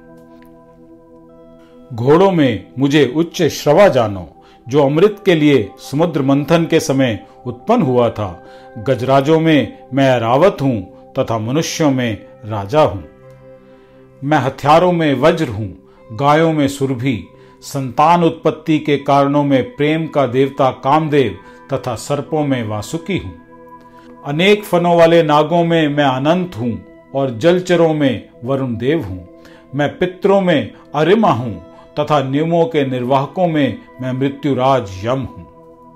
घोड़ों में मुझे उच्च श्रवा जानो। जो अमृत के लिए समुद्र मंथन के समय उत्पन्न हुआ था, गजराजों में मैं रावत हूँ तथा मनुष्यों में राजा हूँ। मैं हथियारों में वज्र हूँ, गायों में सुरभि, संतान उत्पत्ति के कारणों में प्रेम का देवता कामदेव तथा सर्पों में वासुकी हूँ। अनेक फनों वाले नागों में मैं अनंत हूँ और जलचरों में वरुण देव हूँ। मैं पितरों में अरिमा हूँ तथा नियमों के निर्वाहकों में मैं मृत्युराज यम हूँ।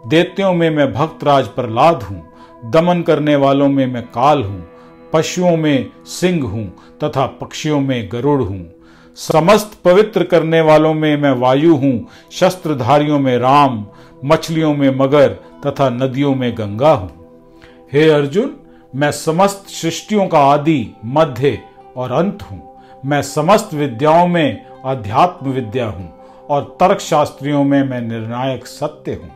देत्यों में मैं भक्तराज प्रहलाद हूँ। दमन करने वालों में मैं काल हूँ। पशुओं में सिंह हूँ तथा पक्षियों में गरुड़ हूँ। समस्त पवित्र करने वालों में मैं वायु हूँ। शस्त्रधारियों में राम, मछलियों में मगर तथा नदियों में गंगा हूँ। हे अर्जुन, मैं समस्त सृष्टियों का आदि, मध्य और अंत हूँ। मैं समस्त विद्याओं में अध्यात्म विद्या हूँ और तर्क शास्त्रियों में मैं निर्णायक सत्य हूँ।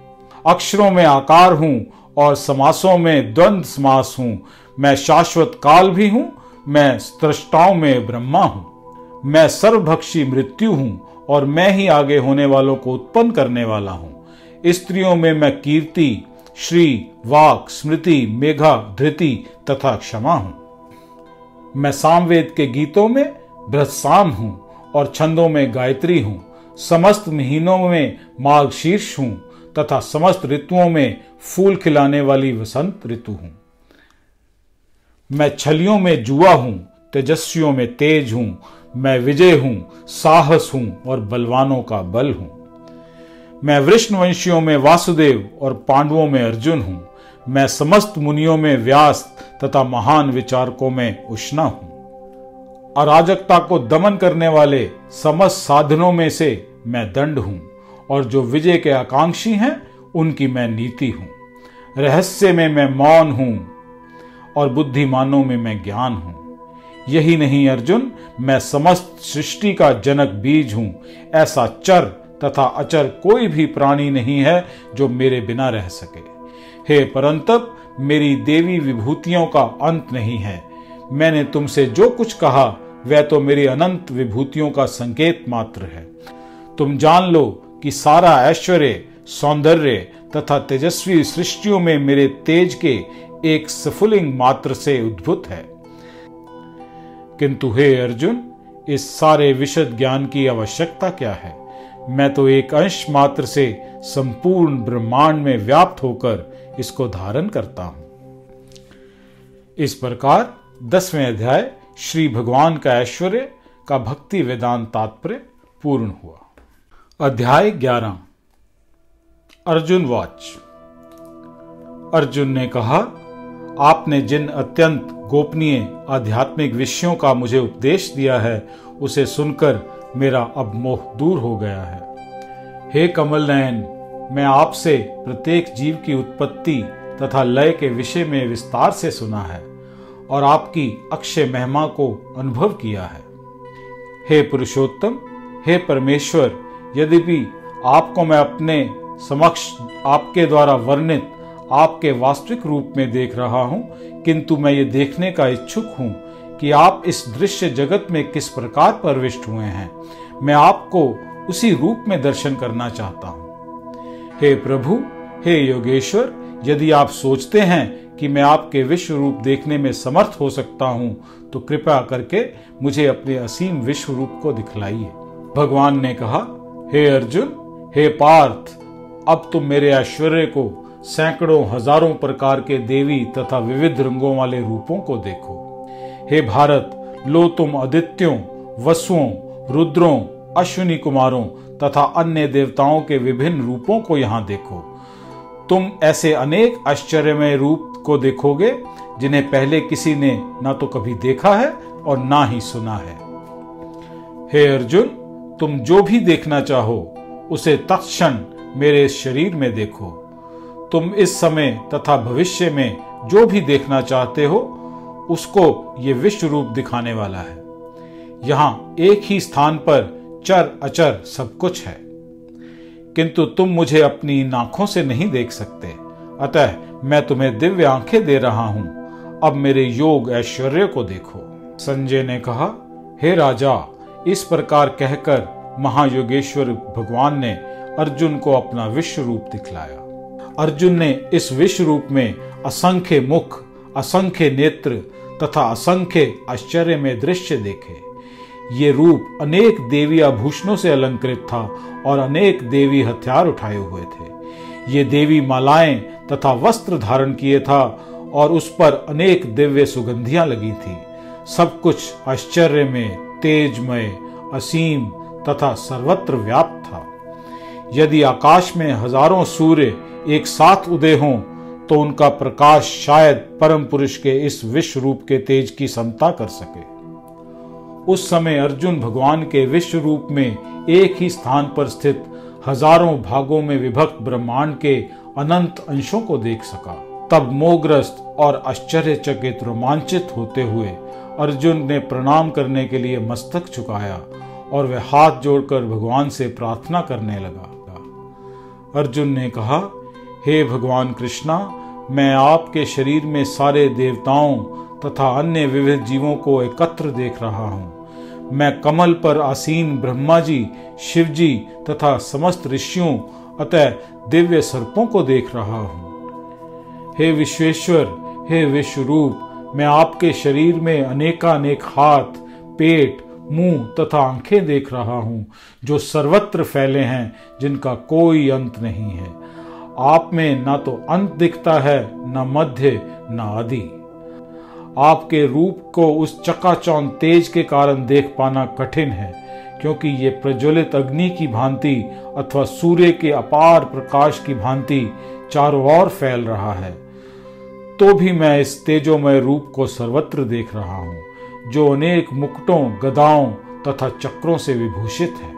अक्षरों में आकार हूँ और समासों में द्वंद समास हूँ। मैं शाश्वत काल भी हूँ, मैं सृष्टाओं में ब्रह्मा हूँ। मैं सर्वभक्षी मृत्यु हूँ और मैं ही आगे होने वालों को उत्पन्न करने वाला हूँ। स्त्रियों में मैं कीर्ति, श्री, वाक, स्मृति, मेघा, धृति तथा क्षमा हूँ। मैं सामवेद के गीतों में बृहसाम हूँ। और छंदों में गायत्री हूँ, समस्त महीनों में माघ शीर्ष हूँ, तथा समस्त ऋतुओं में फूल खिलाने वाली वसंत ऋतु हूँ। मैं छलियों में जुआ हूँ, तेजस्वियों में तेज हूँ, मैं विजय हूँ, साहस हूँ और बलवानों का बल हूँ। मैं वृष्णवंशियों में वासुदेव और पांडवों में अर्जुन हूँ, मैं समस्त मुनियों में व्यास तथा महान विचारकों में उष्णा हूँ। अराजकता को दमन करने वाले समस्त साधनों में से मैं दंड हूँ, और जो विजय के आकांक्षी हैं, उनकी मैं नीति हूँ। रहस्य में मैं मौन हूँ, और बुद्धिमानों में मैं ज्ञान हूँ। यही नहीं अर्जुन, मैं समस्त सृष्टि का जनक बीज हूँ। ऐसा चर तथा अचर कोई भी प्राणी नहीं है जो मेरे बिना रह सके। हे परंतप, मेरी देवी विभूतियों का अंत नहीं है। मैंने तुमसे जो कुछ कहा वह तो मेरी अनंत विभूतियों का संकेत मात्र है। तुम जान लो कि सारा ऐश्वर्य, सौंदर्य तथा तेजस्वी सृष्टियों में मेरे तेज के एक सफुलिंग मात्र से उद्भुत है। किंतु हे अर्जुन, इस सारे विशद ज्ञान की आवश्यकता क्या है? मैं तो एक अंश मात्र से संपूर्ण ब्रह्मांड में व्याप्त होकर इसको धारण करता हूँ। इस प्रकार दसवें अध्याय श्री भगवान का ऐश्वर्य का भक्ति वेदांत तात्पर्य पूर्ण हुआ। अध्याय ग्यारह। अर्जुन वाच अर्जुन ने कहा, आपने जिन अत्यंत गोपनीय आध्यात्मिक विषयों का मुझे उपदेश दिया है, उसे सुनकर मेरा अब मोह दूर हो गया है। हे कमल नयन मैं आपसे प्रत्येक जीव की उत्पत्ति तथा लय के विषय में विस्तार से सुना है। और आपकी अक्षय महिमा को अनुभव किया है। हे पुरुषोत्तम, हे परमेश्वर यद्यपि आपको मैं अपने समक्ष आपके द्वारा वर्णित आपके वास्तविक रूप में देख रहा हूँ, किंतु मैं ये देखने का इच्छुक हूँ कि आप इस दृश्य जगत में किस प्रकार प्रविष्ट हुए हैं, मैं आपको उसी रूप में दर्शन करना चाहता हूँ। हे प्रभु, हे योगेश्वर, यदि आप सोचते हैं कि मैं आपके विश्व रूप देखने में समर्थ हो सकता हूँ तो कृपया करके मुझे अपने असीम विश्व रूप को दिखलाइए। भगवान ने कहा, हे अर्जुन, हे पार्थ, अब तुम मेरे ऐश्वर्य को सैकड़ों, हज़ारों प्रकार के देवी तथा विविध रंगों वाले रूपों को देखो। हे भारत, लो तुम आदित्यों, वसुओं, रुद्रों, अश्विनी कुमारों तथा अन्य देवताओं के विभिन्न रूपों को यहाँ देखो। तुम ऐसे अनेक आश्चर्यमय रूप को देखोगे, जिन्हें पहले किसी ने ना तो कभी देखा है और ना ही सुना है। हे अर्जुन, तुम जो भी देखना चाहो, उसे तत्क्षण मेरे शरीर में देखो। तुम इस समय तथा भविष्य में जो भी देखना चाहते हो, उसको ये विश्व रूप दिखाने वाला है। यहाँ एक ही स्थान पर चर अचर सब कुछ है। किंतु तुम मुझे अपनी नाखों से नहीं देख सकते। अतः मैं तुम्हें दिव्य आँखें दे रहा हूँ। अब मेरे योग ऐश्वर्य को देखो। संजय ने कहा, हे राजा, इस प्रकार कहकर महायोगेश्वर भगवान ने अर्जुन को अपना विश्व रूप दिखलाया। अर्जुन ने इस विश्व रूप में असंख्य मुख, असंख्य नेत्र तथा असंख्य आश्चर्य में दृश्य देखे। ये रूप अनेक देवी आभूषणों से अलंकृत था और अनेक देवी हथियार उठाए हुए थे। ये देवी मालाएँ तथा वस्त्र धारण किए था और उस पर अनेक दिव्य सुगंधियाँ लगी थी। सब कुछ आश्चर्य में तेजमय, असीम तथा सर्वत्र व्याप्त था। यदि आकाश में हज़ारों सूर्य एक साथ उदय हों तो उनका प्रकाश शायद परम पुरुष के इस विश्व रूप के तेज की समता कर सके। उस समय अर्जुन भगवान के विश्व रूप में एक ही स्थान पर स्थित हज़ारों भागों में विभक्त ब्रह्मांड के अनंत अंशों को देख सका। तब मोहग्रस्त और आश्चर्यचकित रोमांचित होते हुए अर्जुन ने प्रणाम करने के लिए मस्तक झुकाया और वह हाथ जोड़कर भगवान से प्रार्थना करने लगा। अर्जुन ने कहा, हे भगवान कृष्णा, मैं आपके शरीर में सारे देवताओं तथा अन्य विविध जीवों को एकत्र देख रहा हूँ। मैं कमल पर आसीन ब्रह्मा जी, शिव जी तथा समस्त ऋषियों अतः दिव्य सर्पों को देख रहा हूँ। हे विश्वेश्वर, हे विश्व रूप मैं आपके शरीर में अनेकानेक हाथ, पेट, मुँह तथा आँखें देख रहा हूँ, जो सर्वत्र फैले हैं, जिनका कोई अंत नहीं है। आप में ना तो अंत दिखता है, न मध्य, न आदि। आपके रूप को उस चकाचौंध तेज के कारण देख पाना कठिन है, क्योंकि ये प्रज्वलित अग्नि की भांति अथवा सूर्य के अपार प्रकाश की भांति चारों ओर फैल रहा है। तो भी मैं इस तेजोमय रूप को सर्वत्र देख रहा हूँ, जो अनेक मुकुटों, गदाओं तथा चक्रों से विभूषित है।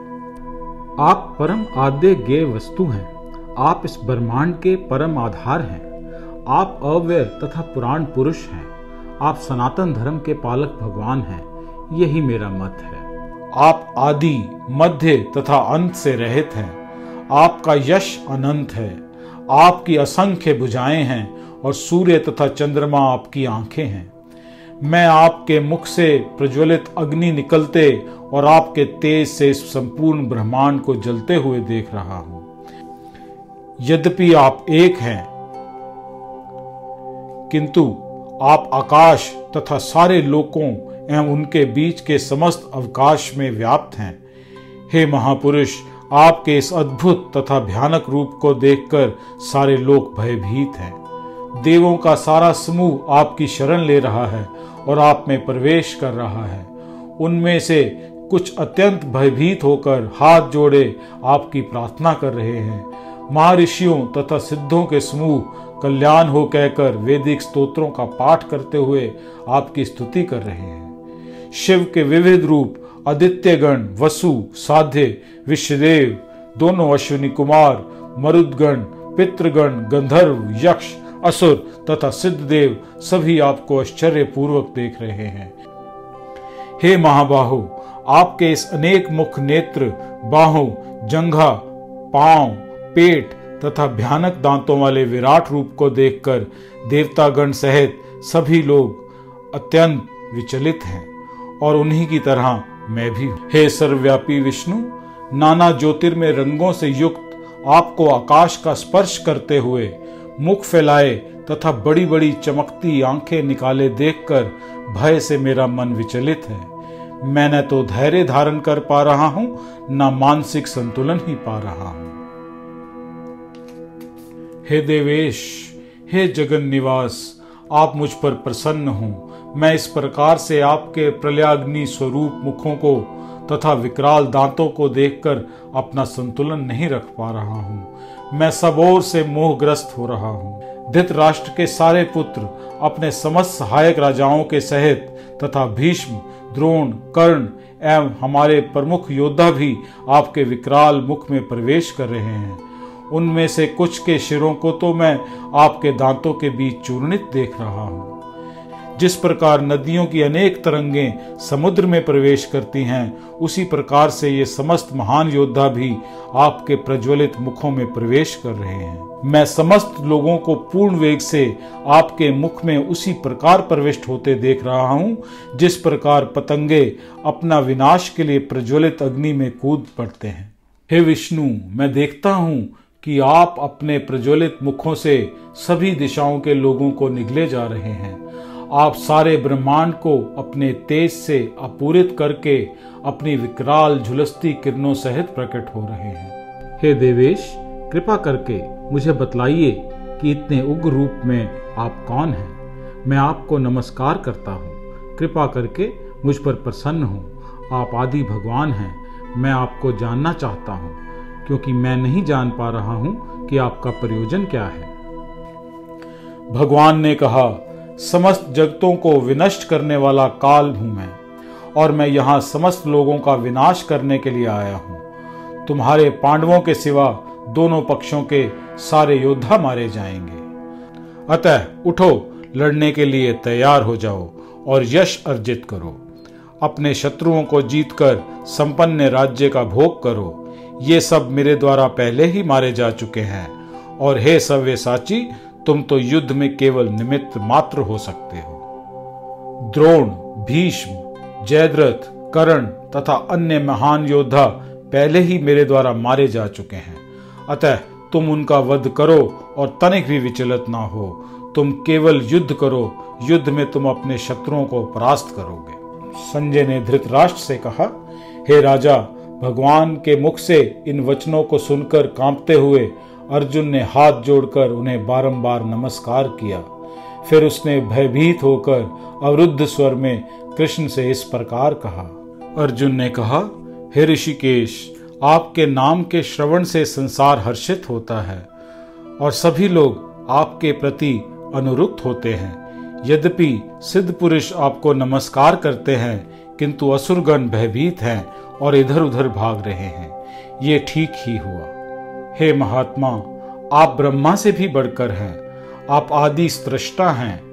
आप परम आद्य गे वस्तु हैं। आप इस ब्रह्मांड के परम आधार हैं। आप अव्यय तथा पुराण पुरुष हैं। आप सनातन धर्म के पालक भगवान हैं, यही मेरा मत है। आप आदि, मध्य तथा अंत से रहित हैं। आपका यश अनंत है। आपकी असंख्य भुजाएँ हैं और सूर्य तथा चंद्रमा आपकी आँखें हैं। मैं आपके मुख से प्रज्वलित अग्नि निकलते और आपके तेज से संपूर्ण ब्रह्मांड को जलते हुए देख रहा हूँ। यद्यपि आप एक हैं, किंतु आप आकाश तथा सारे लोकों एवं उनके बीच के समस्त अवकाश में व्याप्त हैं। हे महापुरुष, आपके इस अद्भुत तथा भयानक रूप को देखकर सारे लोग भयभीत हैं। देवों का सारा समूह आपकी शरण ले रहा है और आप में प्रवेश कर रहा है। उनमें से कुछ अत्यंत भयभीत होकर हाथ जोड़े आपकी प्रार्थना कर रहे हैं। महर्षियों तथा सिद्धों के समूह कल्याण हो कहकर वैदिक स्तोत्रों का पाठ करते हुए आपकी स्तुति कर रहे हैं। शिव के विविध रूप आदित्य गण वसु, साध्य, विश्वदेव, दोनों अश्विनी कुमार, मरुदगण, पितृगण, गंधर्व, यक्ष, असुर तथा सिद्ध देव सभी आपको आश्चर्य पूर्वक देख रहे हैं। हे महाबाहु, आपके इस अनेक मुख नेत्र, बाहों, जंघा, पाँव, पेट तथा भयानक दांतों वाले विराट रूप को देखकर देवतागण सहित सभी लोग अत्यंत विचलित हैं और उन्हीं की तरह मैं भी हे। सर्वव्यापी विष्णु, नाना ज्योतिर्मय रंगों से युक्त आपको आकाश का स्पर्श करते हुए मुख फैलाए तथा बड़ी बड़ी चमकती आँखें निकाले देखकर भय से मेरा मन विचलित है। मैं न तो धैर्य धारण कर पा रहा हूँ, न मानसिक संतुलन ही पा रहा हूँ। हे देवेश, हे जगन निवास आप मुझ पर प्रसन्न हो। मैं इस प्रकार से आपके प्रलयाग्नि स्वरूप मुखों को तथा विकराल दांतों को देखकर अपना संतुलन नहीं रख पा रहा हूँ। मैं सब ओर से मोहग्रस्त हो रहा हूँ। धित राष्ट्र के सारे पुत्र अपने समस्त सहायक राजाओं के सहित तथा भीष्म, द्रोण, कर्ण एवं हमारे प्रमुख योद्धा भी आपके विकराल मुख में प्रवेश कर रहे हैं। उनमें से कुछ के शिरों को तो मैं आपके दांतों के बीच चूर्णित देख रहा हूँ। जिस प्रकार नदियों की अनेक तरंगें समुद्र में प्रवेश करती हैं, उसी प्रकार से ये समस्त महान योद्धा भी आपके प्रज्वलित मुखों में प्रवेश कर रहे हैं। मैं समस्त लोगों को पूर्ण वेग से आपके मुख में उसी प्रकार प्रविष्ट होते देख रहा हूँ, जिस प्रकार पतंगे अपना विनाश के लिए प्रज्वलित अग्नि में कूद पड़ते हैं। हे विष्णु, मैं देखता हूँ कि आप अपने प्रज्वलित मुखों से सभी दिशाओं के लोगों को निगले जा रहे हैं। आप सारे ब्रह्मांड को अपने तेज से अपूरित करके अपनी विकराल झुलसती किरणों सहित प्रकट हो रहे हैं। हे देवेश, कृपा करके मुझे बतलाइए कि इतने उग्र रूप में आप कौन हैं। मैं आपको नमस्कार करता हूँ। कृपा करके मुझ पर प्रसन्न हो। आप आदि भगवान हैं। मैं आपको जानना चाहता हूँ। क्योंकि मैं नहीं जान पा रहा हूँ कि आपका प्रयोजन क्या है। भगवान ने कहा, समस्त जगतों को विनष्ट करने वाला काल हूँ मैं, और मैं यहाँ समस्त लोगों का विनाश करने के लिए आया हूँ। तुम्हारे पांडवों के सिवा दोनों पक्षों के सारे योद्धा मारे जाएँगे। अतः उठो, लड़ने के लिए तैयार हो जाओ और यश अर्जित करो। अपने शत्रुओं को जीतकर संपन्न राज्य का भोग करो ये सब मेरे द्वारा पहले ही मारे जा चुके हैं। और हे सव्य साची, तुम तो युद्ध में केवल निमित्त मात्र हो सकते हो। द्रोण, भीष्म, जयद्रथ, कर्ण तथा अन्य महान योद्धा पहले ही मेरे द्वारा मारे जा चुके हैं। अतः तुम उनका वध करो और तनिक भी विचलित ना हो। तुम केवल युद्ध करो, युद्ध में तुम अपने शत्रुओं को परास्त करोगे। संजय ने धृतराष्ट्र से कहा, हे राजा भगवान के मुख से इन वचनों को सुनकर कांपते हुए अर्जुन ने हाथ जोड़कर उन्हें बारंबार नमस्कार किया। फिर उसने भयभीत होकर अवरुद्ध स्वर में कृष्ण से इस प्रकार कहा, अर्जुन ने कहा, हे ऋषिकेश, आपके नाम के श्रवण से संसार हर्षित होता है और सभी लोग आपके प्रति अनुरुक्त होते हैं। यद्यपि सिद्ध पुरुष आपको नमस्कार करते हैं, किंतु असुरगण भयभीत हैं और इधर उधर भाग रहे हैं। ये ठीक ही हुआ। हे महात्मा, आप ब्रह्मा से भी बढ़कर हैं। आप आदि सृष्टा हैं।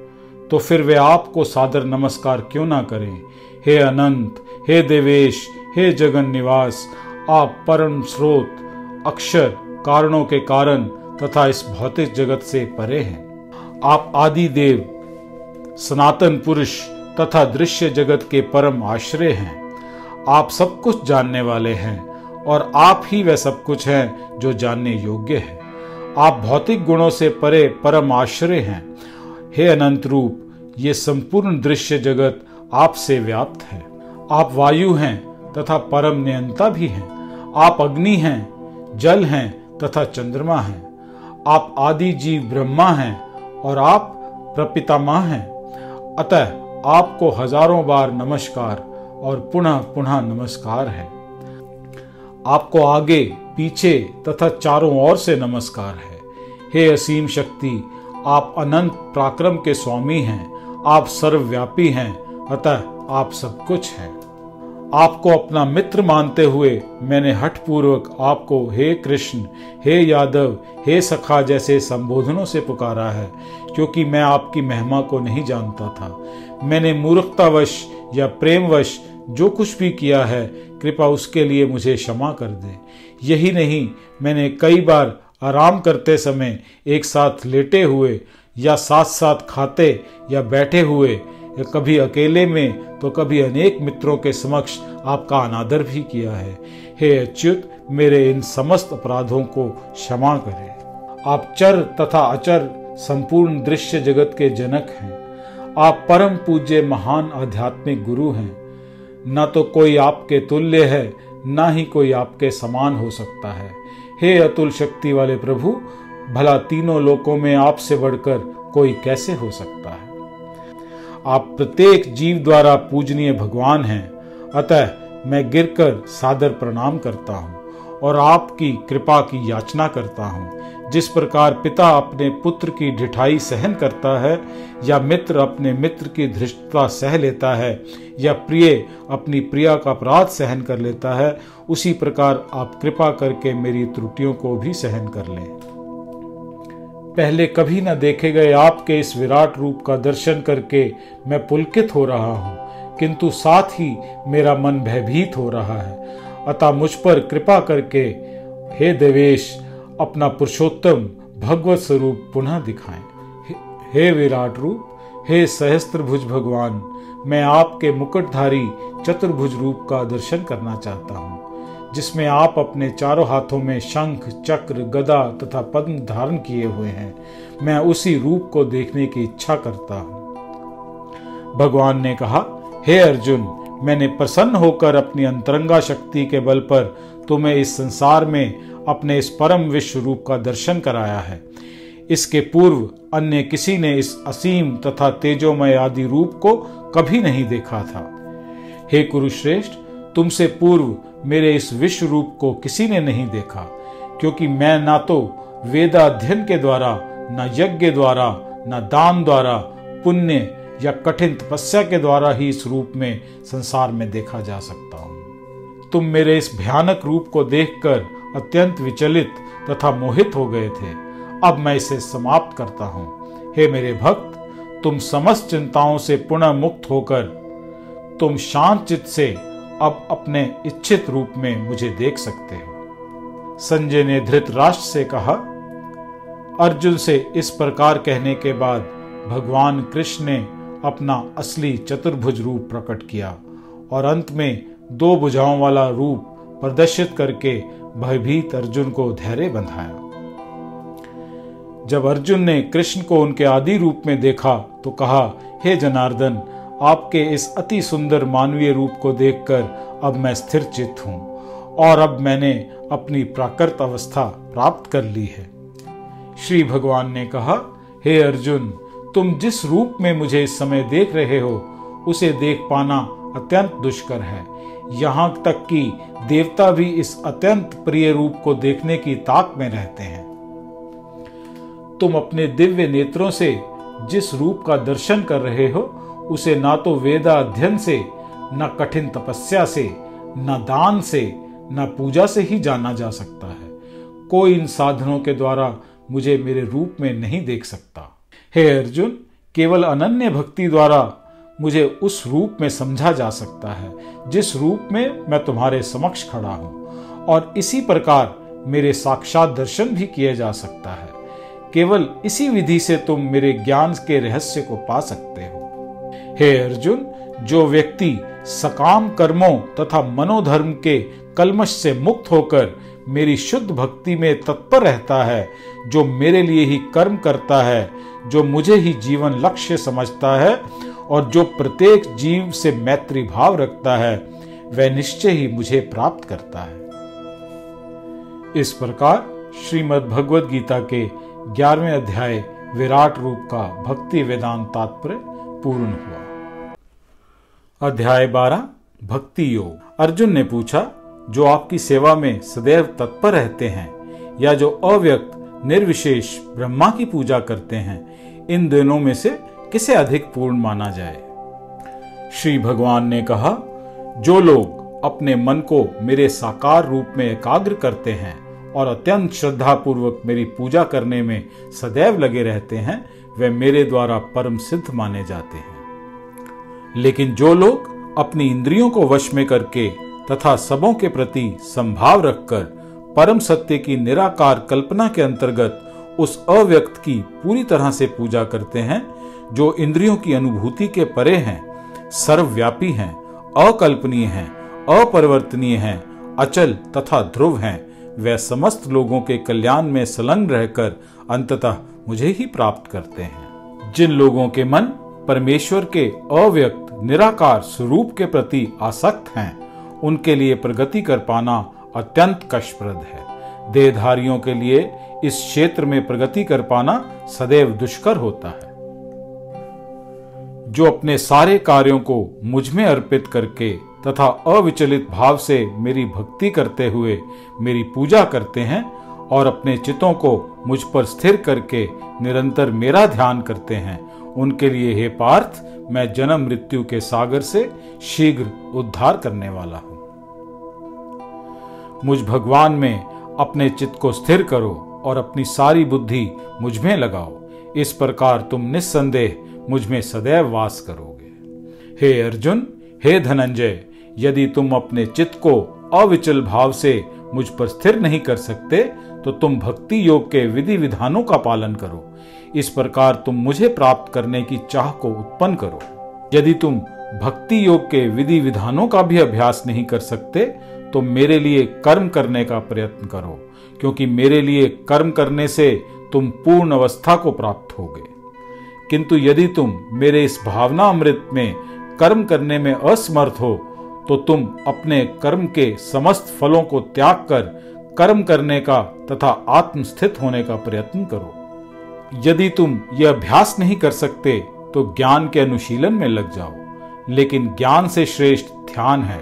तो फिर वे आपको सादर नमस्कार क्यों ना करें? हे अनंत, हे देवेश, हे जगन निवास, आप परम स्रोत, अक्षर, कारणों के कारण तथा इस भौतिक जगत से परे हैं। आप आदि देव सनातन पुरुष तथा दृश्य जगत के परम आश्रय हैं। आप सब कुछ जानने वाले हैं और आप ही वह सब कुछ हैं जो जानने योग्य है। आप भौतिक गुणों से परे परम आश्रय हैं। हे अनंत रूप, ये संपूर्ण दृश्य जगत आपसे व्याप्त है। आप वायु हैं तथा परम नियंता भी हैं। आप अग्नि हैं, जल हैं तथा चंद्रमा हैं। आप आदि जीव ब्रह्मा हैं और आप प्रपितामा हैं। अतः आपको हज़ारों बार नमस्कार। और पुनः पुनः नमस्कार है। आपको आगे, पीछे तथा चारों ओर से नमस्कार है। हे असीम शक्ति, आप अनंत पराक्रम के स्वामी हैं। आप सर्वव्यापी हैं, अतः आप सब कुछ हैं। आपको अपना मित्र मानते हुए मैंने हठ पूर्वक आपको, हे कृष्ण, हे यादव, हे सखा जैसे संबोधनों से पुकारा है, क्योंकि मैं आपकी महिमा को नहीं जानता था। मैंने मूर्खतावश या प्रेमवश जो कुछ भी किया है, कृपा उसके लिए मुझे क्षमा कर दे। यही नहीं, मैंने कई बार आराम करते समय एक साथ लेटे हुए या साथ साथ खाते या बैठे हुए, या कभी अकेले में तो कभी अनेक मित्रों के समक्ष आपका अनादर भी किया है। हे अच्युत, मेरे इन समस्त अपराधों को क्षमा करें। आप चर तथा अचर संपूर्ण दृश्य जगत के जनक हैं। आप परम पूज्य महान आध्यात्मिक गुरु हैं। न तो कोई आपके तुल्य है, न ही कोई आपके समान हो सकता है। हे अतुल शक्ति वाले प्रभु, भला तीनों लोकों में आपसे बढ़कर कोई कैसे हो सकता है? आप प्रत्येक जीव द्वारा पूजनीय भगवान हैं। अतः मैं गिरकर सादर प्रणाम करता हूँ और आपकी कृपा की याचना करता हूँ। जिस प्रकार पिता अपने पुत्र की ढिठाई सहन करता है, या मित्र अपने मित्र की धृष्टता सह लेता है, या प्रिय अपनी प्रिया का अपराध सहन कर लेता है, उसी प्रकार आप कृपा करके मेरी त्रुटियों को भी सहन कर लें। पहले कभी न देखे गए आपके इस विराट रूप का दर्शन करके मैं पुलकित हो रहा हूँ, किंतु साथ ही मेरा मन भयभीत हो रहा है। अतः मुझ पर कृपा करके, हे देवेश अपना पुरुषोत्तम भगवत स्वरूप पुनः दिखाएँ। हे विराट रूप, हे सहस्त्रभुज भगवान, मैं आपके मुकुटधारी चतुर्भुज रूप का दर्शन करना चाहता हूँ, जिसमें आप अपने चारों हाथों में शंख, चक्र, गदा तथा पद्म धारण किए हुए हैं। मैं उसी रूप को देखने की इच्छा करता हूँ। भगवान ने कहा, हे अर्जुन, मैंने प्रसन्न होकर अपनी अंतरंगा शक्ति के बल पर तुम्हें इस संसार में अपने इस परम विश्व रूप का दर्शन कराया है। इसके पूर्व अन्य किसी ने इस असीम तथा तेजोमय आदि रूप को कभी नहीं देखा था। हे कुरुश्रेष्ठ, तुमसे पूर्व मेरे इस विश्व रूप को किसी ने नहीं देखा, क्योंकि मैं ना तो वेदाध्ययन के द्वारा, न यज्ञ द्वारा, न दान द्वारा, पुण्य या कठिन तपस्या के द्वारा ही इस रूप में, संसार में देखा जा सकता हूँ। तुम मेरे इस भयानक रूप को देखकर अत्यंत विचलित तथा मोहित हो गए थे। अब मैं इसे समाप्त करता हूँ। हे मेरे भक्त, तुम समस्त चिंताओं से पुनः मुक्त होकर, तुम शांत चित से अब अपने इच्छित रूप में मुझे देख सकते हो। संजय ने धृतराष्ट्र से कहा, अर्जुन से इस प्रकार कहने के बाद भगवान कृष्ण ने अपना असली चतुर्भुज रूप प्रकट किया और अंत में दो भुजाओं वाला रूप प्रदर्शित करके भयभीत अर्जुन को धैर्य बंधाया। जब अर्जुन ने कृष्ण को उनके आदि रूप में देखा तो कहा, हे जनार्दन, आपके इस अति सुंदर मानवीय रूप को देखकर अब मैं स्थिर चित्त हूँ, और अब मैंने अपनी प्राकृत अवस्था प्राप्त कर ली है। श्री भगवान ने कहा, हे अर्जुन, तुम जिस रूप में मुझे इस समय देख रहे हो, उसे देख पाना अत्यंत दुष्कर है। यहाँ तक कि देवता भी इस अत्यंत प्रिय रूप को देखने की ताक में रहते हैं। तुम अपने दिव्य नेत्रों से जिस रूप का दर्शन कर रहे हो, उसे ना तो वेदा अध्ययन से, न कठिन तपस्या से, न दान से, न पूजा से ही जाना जा सकता है। कोई इन साधनों के द्वारा मुझे मेरे रूप में नहीं देख सकता। हे अर्जुन, केवल अनन्य भक्ति द्वारा मुझे उस रूप में समझा जा सकता है, जिस रूप में मैं तुम्हारे समक्ष खड़ा हूँ। और इसी प्रकार मेरे साक्षात दर्शन भी किए जा सकता है। केवल इसी विधि से तुम मेरे ज्ञान के रहस्य को पा सकते हो। हे अर्जुन, जो व्यक्ति सकाम कर्मों तथा मनोधर्म के कलमश से मुक्त होकर मेरी शुद्ध भक्ति में तत्पर रहता है, जो मेरे लिए ही कर्म करता है, जो मुझे ही जीवन लक्ष्य समझता है और जो प्रत्येक जीव से मैत्री भाव रखता है, वह निश्चय ही मुझे प्राप्त करता है। इस प्रकार श्रीमद् भगवद गीता के ग्यारहवें अध्याय विराट रूप का भक्ति वेदांत तात्पर्य पूर्ण हुआ। अध्याय बारह, भक्ति योग। अर्जुन ने पूछा, जो आपकी सेवा में सदैव तत्पर रहते हैं, या जो अव्यक्त, निर्विशेष ब्रह्मा की पूजा करते हैं, इन दोनों में से किसे अधिक पूर्ण माना जाए? श्री भगवान ने कहा, जो लोग अपने मन को मेरे साकार रूप में एकाग्र करते हैं और अत्यंत श्रद्धा पूर्वक मेरी पूजा करने में सदैव लगे रहते हैं, वे मेरे द्वारा परम सिद्ध माने जाते हैं। लेकिन जो लोग अपनी इंद्रियों को वश में करके तथा सबों के प्रति संभाव रखकर परम सत्य की निराकार कल्पना के अंतर्गत उस अव्यक्त की पूरी तरह से पूजा करते हैं जो इंद्रियों की अनुभूति के परे हैं, सर्वव्यापी हैं, अकल्पनीय हैं, अपरिवर्तनीय हैं, अचल तथा ध्रुव हैं, वे समस्त लोगों के कल्याण में संलग्न रहकर अंततः मुझे ही प्राप्त करते हैं। जिन लोगों के मन परमेश्वर के अव्यक्त, निराकार स्वरूप के प्रति आसक्त हैं, उनके लिए प्रगति कर पाना अत्यंत कष्टप्रद है। देहधारियों के लिए इस क्षेत्र में प्रगति कर पाना सदैव दुष्कर होता है। जो अपने सारे कार्यों को मुझमें अर्पित करके तथा अविचलित भाव से मेरी भक्ति करते हुए मेरी पूजा करते हैं और अपने चितों को मुझ पर स्थिर करके निरंतर मेरा ध्यान करते हैं, उनके लिए हे पार्थ, मैं जन्म मृत्यु के सागर से शीघ्र उद्धार करने वाला हूँ। मुझ भगवान में अपने चित्त को स्थिर करो और अपनी सारी बुद्धि मुझमें लगाओ। इस प्रकार तुम निस्संदेह मुझमें सदैव वास करोगे। हे अर्जुन, हे धनंजय, यदि तुम अपने चित्त को अविचल भाव से मुझ पर स्थिर नहीं कर सकते तो तुम भक्ति योग के विधि विधानों का पालन करो। इस प्रकार तुम मुझे प्राप्त करने की चाह को उत्पन्न करो। यदि तुम भक्ति योग के विधि विधानों का भी अभ्यास नहीं कर सकते तो मेरे लिए कर्म करने का प्रयत्न करो, क्योंकि मेरे लिए कर्म करने से तुम पूर्ण अवस्था को प्राप्त होगे। किंतु यदि तुम मेरे इस भावना अमृत में कर्म करने में असमर्थ हो तो तुम अपने कर्म के समस्त फलों को त्याग कर कर्म करने का तथा आत्मस्थित होने का प्रयत्न करो। यदि तुम यह अभ्यास नहीं कर सकते तो ज्ञान के अनुशीलन में लग जाओ। लेकिन ज्ञान से श्रेष्ठ ध्यान है,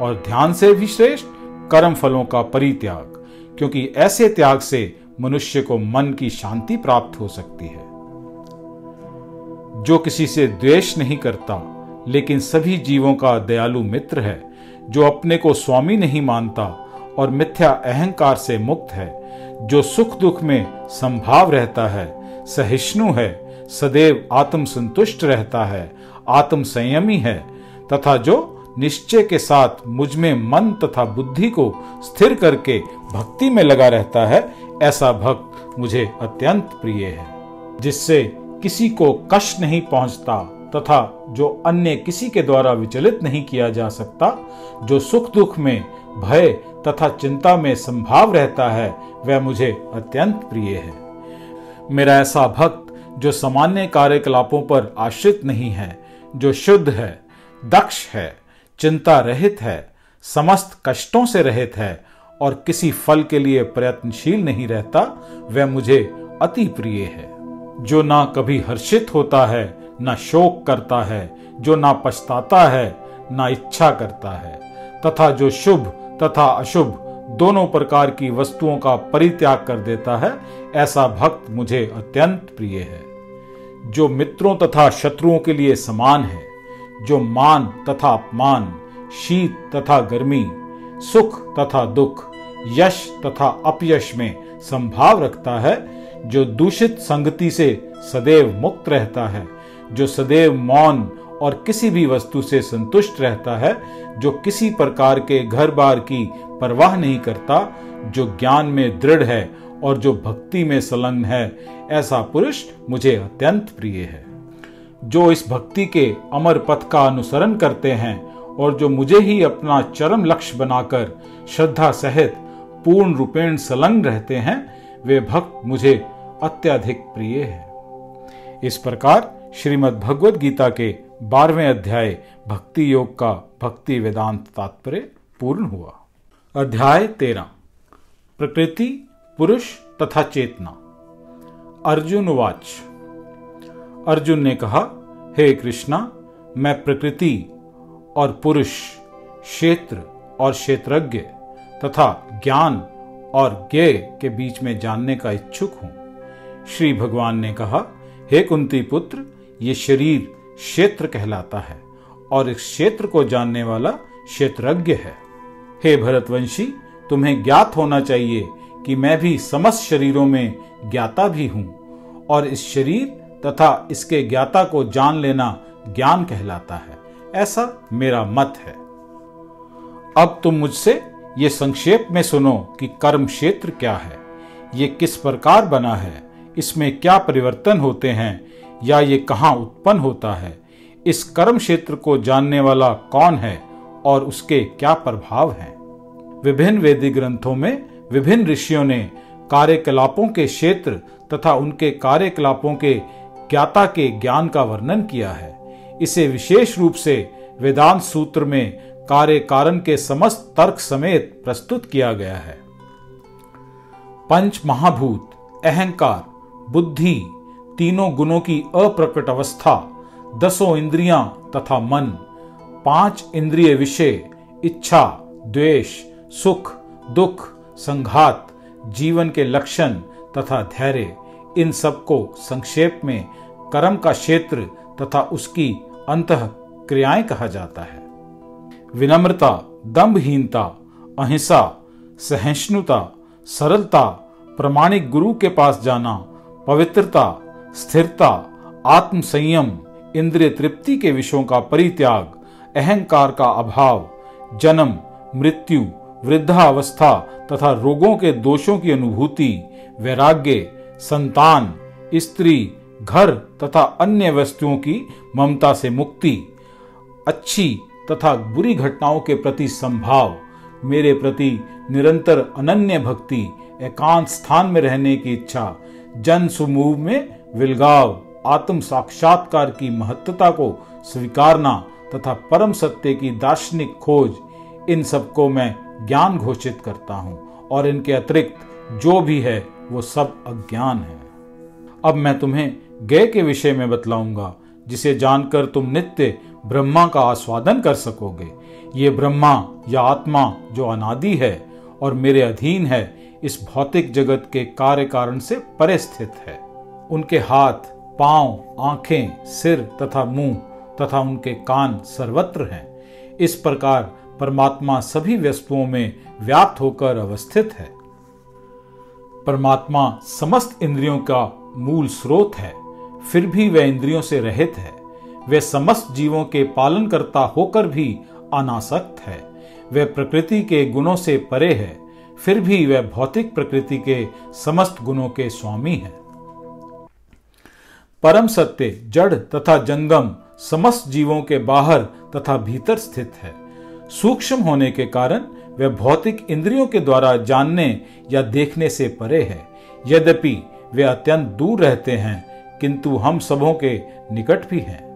और ध्यान से भी श्रेष्ठ कर्म फलों का परित्याग, क्योंकि ऐसे त्याग से मनुष्य को मन की शांति प्राप्त हो सकती है। जो किसी से द्वेष नहीं करता, लेकिन सभी जीवों का दयालु मित्र है, जो अपने को स्वामी नहीं मानता और मिथ्या अहंकार से मुक्त है, जो सुख दुख में संभाव रहता है, सहिष्णु है, सदैव आत्म संतुष्ट रहता है आत्म संयमी है, तथा जो निश्चय के साथ मुझमें मन तथा बुद्धि को स्थिर करके भक्ति में लगा रहता है, ऐसा भक्त मुझे अत्यंत प्रिय है, जिससे किसी को कष्ट नहीं पहुँचता तथा जो अन्य किसी के द्वारा विचलित नहीं किया जा सकता, जो सुख दुख में, भय तथा चिंता में संभाव रहता है, वह मुझे अत्यंत प्रिय है। मेरा ऐसा भक्त, जो सामान्य कार्यकलापों पर आश्रित नहीं है, जो शुद्ध है, दक्ष है, चिंता रहित है, समस्त कष्टों से रहित है, और किसी फल के लिए प्रयत्नशील नहीं रहता, वह मुझे अति प्रिय है। जो ना कभी हर्षित होता है, ना शोक करता है, जो ना पछताता है, ना इच्छा करता है। तथा जो शुभ तथा अशुभ दोनों प्रकार की वस्तुओं का परित्याग कर देता है, ऐसा भक्त मुझे अत्यंत प्रिय है। जो मित्रों तथा शत्रुओं के लिए समान है, जो मान तथा अपमान, शीत तथा गर्मी, सुख तथा दुख, यश तथा अपयश में संभाव रखता है जो दूषित संगति से सदैव मुक्त रहता है, जो सदैव मौन और किसी भी वस्तु से संतुष्ट रहता है, जो किसी प्रकार के घर बार की परवाह नहीं करता, जो ज्ञान में दृढ़ है और जो भक्ति में संलग्न है, ऐसा पुरुष मुझे अत्यंत प्रिय है। जो इस भक्ति के अमर पथ का अनुसरण करते हैं और जो मुझे ही अपना चरम लक्ष्य बनाकर श्रद्धा सहित पूर्ण रूपेण संलग्न रहते हैं वे भक्त मुझे अत्यधिक प्रिय है। इस प्रकार श्रीमद् भगवद गीता के बारहवें अध्याय भक्ति योग का भक्ति वेदांत तात्पर्य पूर्ण हुआ। अध्याय तेरह, प्रकृति, पुरुष तथा चेतना। अर्जुन वाच। अर्जुन ने कहा, हे कृष्णा, मैं प्रकृति और पुरुष, क्षेत्र और क्षेत्रज्ञ तथा ज्ञान और ज्ञ के बीच में जानने का इच्छुक हूँ। श्री भगवान ने कहा, हे कुंती पुत्र, ये शरीर क्षेत्र कहलाता है और इस क्षेत्र को जानने वाला क्षेत्रज्ञ है। हे भरतवंशी, तुम्हें ज्ञात होना चाहिए कि मैं भी समस्त शरीरों में ज्ञाता भी हूँ और इस शरीर तथा इसके ज्ञाता को जान लेना ज्ञान कहलाता है। ऐसा मेरा मत है। अब तुम मुझसे ये संक्षेप में सुनो कि कर्म क्षेत्र क्या है। ये किस प्रकार बना है? इसमें क्या परिवर्तन होते हैं? या ये कहाँ उत्पन्न होता है? इस कर्म क्षेत्र को जानने वाला कौन है और उसके क्या प्रभाव हैं? विभिन्न वेदिक ग्रंथों में विभिन्न ऋषियों ने कार्यकलापों के क्षेत्र तथा उनके कार्यकलापों के ज्ञाता के ज्ञान का वर्णन किया है। इसे विशेष रूप से वेदांत सूत्र में कार्य कारण के समस्त तर्क समेत प्रस्तुत किया गया है। पंच महाभूत अहंकार, बुद्धि, तीनों गुणों की अप्रकट अवस्था, दसों इंद्रियाँ तथा मन, पाँच इंद्रिय विषय, इच्छा, द्वेष, सुख, दुख, संघात, जीवन के लक्षण तथा धैर्य, इन सबको संक्षेप में कर्म का क्षेत्र तथा उसकी अंत क्रियाएँ कहा जाता है। विनम्रता, दम्भहीनता, अहिंसा, सहिष्णुता, सरलता, प्रमाणिक गुरु के पास जाना, पवित्रता, स्थिरता आत्म संयम इंद्रिय तृप्ति के विषयों का परित्याग, अहंकार का अभाव, जन्म, मृत्यु, वृद्धावस्था तथा रोगों के दोषों की अनुभूति, वैराग्य, संतान, स्त्री, घर तथा अन्य वस्तुओं की ममता से मुक्ति, अच्छी तथा बुरी घटनाओं के प्रति संभाव, मेरे प्रति निरंतर अनन्य भक्ति, एकांत स्थान में रहने की इच्छा, जन समूह में विलगाव, आत्म साक्षात्कार की महत्वता को स्वीकारना तथा परम सत्य की दार्शनिक खोज, इन सबको मैं ज्ञान घोषित करता हूँ और इनके अतिरिक्त जो भी है, वो सब अज्ञान है। अब मैं तुम्हें गय के विषय में बतलाऊँगा, जिसे जानकर तुम नित्य ब्रह्मा का आस्वादन कर सकोगे। ये ब्रह्मा या आत्मा जो अनादि है और मेरे अधीन है, इस भौतिक जगत के कार्य कारण से परे स्थित है। उनके हाथ, पाँव, आँखें, सिर तथा मुँह तथा उनके कान सर्वत्र हैं। इस प्रकार परमात्मा सभी वस्तुओं में व्याप्त होकर अवस्थित है। परमात्मा समस्त इंद्रियों का मूल स्रोत है, फिर भी वह इंद्रियों से रहित है। वह समस्त जीवों के पालन करता होकर भी अनासक्त है। वह प्रकृति के गुणों से परे है, फिर भी वह भौतिक प्रकृति के समस्त गुणों के स्वामी है। परम सत्य, जड़ तथा जंगम समस्त जीवों के बाहर तथा भीतर स्थित है। सूक्ष्म होने के कारण वह भौतिक इंद्रियों के द्वारा जानने या देखने से परे है। यद्यपि वे अत्यंत दूर रहते हैं, किंतु हम सबों के निकट भी हैं।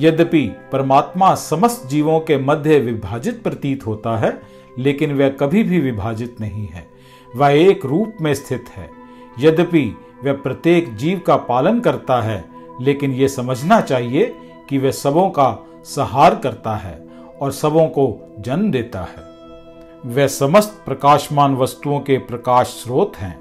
यद्यपि परमात्मा समस्त जीवों के मध्य विभाजित प्रतीत होता है, लेकिन वह कभी भी विभाजित नहीं है। वह एक रूप में स्थित है। यद्यपि वह प्रत्येक जीव का पालन करता है, लेकिन यह समझना चाहिए कि वह सबों का सहार करता है और सबों को जन्म देता है। वह समस्त प्रकाशमान वस्तुओं के प्रकाश स्रोत हैं।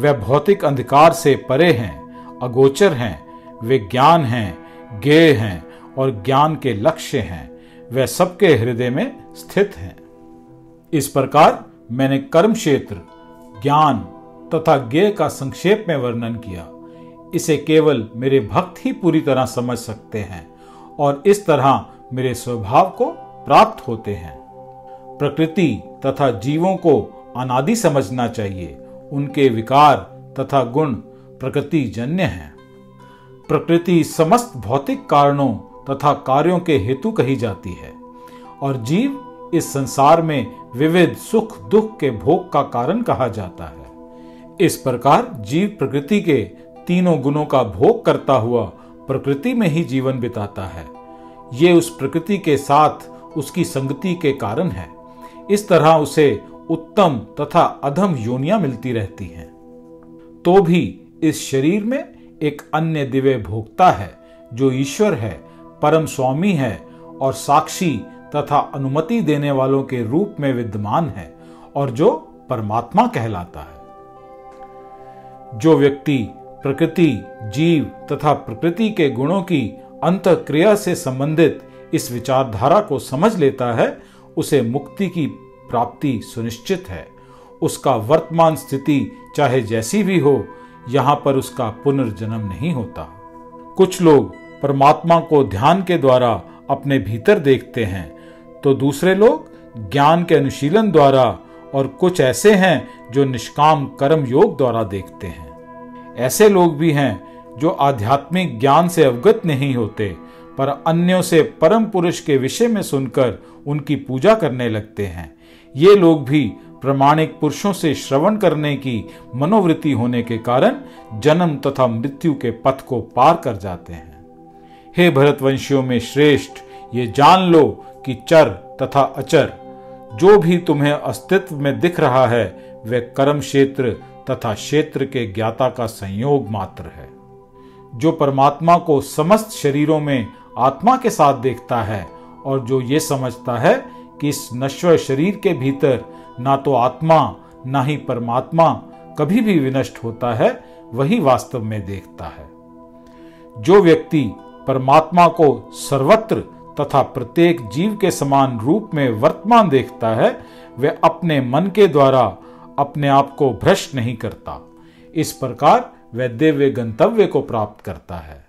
वह भौतिक अंधकार से परे हैं, अगोचर हैं, वे ज्ञान हैं गेय हैं और ज्ञान के लक्ष्य हैं। वह सबके हृदय में स्थित हैं। इस प्रकार मैंने कर्म क्षेत्र ज्ञान तथा ज्ञ का संक्षेप में वर्णन किया। इसे केवल मेरे भक्त ही पूरी तरह समझ सकते हैं और इस तरह मेरे स्वभाव को प्राप्त होते हैं। प्रकृति तथा जीवों को अनादि समझना चाहिए। उनके विकार तथा गुण प्रकृति जन्य हैं। प्रकृति समस्त भौतिक कारणों तथा कार्यों के हेतु कही जाती है। और जीव इस संसार में विविध सुख दुख के भोग का कारण कहा जाता है। इस प्रकार जीव प्रकृति के तीनों गुणों का भोग करता हुआ प्रकृति में ही जीवन बिताता है। ये उस प्रकृति के साथ उसकी संगति के कारण है। इस तरह उसे उत्तम तथा अधम योनियाँ मिलती रहती हैं। तो भी इस शरीर में एक अन्य दिव्य भोगता है, जो ईश्वर है। परम स्वामी है और साक्षी तथा अनुमति देने वालों के रूप में विद्यमान है और जो परमात्मा कहलाता है। जो व्यक्ति प्रकृति, जीव तथा प्रकृति के गुणों की अंत क्रिया से संबंधित इस विचारधारा को समझ लेता है, उसे मुक्ति की प्राप्ति सुनिश्चित है। उसका वर्तमान स्थिति चाहे जैसी भी हो, यहाँ पर उसका पुनर्जन्म नहीं होता। कुछ लोग परमात्मा को ध्यान के द्वारा अपने भीतर देखते हैं। तो दूसरे लोग ज्ञान के अनुशीलन द्वारा और कुछ ऐसे हैं जो निष्काम कर्म योग द्वारा देखते हैं। ऐसे लोग भी हैं जो आध्यात्मिक ज्ञान से अवगत नहीं होते, पर अन्यों से परम पुरुष के विषय में सुनकर उनकी पूजा करने लगते हैं। ये लोग भी प्रमाणिक पुरुषों से श्रवण करने की मनोवृत्ति होने के कारण जन्म तथा मृत्यु के पथ को पार कर जाते हैं। हे भरतवंशियों में श्रेष्ठ, ये जान लो कि चर तथा अचर, जो भी तुम्हें अस्तित्व में दिख रहा है वह कर्म क्षेत्र तथा क्षेत्र के ज्ञाता का संयोग मात्र है। जो परमात्मा को समस्त शरीरों में आत्मा के साथ देखता है और जो ये समझता है कि इस नश्वर शरीर के भीतर ना तो आत्मा, ना ही परमात्मा कभी भी विनष्ट होता है, वही वास्तव में देखता है। जो व्यक्ति परमात्मा को सर्वत्र तथा प्रत्येक जीव के समान रूप में वर्तमान देखता है, वह अपने मन के द्वारा अपने आप को भ्रष्ट नहीं करता। इस प्रकार वह दिव्य गंतव्य को प्राप्त करता है।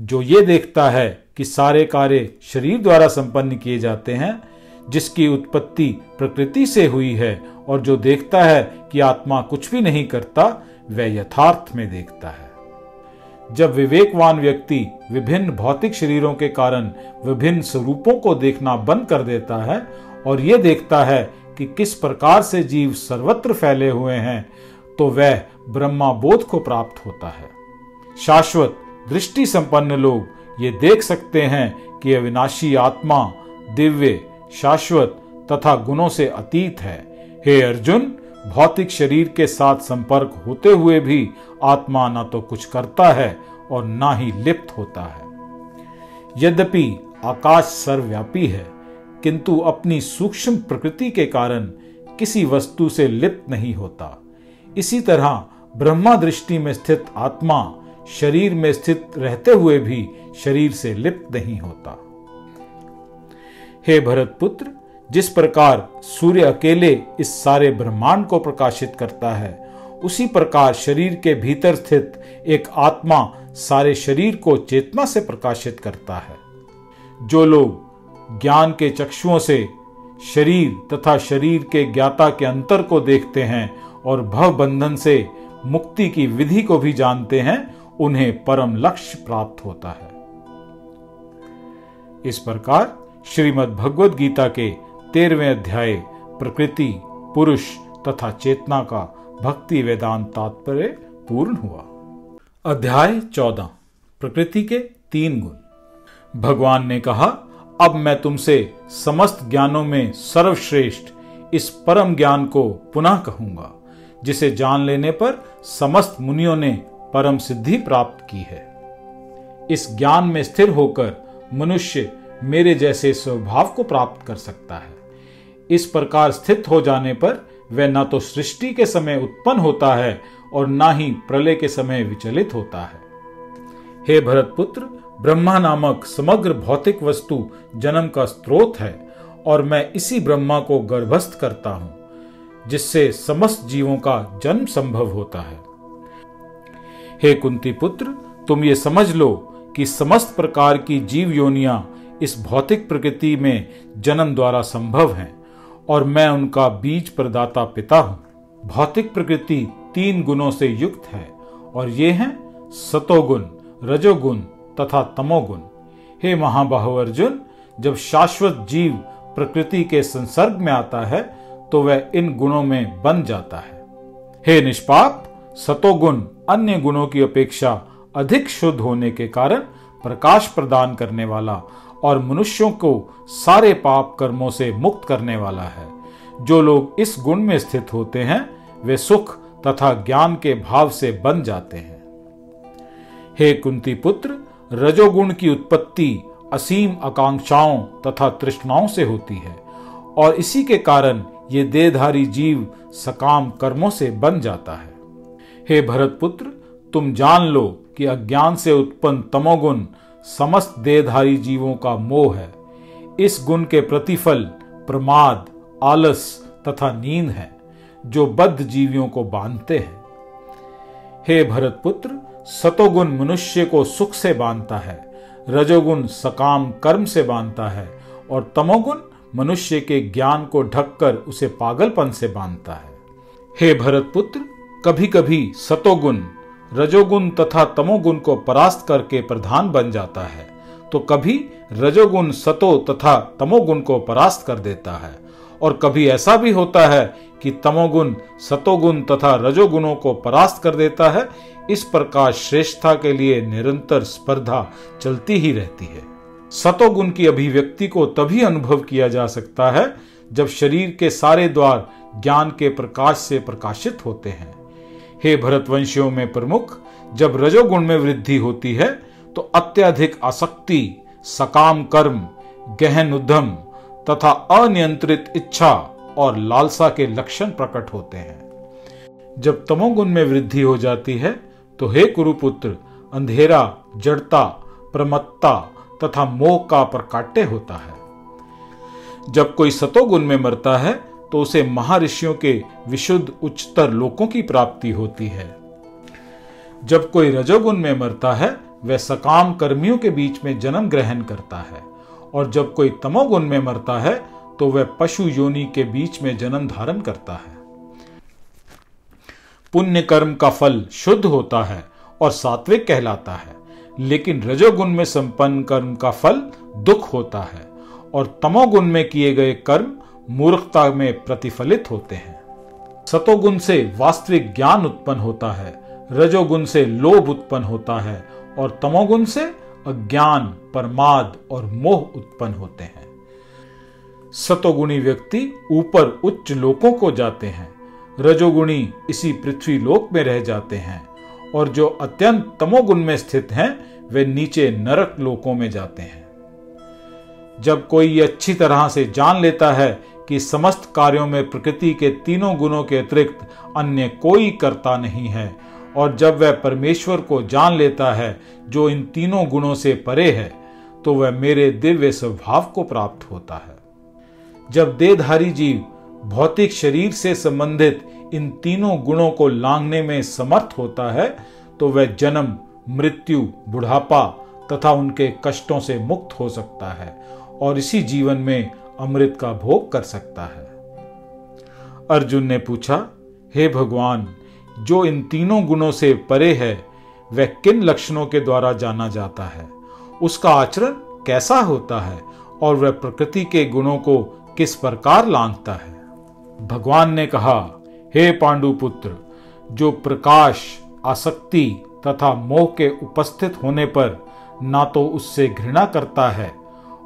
जो ये देखता है कि सारे कार्य शरीर द्वारा संपन्न किए जाते हैं, जिसकी उत्पत्ति प्रकृति से हुई है, और जो देखता है कि आत्मा कुछ भी नहीं करता, वह यथार्थ में देखता है। जब विवेकवान व्यक्ति विभिन्न भौतिक शरीरों के कारण विभिन्न स्वरूपों को देखना बंद कर देता है और यह देखता है कि किस प्रकार से जीव सर्वत्र फैले हुए हैं तो वह ब्रह्मा बोध को प्राप्त होता है। शाश्वत दृष्टि संपन्न लोग ये देख सकते हैं कि अविनाशी आत्मा दिव्य, शाश्वत तथा गुणों से अतीत है। हे अर्जुन भौतिक शरीर के साथ संपर्क होते हुए भी आत्मा ना तो कुछ करता है और ना ही लिप्त होता है। यद्यपि आकाश सर्वव्यापी है, किंतु अपनी सूक्ष्म प्रकृति के कारण किसी वस्तु से लिप्त नहीं होता। इसी तरह ब्रह्मा दृष्टि में स्थित आत्मा शरीर में स्थित रहते हुए भी शरीर से लिप्त नहीं होता। हे भरत पुत्र जिस प्रकार सूर्य अकेले इस सारे ब्रह्मांड को प्रकाशित करता है, उसी प्रकार शरीर के भीतर स्थित एक आत्मा सारे शरीर को चेतना से प्रकाशित करता है। जो लोग ज्ञान के चक्षुओं से शरीर तथा शरीर के ज्ञाता के अंतर को देखते हैं और भव बंधन से मुक्ति की विधि को भी जानते हैं, उन्हें परम लक्ष्य प्राप्त होता है। इस प्रकार श्रीमद् भगवद गीता के तेरहवें अध्याय, प्रकृति, पुरुष तथा चेतना का भक्ति वेदांत तात्पर्य पूर्ण हुआ। अध्याय चौदह, प्रकृति के तीन गुण। भगवान ने कहा, अब मैं तुमसे समस्त ज्ञानों में सर्वश्रेष्ठ इस परम ज्ञान को पुनः कहूँगा, जिसे जान लेने पर समस्त मुनियों ने परम सिद्धि प्राप्त की है। इस ज्ञान में स्थिर होकर मनुष्य मेरे जैसे स्वभाव को प्राप्त कर सकता है। इस प्रकार स्थित हो जाने पर वह न तो सृष्टि के समय उत्पन्न होता है और न ही प्रलय के समय विचलित होता है। हे भरत पुत्र ब्रह्मा नामक समग्र भौतिक वस्तु जन्म का स्रोत है और मैं इसी ब्रह्मा को गर्भस्थ करता हूँ, जिससे समस्त जीवों का जन्म संभव होता है। हे कुंती पुत्र तुम ये समझ लो कि समस्त प्रकार की जीव योनिया इस भौतिक प्रकृति में जन्म द्वारा संभव हैं। और मैं उनका बीज प्रदाता पिता हूँ। भौतिक प्रकृति तीन गुणों से युक्त है, और ये हैं सतोगुण, रजोगुण तथा तमोगुण। हे महाबाहु अर्जुन, जब शाश्वत जीव प्रकृति के संसर्ग में आता है तो वह इन गुणों में बन जाता है। हे निष्पाप, सतोगुण अन्य गुणों की अपेक्षा अधिक शुद्ध होने के कारण प्रकाश प्रदान करने वाला और मनुष्यों को सारे पाप कर्मों से मुक्त करने वाला है। जो लोग इस गुण में स्थित होते हैं, वे सुख तथा ज्ञान के भाव से बन जाते हैं। हे कुंती पुत्र, रजोगुण की उत्पत्ति असीम आकांक्षाओं तथा तृष्णाओं से होती है, और इसी के कारण ये देहधारी जीव सकाम कर्मों से बन जाता है। हे भरत पुत्र, तुम जान लो कि अज्ञान से उत्पन्न तमोगुण समस्त देहधारी जीवों का मोह है। इस गुण के प्रतिफल, प्रमाद, आलस तथा नींद है, जो बद्ध जीवियों को बांधते हैं। हे भरत पुत्र सतोगुण मनुष्य को सुख से बांधता है, रजोगुण सकाम कर्म से बांधता है, और तमोगुण मनुष्य के ज्ञान को ढककर उसे पागलपन से बांधता है। हे भरत पुत्र कभी कभी सतोगुण रजोगुण तथा तमोगुण को परास्त करके प्रधान बन जाता है तो कभी रजोगुण सतो तथा तमोगुण को परास्त कर देता है। और कभी ऐसा भी होता है कि तमोगुण, सतोगुण तथा रजोगुणों को परास्त कर देता है, इस प्रकार श्रेष्ठता के लिए निरंतर स्पर्धा चलती ही रहती है। सतोगुण की अभिव्यक्ति को तभी अनुभव किया जा सकता है जब शरीर के सारे द्वार ज्ञान के प्रकाश से प्रकाशित होते हैं। हे भरतवंशियों में प्रमुख, जब रजोगुण में वृद्धि होती है तो अत्यधिक आसक्ति, सकाम कर्म, गहन उद्यम तथा अनियंत्रित इच्छा और लालसा के लक्षण प्रकट होते हैं। जब तमोगुण में वृद्धि हो जाती है तो हे कुरुपुत्र, अंधेरा, जड़ता, प्रमत्ता तथा मोह का प्रकाट्य होता है। जब कोई सतोगुण में मरता है तो उसे महर्षियों के विशुद्ध उच्चतर लोकों की प्राप्ति होती है। जब कोई रजोगुण में मरता है, वह सकाम कर्मियों के बीच में जन्म ग्रहण करता है। और जब कोई तमोगुण में मरता है तो वह पशु योनि के बीच में जन्म धारण करता है। पुण्य कर्म का फल शुद्ध होता है और सात्विक कहलाता है, लेकिन रजोगुण में संपन्न कर्म का फल दुख होता है। और तमोगुण में किए गए कर्म मूर्खता में प्रतिफलित होते हैं। सतोगुण से वास्तविक ज्ञान उत्पन्न होता है, रजोगुण से लोभ उत्पन्न होता है और तमोगुण से अज्ञान, परमाद और मोह उत्पन्न होते हैं। सतोगुणी व्यक्ति ऊपर उच्च लोकों को जाते हैं, रजोगुणी इसी पृथ्वी लोक में रह जाते हैं और जो अत्यंत तमोगुण में स्थित हैं, वे नीचे नरक लोकों में जाते हैं। जब कोई अच्छी तरह से जान लेता है कि समस्त कार्यों में प्रकृति के तीनों गुणों के अतिरिक्त अन्य कोई करता नहीं है। और जब वह परमेश्वर को जान लेता है, जो इन तीनों गुणों से परे है तो वह मेरे दिव्य स्वभाव को प्राप्त होता है। जब देहधारी जीव भौतिक शरीर से संबंधित इन तीनों गुणों को लांघने में समर्थ होता है तो वह जन्म, मृत्यु, बुढ़ापा तथा उनके कष्टों से मुक्त हो सकता है। और इसी जीवन में अमृत का भोग कर सकता है। अर्जुन ने पूछा, हे भगवान, जो इन तीनों गुणों से परे है, वह किन लक्षणों के द्वारा जाना जाता है? उसका आचरण कैसा होता है और वह प्रकृति के गुणों को किस प्रकार लांघता है? भगवान ने कहा, हे पांडुपुत्र, जो प्रकाश, आसक्ति तथा मोह के उपस्थित होने पर ना तो उससे घृणा करता है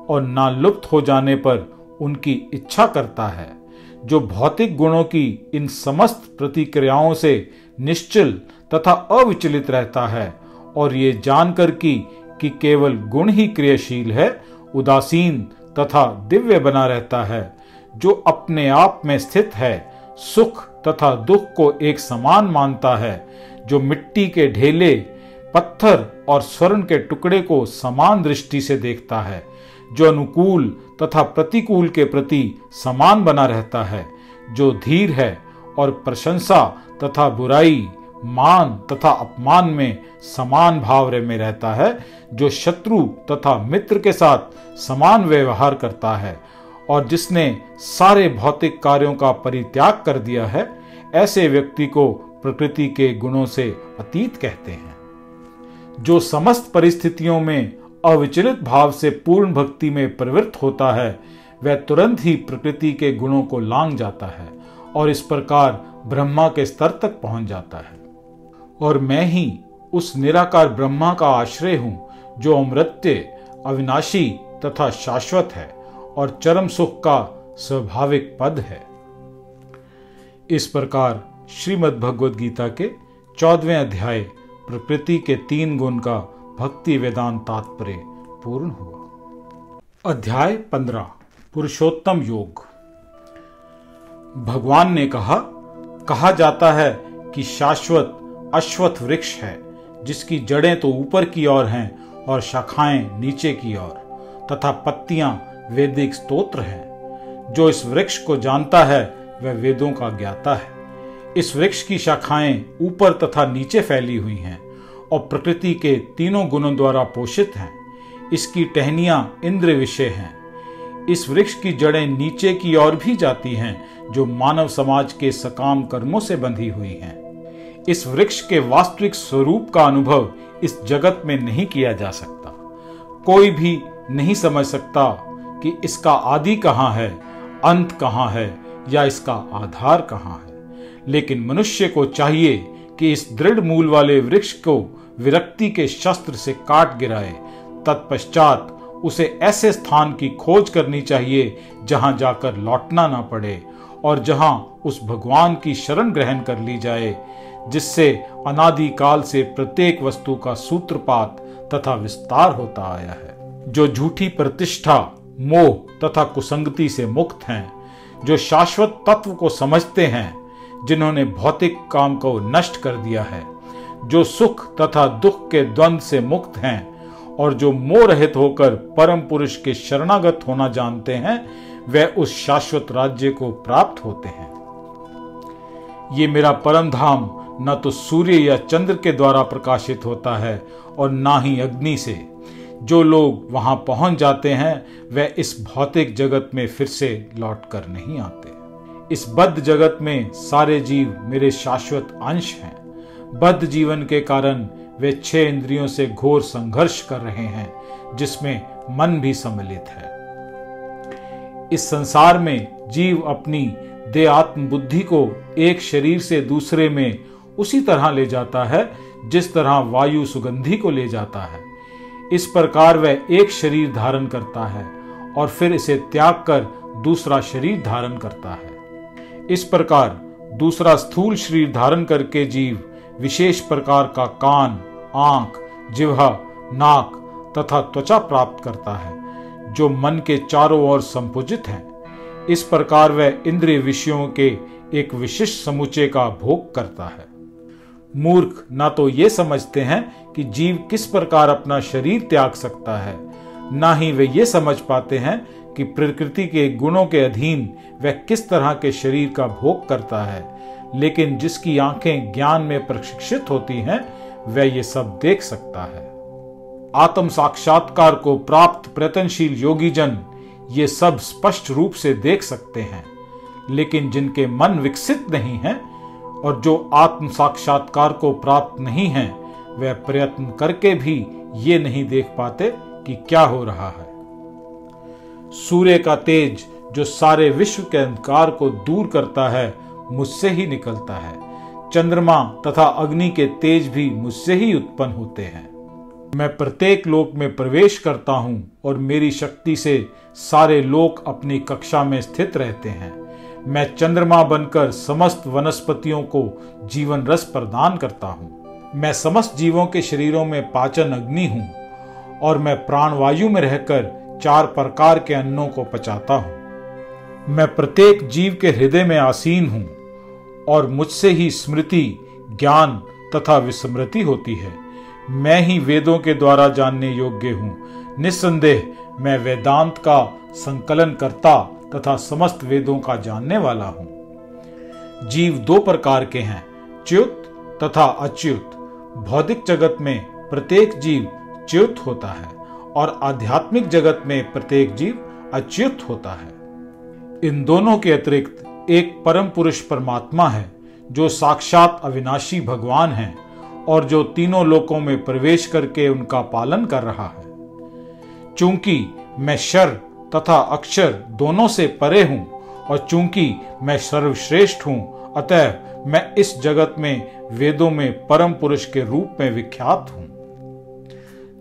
और ना लुप्त हो जाने पर उनकी इच्छा करता है, जो भौतिक गुणों की इन समस्त प्रतिक्रियाओं से निश्चल तथा अविचलित रहता है, और ये जानकर कि कि केवल गुण ही क्रियाशील है, उदासीन तथा दिव्य बना रहता है, जो अपने आप में स्थित है, सुख तथा दुख को एक समान मानता है, जो मिट्टी के ढेले, पत्थर और स्वर्ण के टुकड़े को समान दृष्टि से देखता है जो अनुकूल तथा प्रतिकूल के प्रति समान बना रहता है, जो धीर है और प्रशंसा तथा बुराई, मान तथा अपमान में समान भाव में रहता है, जो शत्रु तथा मित्र के साथ समान व्यवहार करता है, और जिसने सारे भौतिक कार्यों का परित्याग कर दिया है, ऐसे व्यक्ति को प्रकृति के गुणों से अतीत कहते हैं। जो समस्त परिस्थितियों में अविचलित भाव से पूर्ण भक्ति में प्रवृत्त होता है, वह तुरंत ही प्रकृति के गुणों को लांग जाता है और इस प्रकार ब्रह्मा के स्तर तक पहुँच जाता है। और मैं ही उस निराकार ब्रह्मा का आश्रय हूँ, जो अमृत्य, अविनाशी तथा शाश्वत है और चरम सुख का स्वाभाविक पद है। इस प्रकार श्रीमद् भगवद गीता के चौदवें अध्याय प्रकृति के तीन गुण का भक्ति वेदांत तात्पर्य पूर्ण हुआ। अध्याय पंद्रह, पुरुषोत्तम योग। भगवान ने कहा कहा जाता है कि शाश्वत, अश्वत्थ वृक्ष है, जिसकी जड़ें तो ऊपर की ओर हैं और शाखाएँ नीचे की ओर, तथा पत्तियाँ वैदिक स्तोत्र हैं। जो इस वृक्ष को जानता है, वह वेदों का ज्ञाता है। इस वृक्ष की शाखाएँ ऊपर तथा नीचे फैली हुई हैं। और प्रकृति के तीनों गुणों द्वारा पोषित हैं। इसकी टहनियाँ इंद्र विषय हैं। इस वृक्ष की जड़ें नीचे की ओर भी जाती हैं, जो मानव समाज के सकाम कर्मों से बंधी हुई हैं। इस वृक्ष के वास्तविक स्वरूप का अनुभव इस जगत में नहीं किया जा सकता। कोई भी नहीं समझ सकता कि इसका आदि कहाँ है, अंत कहाँ है, या इसका आधार कहाँ है। लेकिन मनुष्य को चाहिए कि इस दृढ़ मूल वाले वृक्ष को विरक्ति के शस्त्र से काट गिराए। तत्पश्चात उसे ऐसे स्थान की खोज करनी चाहिए जहाँ जाकर लौटना ना पड़े और जहाँ उस भगवान की शरण ग्रहण कर ली जाए, जिससे अनादि काल से प्रत्येक वस्तु का सूत्रपात तथा विस्तार होता आया है। जो झूठी प्रतिष्ठा, मोह तथा कुसंगति से मुक्त हैं, जो शाश्वत तत्व को समझते हैं, जिन्होंने भौतिक काम को नष्ट कर दिया है जो सुख तथा दुख के द्वंद से मुक्त हैं और जो मोह रहित होकर परम पुरुष के शरणागत होना जानते हैं, वे उस शाश्वत राज्य को प्राप्त होते हैं। ये मेरा परम धाम, न तो सूर्य या चंद्र के द्वारा प्रकाशित होता है और ना ही अग्नि से। जो लोग वहाँ पहुँच जाते हैं, वे इस भौतिक जगत में फिर से लौट कर नहीं आते। इस बद्ध जगत में सारे जीव मेरे शाश्वत अंश हैं। बद्ध जीवन के कारण वे छह इंद्रियों से घोर संघर्ष कर रहे हैं, जिसमें मन भी सम्मिलित है। इस संसार में जीव अपनी दे आत्म बुद्धि को एक शरीर से दूसरे में उसी तरह ले जाता है, जिस तरह वायु सुगंधी को ले जाता है। इस प्रकार वह एक शरीर धारण करता है और फिर इसे त्याग कर दूसरा शरीर धारण करता है। इस प्रकार दूसरा स्थूल शरीर धारण करके जीव विशेष प्रकार का कान, आँख, जिह्वा, नाक तथा त्वचा प्राप्त करता है, जो मन के चारों ओर संपुजित है। इस प्रकार वह इंद्रिय विषयों के एक विशिष्ट समुचे का भोग करता है। मूर्ख, ना तो ये समझते हैं कि जीव किस प्रकार अपना शरीर त्याग सकता है। ना ही वे ये समझ पाते हैं कि प्रकृति के गुणों के अधीन वह किस तरह के शरीर का भोग करता है। लेकिन जिसकी आँखें ज्ञान में प्रशिक्षित होती हैं, वह ये सब देख सकता है। आत्म साक्षात्कार को प्राप्त प्रयत्नशील योगी जन ये सब स्पष्ट रूप से देख सकते हैं, लेकिन जिनके मन विकसित नहीं है और जो आत्म साक्षात्कार को प्राप्त नहीं है, वह प्रयत्न करके भी ये नहीं देख पाते कि क्या हो रहा है। सूर्य का तेज जो सारे विश्व के अंधकार को दूर करता है मुझसे ही निकलता है। चंद्रमा तथा अग्नि के तेज भी मुझसे ही उत्पन्न होते हैं। मैं प्रत्येक लोक में प्रवेश करता हूँ और मेरी शक्ति से सारे लोक अपनी कक्षा में स्थित रहते हैं। मैं चंद्रमा बनकर समस्त वनस्पतियों को जीवन रस प्रदान करता हूँ। मैं समस्त जीवों के शरीरों में पाचन अग्नि हूँ और मैं प्राणवायु में रहकर चार प्रकार के अन्नों को पचाता हूँ। मैं प्रत्येक जीव के हृदय में आसीन हूँ। और मुझसे ही स्मृति, ज्ञान तथा विस्मृति होती है। मैं ही वेदों के द्वारा जानने योग्य हूँ। निस्संदेह मैं वेदांत का संकलन करता तथा समस्त वेदों का जानने वाला हूँ। जीव दो प्रकार के हैं, च्युत तथा अच्युत। भौतिक जगत में प्रत्येक जीव च्युत होता है और आध्यात्मिक जगत में प्रत्येक जीव अच्युत होता है। इन दोनों के अतिरिक्त एक परम पुरुष परमात्मा है, जो साक्षात अविनाशी भगवान है और जो तीनों लोकों में प्रवेश करके उनका पालन कर रहा है। चूँकि मैं शर तथा अक्षर दोनों से परे हूँ और चूँकि मैं सर्वश्रेष्ठ हूँ, अतः मैं इस जगत में वेदों में परम पुरुष के रूप में विख्यात हूँ।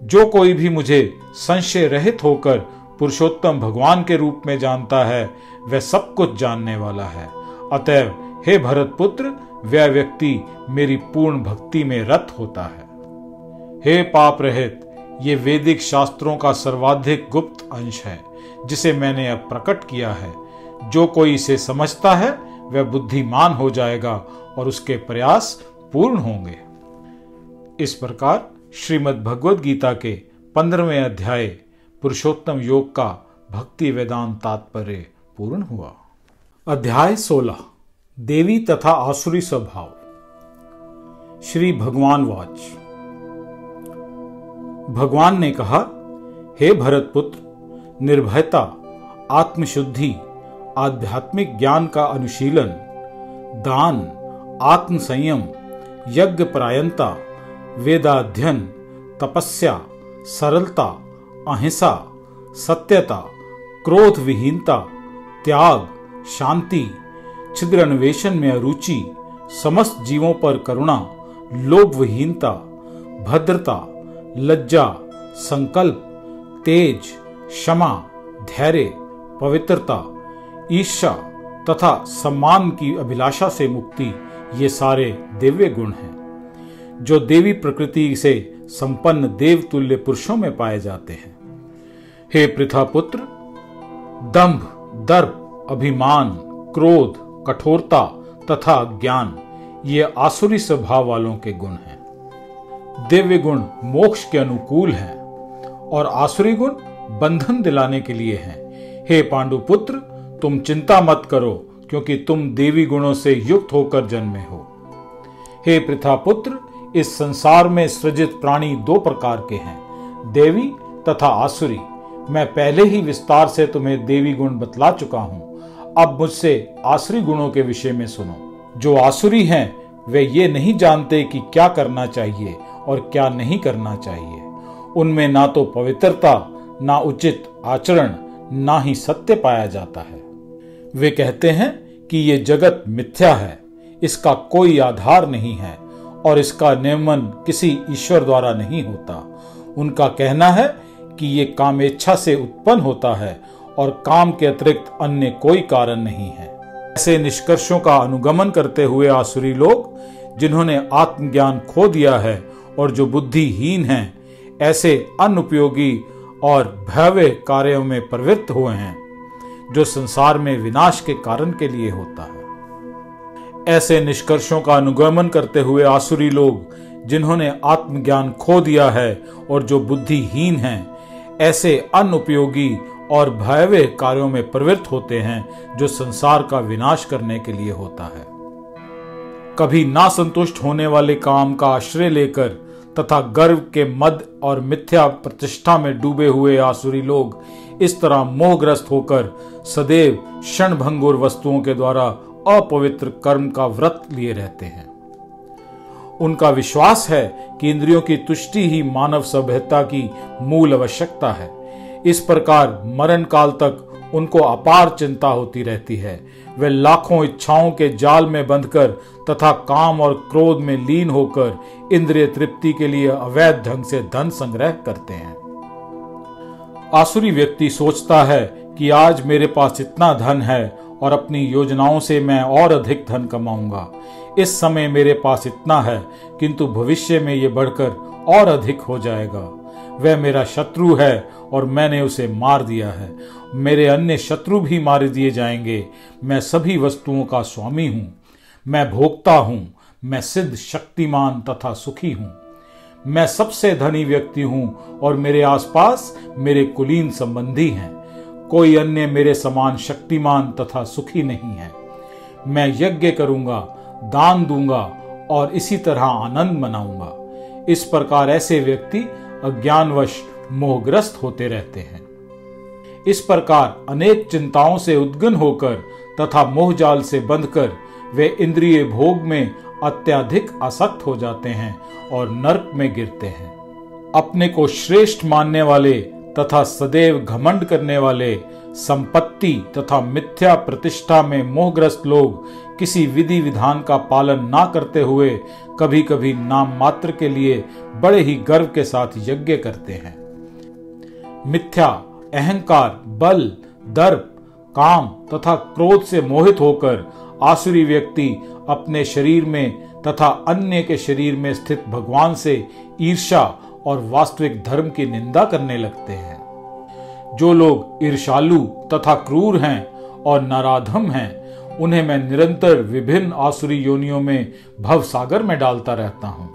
जो कोई भी मुझे संशय रहित होकर पुरुषोत्तम भगवान के रूप में जानता है, वह सब कुछ जानने वाला है। अतएव, हे भरत पुत्र वह व्यक्ति मेरी पूर्ण भक्ति में रत होता है। हे पाप रहित, ये वैदिक शास्त्रों का सर्वाधिक गुप्त अंश है, जिसे मैंने अब प्रकट किया है। जो कोई इसे समझता है, वह बुद्धिमान हो जाएगा और उसके प्रयास पूर्ण होंगे। इस प्रकार श्रीमद् भगवद गीता के पंद्रहवें अध्याय पुरुषोत्तम योग का भक्ति वेदांत तात्पर्य पूर्ण हुआ। अध्याय सोलह, देवी तथा आसुरी स्वभाव। श्री भगवान वाच। भगवान ने कहा, हे भरत पुत्र निर्भयता, आत्मशुद्धि, आध्यात्मिक ज्ञान का अनुशीलन, दान, आत्मसंयम, यज्ञ परायणता, वेदाध्ययन, तपस्या, सरलता अहिंसा, सत्यता क्रोध विहीनता त्याग, शांति छिद्र अन्वेषण में अरुचि, समस्त जीवों पर करुणा लोभ विहीनता भद्रता, लज्जा, संकल्प, तेज, क्षमा, धैर्य, पवित्रता ईर्षा तथा सम्मान की अभिलाषा से मुक्ति ये सारे दिव्य गुण हैं, जो देवी प्रकृति से संपन्न देवतुल्य पुरुषों में पाए जाते हैं। हे पृथा पुत्र दंभ, दर्प, अभिमान, क्रोध, कठोरता तथा ज्ञान, ये आसुरी स्वभाव वालों के गुण हैं। दिव्य गुण मोक्ष के अनुकूल हैं और आसुरी गुण बंधन दिलाने के लिए हैं। हे पांडु पुत्र तुम चिंता मत करो, क्योंकि तुम देवी गुणों से युक्त होकर जन्मे हो। हे पृथा पुत्र इस संसार में सृजित प्राणी दो प्रकार के हैं, देवी तथा आसुरी। मैं पहले ही विस्तार से तुम्हें देवी गुण बतला चुका हूँ। अब मुझसे आसुरी गुणों के विषय में सुनो। जो आसुरी हैं, वे ये नहीं जानते कि क्या करना चाहिए और क्या नहीं करना चाहिए। उनमें ना तो पवित्रता, ना उचित आचरण, ना ही सत्य पाया जाता है। वे कहते हैं कि ये जगत मिथ्या है, इसका कोई आधार नहीं है और इसका नियमन किसी ईश्वर द्वारा नहीं होता। उनका कहना है कि ये कामेच्छा से उत्पन्न होता है और काम के अतिरिक्त अन्य कोई कारण नहीं है। ऐसे निष्कर्षों का अनुगमन करते हुए आसुरी लोग, जिन्होंने आत्मज्ञान खो दिया है और जो बुद्धिहीन हैं, ऐसे अनुपयोगी और भव्य कार्यों में प्रवृत्त हुए हैं, जो संसार में विनाश के कारण के लिए होता है। ऐसे निष्कर्षों का अनुगमन करते हुए आसुरी लोग, जिन्होंने आत्मज्ञान खो दिया है और जो बुद्धिहीन हैं ऐसे अनुपयोगी और भयावह कार्यों में प्रवृत्त होते हैं जो संसार का विनाश करने के लिए होता है। कभी ना संतुष्ट होने वाले काम का आश्रय लेकर तथा गर्व के मद और मिथ्या प्रतिष्ठा में डूबे हुए आसुरी लोग इस तरह मोहग्रस्त होकर सदैव क्षण भंगुर वस्तुओं के द्वारा अपवित्र कर्म का व्रत लिए रहते हैं। उनका विश्वास है कि इंद्रियों की तुष्टि ही मानव सभ्यता की मूल आवश्यकता है। इस प्रकार मरण काल तक उनको अपार चिंता होती रहती है। वे लाखों इच्छाओं के जाल में बंधकर तथा काम और क्रोध में लीन होकर इंद्रिय तृप्ति के लिए अवैध ढंग से धन संग्रह करते हैं। आसुरी व्यक्ति सोचता है कि आज मेरे पास इतना धन है और अपनी योजनाओं से मैं और अधिक धन कमाऊँगा। इस समय मेरे पास इतना है, किंतु भविष्य में ये बढ़कर और अधिक हो जाएगा। वह मेरा शत्रु है और मैंने उसे मार दिया है। मेरे अन्य शत्रु भी मार दिए जाएँगे। मैं सभी वस्तुओं का स्वामी हूँ। मैं भोगता हूँ। मैं सिद्ध शक्तिमान तथा सुखी हूँ। मैं सबसे धनी व्यक्ति हूँ और मेरे आसपास मेरे कुलीन संबंधी हैं। कोई अन्य मेरे समान शक्तिमान तथा सुखी नहीं है। मैं यज्ञ करूँगा दान दूँगा और इसी तरह आनंद मनाऊँगा। इस प्रकार ऐसे व्यक्ति अज्ञानवश मोहग्रस्त होते रहते हैं। इस प्रकार अनेक चिंताओं से उद्गन होकर तथा मोहजाल से बंधकर वे इंद्रिय भोग में अत्याधिक आसक्त हो जाते हैं और नर्क में गिरते हैं। अपने को श्रेष्ठ मानने वाले तथा सदैव घमंड करने वाले संपत्ति तथा मिथ्या प्रतिष्ठा में मोहग्रस्त लोग किसी विधि विधान का पालन ना करते हुए कभी कभी नाम मात्र के लिए बड़े ही गर्व के साथ यज्ञ करते हैं। मिथ्या, अहंकार, बल, दर्प, काम तथा क्रोध से मोहित होकर आसुरी व्यक्ति अपने शरीर में तथा अन्य के शरीर में स्थित भगवान से ईर्षा और वास्तविक धर्म की निंदा करने लगते हैं। जो लोग ईर्षालु तथा क्रूर हैं और नराधम हैं उन्हें मैं निरंतर विभिन्न आसुरी योनियों में भव सागर में डालता रहता हूँ।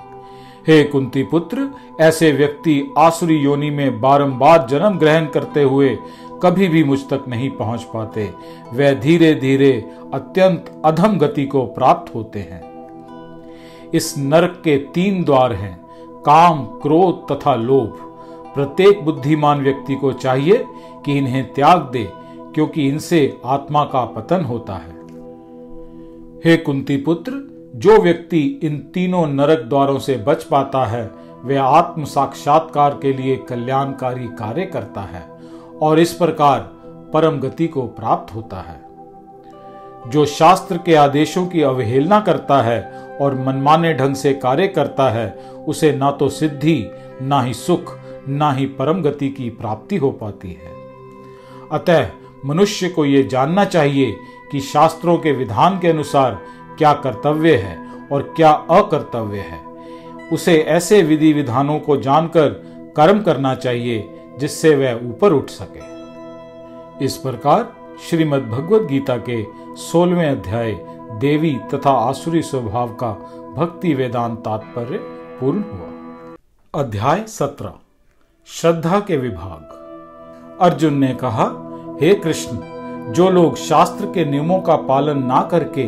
हे कुंती पुत्र, ऐसे व्यक्ति आसुरी योनि में बारंबार जन्म ग्रहण करते हुए कभी भी मुझ तक नहीं पहुँच पाते। वे धीरे धीरे अत्यंत अधम गति को प्राप्त होते हैं। इस नरक के तीन द्वार हैं, काम, क्रोध तथा लोभ। प्रत्येक बुद्धिमान व्यक्ति को चाहिए कि इन्हें त्याग दे, क्योंकि इनसे आत्मा का पतन होता है। हे कुंती पुत्र, जो व्यक्ति इन तीनों नरक द्वारों से बच पाता है, वह आत्म साक्षात्कार के लिए कल्याणकारी कार्य करता है और इस प्रकार परम गति को प्राप्त होता है। जो शास्त्र के आदेशों की अवहेलना करता है और मनमाने ढंग से कार्य करता है, उसे ना तो सिद्धि, ना ही सुख, ना ही परम गति की प्राप्ति हो पाती है। अतः मनुष्य को यह जानना चाहिए कि शास्त्रों के विधान के अनुसार क्या कर्तव्य है और क्या अकर्तव्य है। उसे ऐसे विधि विधानों को जानकर कर्म करना चाहिए, जिससे वह ऊपर उठ सके। इस प्रकार श्रीमद् भगवद गीता के सोलवें अध्याय देवी तथा आसुरी स्वभाव का भक्ति वेदांत तात्पर्य पूर्ण हुआ। अध्याय सत्रह, श्रद्धा के विभाग। अर्जुन ने कहा, हे कृष्ण जो लोग शास्त्र के नियमों का पालन ना करके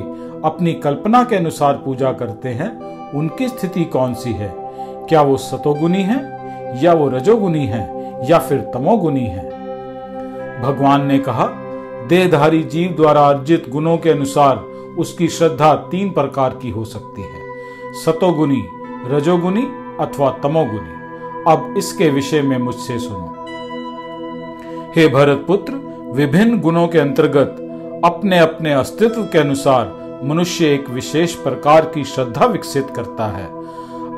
अपनी कल्पना के अनुसार पूजा करते हैं, उनकी स्थिति कौन सी है? क्या वो सतोगुनी है, या वो रजोगुनी है, या फिर तमोगुनी है? भगवान ने कहा, देहधारी जीव द्वारा अर्जित गुणों के अनुसार उसकी श्रद्धा तीन प्रकार की हो सकती है। सतोगुनी, रजोगुनी अथवा तमोगुनी। अब इसके विषय में मुझसे सुनो। हे भरत पुत्र विभिन्न गुणों के अंतर्गत अपने अपने अस्तित्व के अनुसार मनुष्य एक विशेष प्रकार की श्रद्धा विकसित करता है।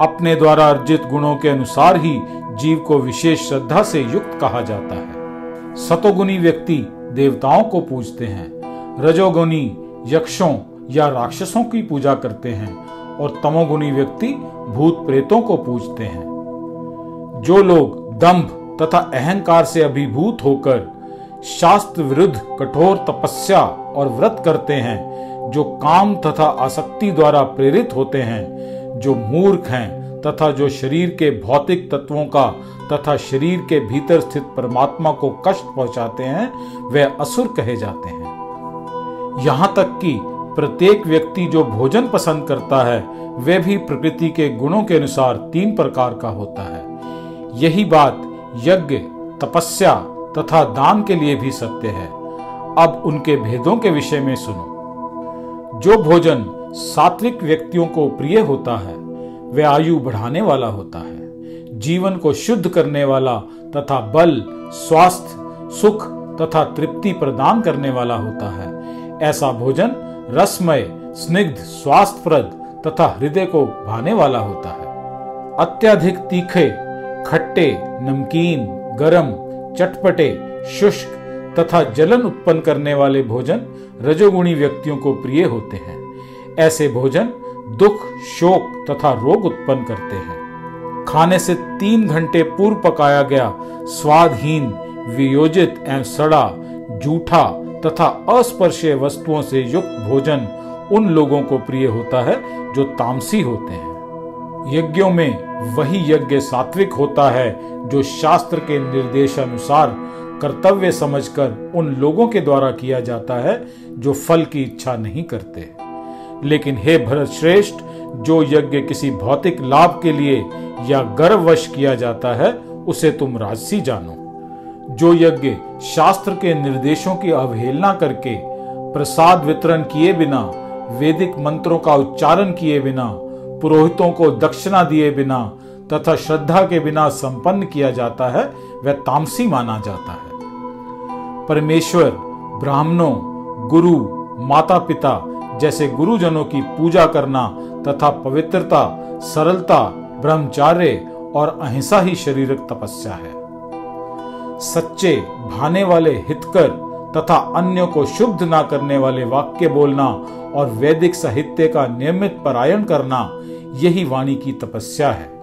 अपने द्वारा अर्जित गुणों के अनुसार ही जीव को विशेष श्रद्धा से युक्त कहा जाता है। सतोगुणी व्यक्ति देवताओं को पूजते हैं। रजोगुनी यक्षों या राक्षसों की पूजा करते हैं और तमोगुणी व्यक्ति भूत प्रेतों को पूजते हैं। जो लोग दंभ तथा अहंकार से अभिभूत होकर शास्त्र विरुद्ध कठोर तपस्या और व्रत करते हैं, जो काम तथा आसक्ति द्वारा प्रेरित होते हैं, जो मूर्ख हैं तथा जो शरीर के भौतिक तत्वों का तथा शरीर के भीतर स्थित परमात्मा को कष्ट पहुंचाते हैं, वे असुर कहे जाते हैं। यहाँ तक कि प्रत्येक व्यक्ति जो भोजन पसंद करता है वह भी प्रकृति के गुणों के अनुसार तीन प्रकार का होता है। यही बात यज्ञ, तपस्या तथा दान के लिए भी सत्य है। अब उनके भेदों के विषय में सुनो। जो भोजन सात्विक व्यक्तियों को प्रिय होता है वह आयु बढ़ाने वाला होता है। जीवन को शुद्ध करने वाला तथा बल, स्वास्थ्य, सुख तथा तृप्ति प्रदान करने वाला होता है। ऐसा भोजन रसमय, स्निग्ध, स्वास्थ्यप्रद तथा हृदय को भाने वाला होता है। अत्यधिक तीखे, खट्टे, नमकीन, गरम चटपटे, शुष्क तथा जलन उत्पन्न करने वाले भोजन रजोगुणी व्यक्तियों को प्रिय होते हैं। ऐसे भोजन दुख, शोक तथा रोग उत्पन्न करते हैं। खाने से तीन घंटे पूर्व पकाया गया स्वादहीन, वियोजित एवं सड़ा, जूठा तथा अस्पर्शीय वस्तुओं से युक्त भोजन उन लोगों को प्रिय होता है जो तामसी होते हैं। यज्ञों में वही यज्ञ सात्विक होता है जो शास्त्र के निर्देशानुसार, कर्तव्य समझकर उन लोगों के द्वारा किया जाता है, जो फल की इच्छा नहीं करते। लेकिन हे भरत श्रेष्ठ जो यज्ञ किसी भौतिक लाभ के लिए या गर्ववश किया जाता है, उसे तुम राजसी जानो। जो यज्ञ शास्त्र के निर्देशों की अवहेलना करके, प्रसाद वितरण किए बिना, वैदिक मंत्रों का उच्चारण किए बिना, पुरोहितों को दक्षिणा दिए बिना तथा श्रद्धा के बिना संपन्न किया जाता है, वह तामसी माना जाता है। परमेश्वर, ब्राह्मणों, गुरु माता पिता जैसे गुरुजनों की पूजा करना तथा पवित्रता, सरलता, ब्रह्मचार्य और अहिंसा ही शारीरिक तपस्या है। सच्चे भाने वाले हितकर तथा अन्यों को शुद्ध ना करने वाले वाक्य बोलना और वैदिक साहित्य का नियमित परायण करना, यही वाणी की तपस्या है।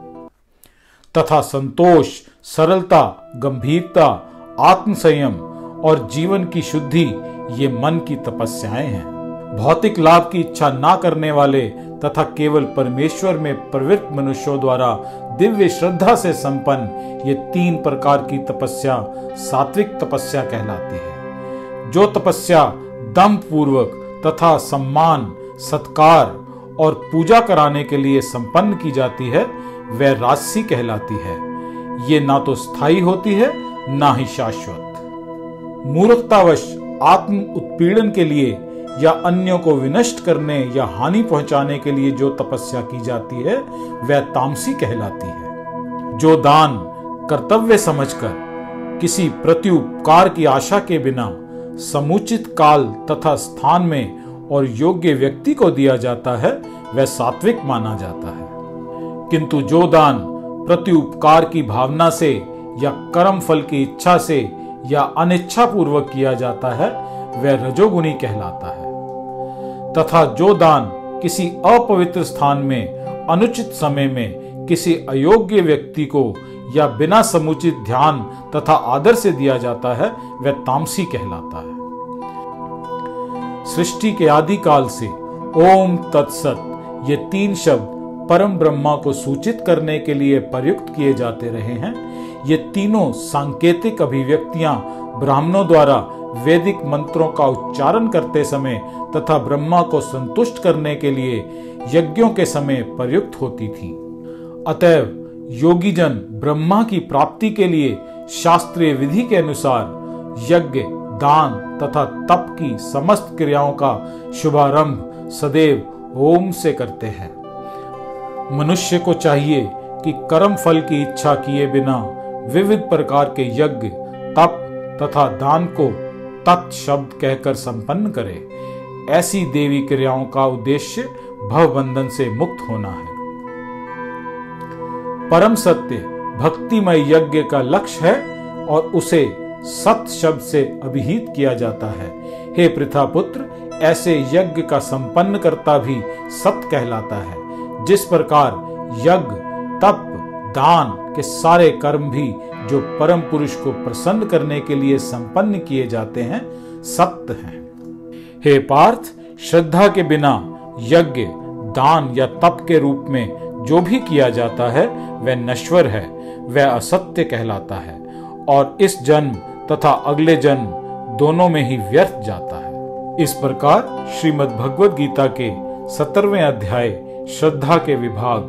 तथा संतोष, सरलता, गंभीरता आत्म संयम और जीवन की शुद्धि ये मन की तपस्याएँ हैं। भौतिक लाभ की इच्छा ना करने वाले तथा केवल परमेश्वर में प्रवृत्त मनुष्यों द्वारा दिव्य श्रद्धा से संपन्न ये तीन प्रकार की तपस्या, सात्विक तपस्या कहलाती है। जो तपस्या दम पूर्वक तथा सम्मान, सत्कार और पूजा कराने के लिए संपन्न की जाती है वह राशि कहलाती है। ये ना तो स्थायी होती है, ना ही शाश्वत। मूर्खतावश आत्म उत्पीड़न के लिए या अन्यों को विनष्ट करने या हानि पहुँचाने के लिए जो तपस्या की जाती है, वह तामसी कहलाती है। जो दान कर्तव्य समझकर किसी प्रत्युपकार की आशा के बिना समुचित काल तथा स्थान में और योग्य व्यक्ति को दिया जाता है, वह सात्विक माना जाता है। किंतु जो दान प्रति उपकार की भावना से या कर्म फल की इच्छा से या अनिच्छा पूर्वक किया जाता है, वह रजोगुणी कहलाता है। तथा जो दान किसी अपवित्र स्थान में, अनुचित समय में किसी अयोग्य व्यक्ति को या बिना समुचित ध्यान तथा आदर से दिया जाता है, वह तामसी कहलाता है। सृष्टि के आदि काल से ओम तत्सत ये तीन शब्द परम ब्रह्मा को सूचित करने के लिए प्रयुक्त किए जाते रहे हैं। ये तीनों सांकेतिक अभिव्यक्तियाँ ब्राह्मणों द्वारा वैदिक मंत्रों का उच्चारण करते समय तथा ब्रह्मा को संतुष्ट करने के लिए यज्ञों के समय प्रयुक्त होती थी। अतएव योगीजन ब्रह्मा की प्राप्ति के लिए शास्त्रीय विधि के अनुसार यज्ञ, दान तथा तप की समस्त क्रियाओं का शुभारंभ सदैव ओम से करते हैं। मनुष्य को चाहिए कि कर्म फल की इच्छा किए बिना विविध प्रकार के यज्ञ, तप तथा दान को तत् शब्द कहकर संपन्न करे। ऐसी देवी क्रियाओं का उद्देश्य भव बंधन से मुक्त होना है। परम सत्य, भक्तिमय यज्ञ का लक्ष्य है और उसे सत शब्द से अभिहित किया जाता है। हे पृथा पुत्र ऐसे यज्ञ का संपन्न करता भी सत कहलाता है। जिस प्रकार यज्ञ, तप, दान के सारे कर्म भी जो परम पुरुष को प्रसन्न करने के लिए संपन्न किए जाते हैं, सत्य हैं। हे पार्थ, श्रद्धा के बिना यज्ञ, दान या तप के रूप में जो भी किया जाता है, वह नश्वर है, वह असत्य कहलाता है और इस जन्म तथा अगले जन्म दोनों में ही व्यर्थ जाता है। इस प्रकार श्रीमद् भगवद गीता के सत्रहवें अध्याय श्रद्धा के विभाग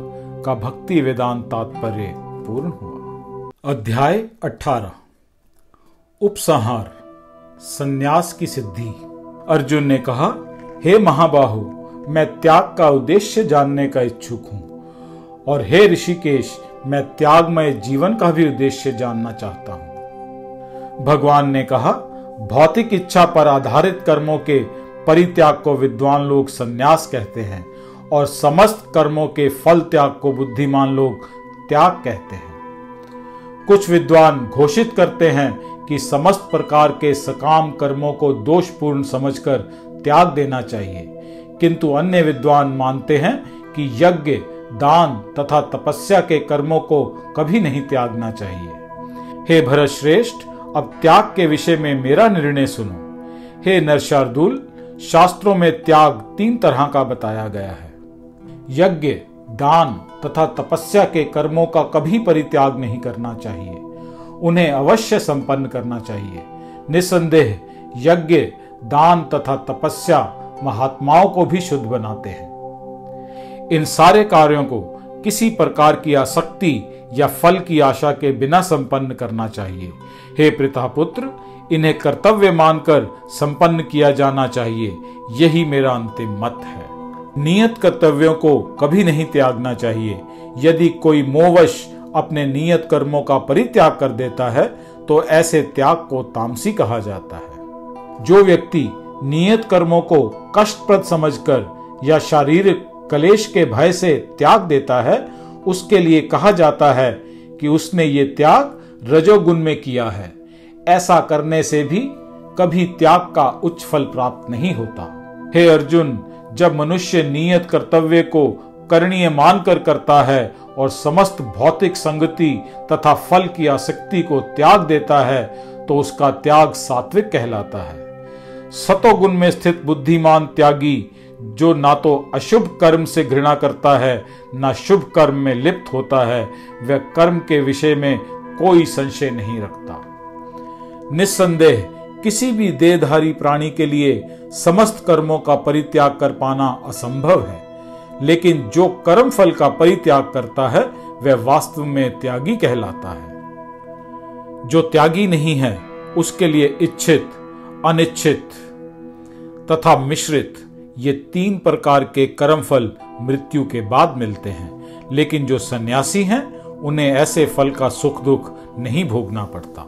का भक्ति वेदांत तात्पर्य पूर्ण हुआ। अध्याय 18 उपसंहार। संन्यास की सिद्धि। अर्जुन ने कहा, हे महाबाहु, मैं त्याग का उद्देश्य जानने का इच्छुक हूँ और हे ऋषिकेश, मैं त्यागमय जीवन का भी उद्देश्य जानना चाहता हूँ। भगवान ने कहा, भौतिक इच्छा पर आधारित कर्मों के परित्याग को विद्वान लोग संन्यास कहते हैं। और समस्त कर्मों के फल त्याग को बुद्धिमान लोग त्याग कहते हैं। कुछ विद्वान घोषित करते हैं कि समस्त प्रकार के सकाम कर्मों को दोषपूर्ण समझकर त्याग देना चाहिए। किंतु अन्य विद्वान मानते हैं कि यज्ञ, दान तथा तपस्या के कर्मों को कभी नहीं त्यागना चाहिए। हे भरत श्रेष्ठ अब त्याग के विषय में मेरा निर्णय सुनो। हे नरशार्दुल, शास्त्रों में त्याग तीन तरह का बताया गया है। यज्ञ, दान तथा तपस्या के कर्मों का कभी परित्याग नहीं करना चाहिए। उन्हें अवश्य संपन्न करना चाहिए। निसंदेह यज्ञ, दान तथा तपस्या महात्माओं को भी शुद्ध बनाते हैं। इन सारे कार्यों को किसी प्रकार की आसक्ति या फल की आशा के बिना संपन्न करना चाहिए। हे पुत्र इन्हें कर्तव्य मानकर संपन्न किया जाना चाहिए। यही मेरा अंतिम मत है। नियत कर्तव्यों को कभी नहीं त्यागना चाहिए। यदि कोई मोवश अपने नियत कर्मों का परित्याग कर देता है तो ऐसे त्याग को तामसी कहा जाता है। जो व्यक्ति नियत कर्मों को कष्टप्रद समझकर या शारीरिक कलेश के भय से त्याग देता है, उसके लिए कहा जाता है कि उसने ये त्याग रजोगुण में किया है। ऐसा करने से भी कभी त्याग का उच्च फल प्राप्त नहीं होता। हे अर्जुन जब मनुष्य नियत कर्तव्य को करणीय मानकर करता है और समस्त भौतिक संगति तथा फल की आसक्ति को त्याग देता है तो उसका त्याग सात्विक कहलाता है। सतोगुण में स्थित बुद्धिमान त्यागी, जो ना तो अशुभ कर्म से घृणा करता है, ना शुभ कर्म में लिप्त होता है, वह कर्म के विषय में कोई संशय नहीं रखता। निस्संदेह किसी भी देहधारी प्राणी के लिए समस्त कर्मों का परित्याग कर पाना असंभव है। लेकिन जो कर्म फल का परित्याग करता है, वह वास्तव में त्यागी कहलाता है। जो त्यागी नहीं है, उसके लिए इच्छित, अनिच्छित तथा मिश्रित, ये तीन प्रकार के कर्म फल मृत्यु के बाद मिलते हैं। लेकिन जो सन्यासी हैं, उन्हें ऐसे फल का सुख दुख नहीं भोगना पड़ता।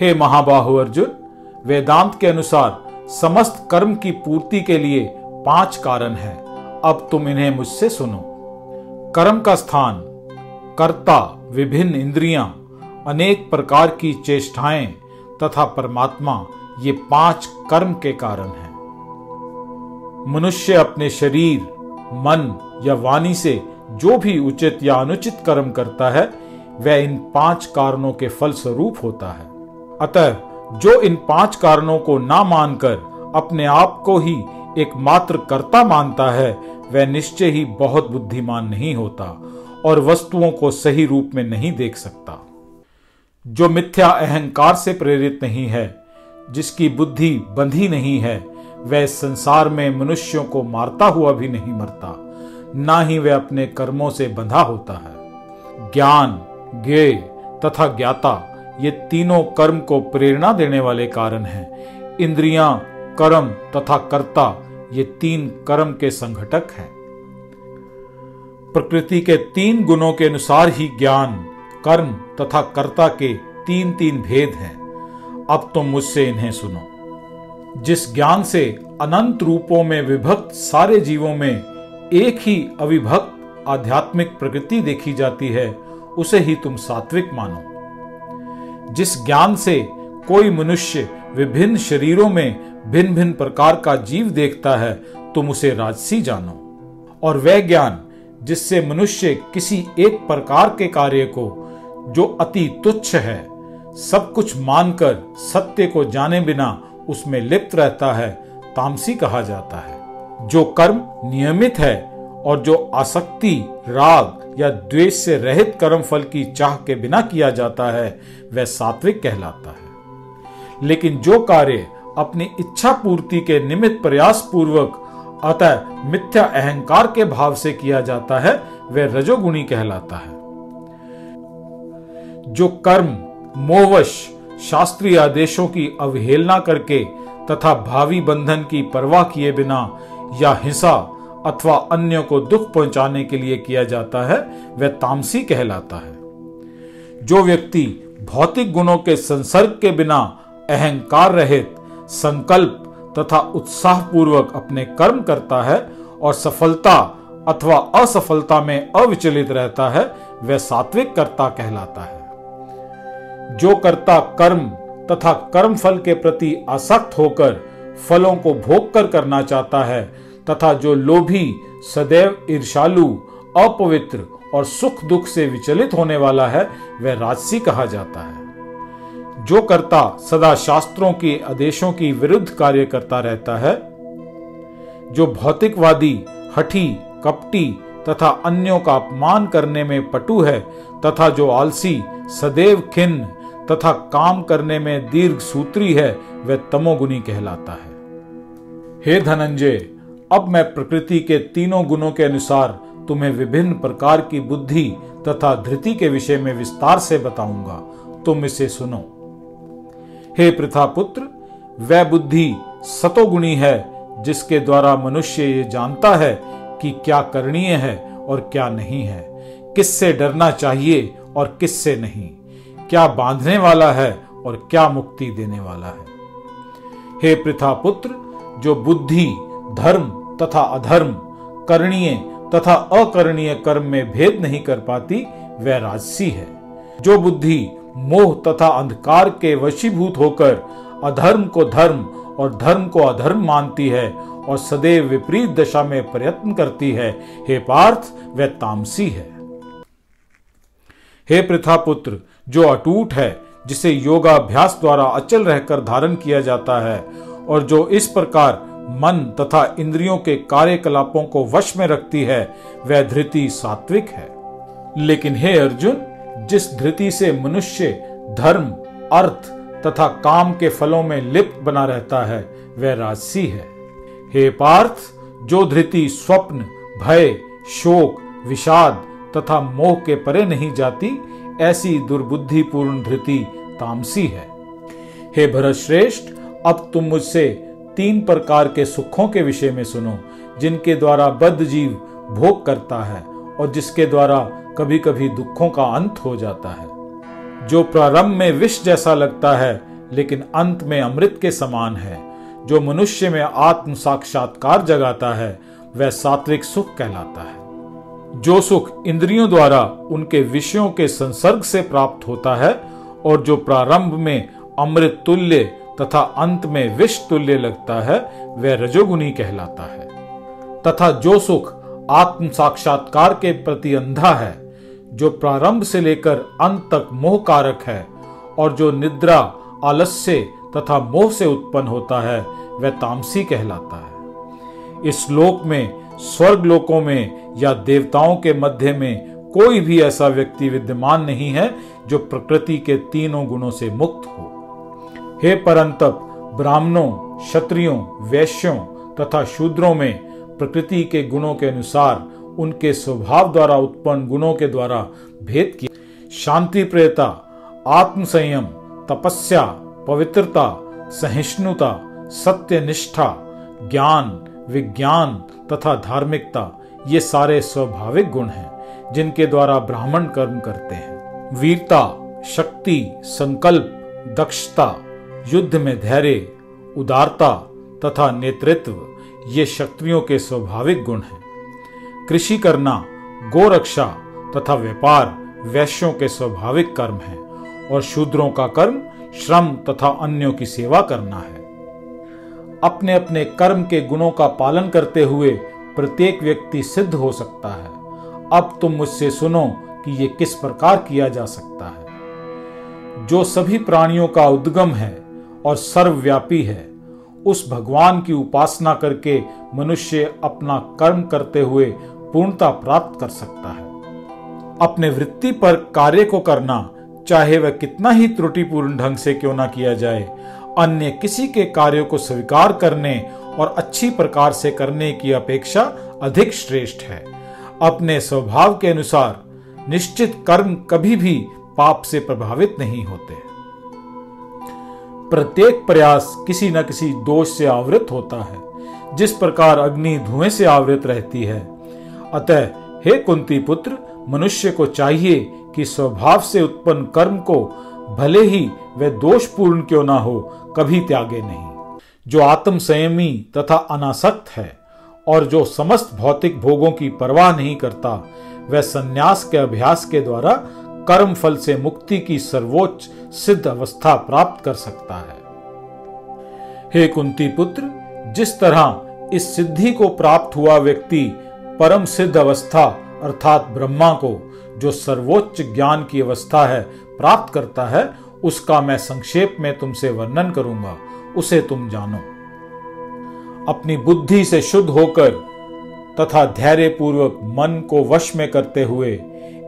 हे महाबाहु अर्जुन वेदांत के अनुसार समस्त कर्म की पूर्ति के लिए पाँच कारण है। अब तुम इन्हें मुझसे सुनो। कर्म का स्थान, कर्ता, विभिन्न इंद्रियाँ, अनेक प्रकार की चेष्टाएँ तथा परमात्मा, ये पाँच कर्म के कारण हैं। मनुष्य अपने शरीर, मन या वाणी से जो भी उचित या अनुचित कर्म करता है, वह इन पाँच कारणों के फल स्वरूप होता है। अतः जो इन पाँच कारणों को ना मानकर अपने आप को ही एकमात्र कर्ता मानता है, वह निश्चय ही बहुत बुद्धिमान नहीं होता और वस्तुओं को सही रूप में नहीं देख सकता। जो मिथ्या अहंकार से प्रेरित नहीं है, जिसकी बुद्धि बंधी नहीं है, वह संसार में मनुष्यों को मारता हुआ भी नहीं मरता, ना ही वह अपने कर्मों से बंधा होता है। ज्ञान ज्ञे तथा ज्ञाता ये तीनों कर्म को प्रेरणा देने वाले कारण हैं। इंद्रियाँ, कर्म तथा कर्ता, ये तीन कर्म के संघटक हैं। प्रकृति के तीन गुणों के अनुसार ही ज्ञान, कर्म तथा कर्ता के तीन तीन भेद हैं। अब तुम मुझसे इन्हें सुनो। जिस ज्ञान से अनंत रूपों में विभक्त सारे जीवों में एक ही अविभक्त आध्यात्मिक प्रकृति देखी जाती है, उसे ही तुम सात्विक मानो। जिस ज्ञान से कोई मनुष्य विभिन्न शरीरों में भिन्न भिन्न प्रकार का जीव देखता है, तुम उसे राजसी जानो। और वह ज्ञान जिससे मनुष्य किसी एक प्रकार के कार्य को, जो अति तुच्छ है, सब कुछ मानकर सत्य को जाने बिना उसमें लिप्त रहता है, तामसी कहा जाता है। जो कर्म नियमित है और जो आसक्ति, राग या द्वेष से रहित कर्म फल की चाह के बिना किया जाता है, वह सात्विक कहलाता है। लेकिन जो कार्य अपनी इच्छा पूर्ति के निमित्त प्रयास पूर्वक अतः मिथ्या अहंकार के भाव से किया जाता है, वह रजोगुणी कहलाता है। जो कर्म, मोहवश, शास्त्रीय आदेशों की अवहेलना करके तथा भावी बंधन की परवाह किए बिना या हिंसा अथवा अन्य को दुख पहुँचाने के लिए किया जाता है, वह तामसी कहलाता है। जो व्यक्ति भौतिक गुणों के संसर्ग के बिना अहंकार रहित, संकल्प तथा उत्साह पूर्वक अपने कर्म करता है और सफलता अथवा असफलता में अविचलित रहता है, वह सात्विक कर्ता कहलाता है। जो कर्ता कर्म तथा कर्म फल के प्रति आसक्त होकर फलों को भोग कर करना चाहता है तथा जो लोभी सदैव ईर्षालु अपवित्र और सुख दुख से विचलित होने वाला है, वह राजसी कहा जाता है। जो कर्ता सदा शास्त्रों के आदेशों की विरुद्ध कार्य करता रहता है, जो भौतिकवादी, हठी, कपटी तथा अन्यों का अपमान करने में पटु है, तथा जो आलसी, सदैव खिन्न तथा काम करने में दीर्घ सूत्री है, वह तमोगुनी कहलाता है। हे धनंजय अब मैं प्रकृति के तीनों गुणों के अनुसार तुम्हें विभिन्न प्रकार की बुद्धि तथा धृति के विषय में विस्तार से बताऊँगा। तुम इसे सुनो। हे प्रथा पुत्र वह बुद्धि सतोगुणी है, जिसके द्वारा मनुष्य ये जानता है कि क्या करणीय है और क्या नहीं है। किससे डरना चाहिए और किससे नहीं? क्या बांधने वाला है और क्या मुक्ति देने वाला है? हे प्रथा पुत्र जो बुद्धि धर्म तथा अधर्म, करणीय तथा अकरणीय कर्म में भेद नहीं कर पाती, वह राजसी है। जो बुद्धि, मोह तथा अंधकार के वशीभूत होकर अधर्म को धर्म और धर्म को अधर्म मानती है और सदैव विपरीत दशा में प्रयत्न करती है, हे पार्थ, वह तामसी है। हे प्रथा पुत्र जो अटूट है, जिसे योगाभ्यास द्वारा अचल रहकर धारण किया जाता है और जो इस प्रकार मन तथा इंद्रियों के कार्यकलापों को वश में रखती है, वह धृति सात्विक है। लेकिन हे अर्जुन, जिस धृति से मनुष्य धर्म, अर्थ तथा काम के फलों में लिप्त बना रहता है, वह राजसी है। हे पार्थ, जो धृति स्वप्न, भय, शोक, विषाद तथा मोह के परे नहीं जाती, ऐसी दुर्बुद्धिपूर्ण धृति तामसी है। हे भरत श्रेष्ठ अब तुम मुझसे तीन प्रकार के सुखों के विषय में सुनो, जिनके द्वारा बद्ध जीव भोग करता है और जिसके द्वारा कभी कभी दुखों का अंत हो जाता है। जो प्रारंभ में विष जैसा लगता है, लेकिन अंत में अमृत के समान है। जो मनुष्य में आत्म साक्षात्कार जगाता है, वह सात्विक सुख कहलाता है। जो सुख इंद्रियों द्वारा उनके विषयों के संसर्ग से प्राप्त होता है, और जो प्रारंभ में अमृत तुल्य तथा अंत में विष तुल्य लगता है, वह रजोगुनी कहलाता है। तथा जो सुख आत्म साक्षात्कार के प्रति अंधा है, जो प्रारंभ से लेकर अंत तक मोह कारक है, और जो निद्रा, आलस्य तथा मोह से उत्पन्न होता है, वह तामसी कहलाता है। इस लोक में, स्वर्ग लोकों में या देवताओं के मध्य में कोई भी ऐसा व्यक्ति विद्यमान नहीं है, जो प्रकृति के तीनों गुणों से मुक्त हो। हे परंतप, ब्राह्मणों, क्षत्रियों, वैश्यों तथा शूद्रों में प्रकृति के गुणों के अनुसार उनके स्वभाव द्वारा उत्पन्न गुणों के द्वारा भेद किया। शांति प्रियता आत्म संयम तपस्या, पवित्रता, सहिष्णुता सत्य निष्ठा ज्ञान, विज्ञान तथा धार्मिकता, ये सारे स्वाभाविक गुण हैं, जिनके द्वारा ब्राह्मण कर्म करते हैं। वीरता, शक्ति, संकल्प, दक्षता युद्ध में धैर्य, उदारता तथा नेतृत्व ये शक्तियों के स्वाभाविक गुण हैं। कृषि करना, गोरक्षा तथा व्यापार वैश्यों के स्वाभाविक कर्म है और शूद्रों का कर्म, श्रम तथा अन्यों की सेवा करना है। अपने अपने कर्म के गुणों का पालन करते हुए प्रत्येक व्यक्ति सिद्ध हो सकता है। अब तुम मुझसे सुनो कि ये किस प्रकार किया जा सकता है। जो सभी प्राणियों का उद्गम है और सर्वव्यापी है। उस भगवान की उपासना करके मनुष्य अपना कर्म करते हुए पूर्णता प्राप्त कर सकता है। अपने वृत्ति पर कार्य को करना, चाहे वह कितना ही त्रुटिपूर्ण ढंग से क्यों ना किया जाए, अन्य किसी के कार्य को स्वीकार करने और अच्छी प्रकार से करने की अपेक्षा अधिक श्रेष्ठ है। अपने स्वभाव के अनुसार, निश्चित कर्म कभी भी पाप से प्रभावित नहीं होते। प्रत्येक प्रयास किसी न किसी दोष से आवृत होता है, जिस प्रकार अग्नि धुएँ से आवृत रहती है। अतः, हे कुंती पुत्र, मनुष्य को चाहिए कि स्वभाव से उत्पन्न कर्म को भले ही वह दोषपूर्ण क्यों ना हो, कभी त्यागे नहीं। जो आत्म संयमी तथा अनासक्त है, और जो समस्त भौतिक भोगों की परवाह नहीं करता, वह संन्यास के अभ्यास के द्वारा कर्म फल से मुक्ति की सर्वोच्च सिद्ध अवस्था प्राप्त कर सकता है। हे कुंती पुत्र, जिस तरह इस सिद्धि को प्राप्त हुआ व्यक्ति परम सिद्ध अवस्था अर्थात ब्रह्मा को, जो सर्वोच्च ज्ञान की अवस्था है, प्राप्त करता है, उसका मैं संक्षेप में तुमसे वर्णन करूँगा। उसे तुम जानो। अपनी बुद्धि से शुद्ध होकर तथा धैर्य पूर्वक मन को वश में करते हुए,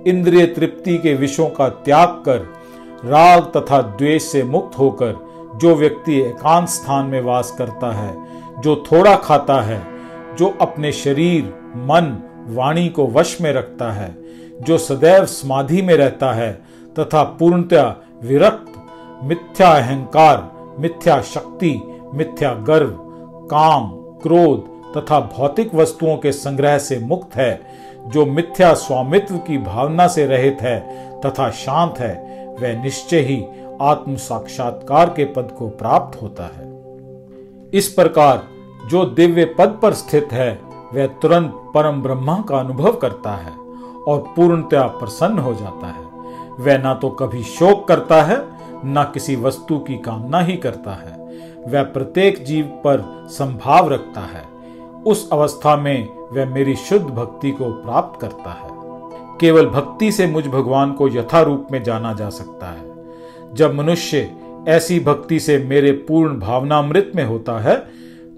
इंद्रिय तृप्ति के विषयों का त्याग कर राग तथा द्वेष से मुक्त होकर जो व्यक्ति एकांत स्थान में वास करता है, जो थोड़ा खाता है, जो अपने शरीर, मन, वाणी को वश में रखता है, जो सदैव समाधि में रहता है तथा पूर्णतया विरक्त, मिथ्या अहंकार, मिथ्या शक्ति, मिथ्या गर्व, काम, क्रोध तथा भौतिक वस्तुओं के संग्रह से मुक्त है, जो मिथ्या स्वामित्व की भावना से रहित है तथा शांत है वह निश्चय ही आत्म साक्षात्कार के पद को प्राप्त होता है। इस प्रकार जो दिव्य पद पर स्थित है, वह तुरंत परम ब्रह्मा का अनुभव करता है और पूर्णतया प्रसन्न हो जाता है। वह ना तो कभी शोक करता है, न किसी वस्तु की कामना ही करता है। वह प्रत्येक जीव पर संभाव रखता है। उस अवस्था में वह मेरी शुद्ध भक्ति को प्राप्त करता है। केवल भक्ति से मुझ भगवान को यथा रूप में जाना जा सकता है। जब मनुष्य ऐसी भक्ति से मेरे पूर्ण भावनामृत में होता है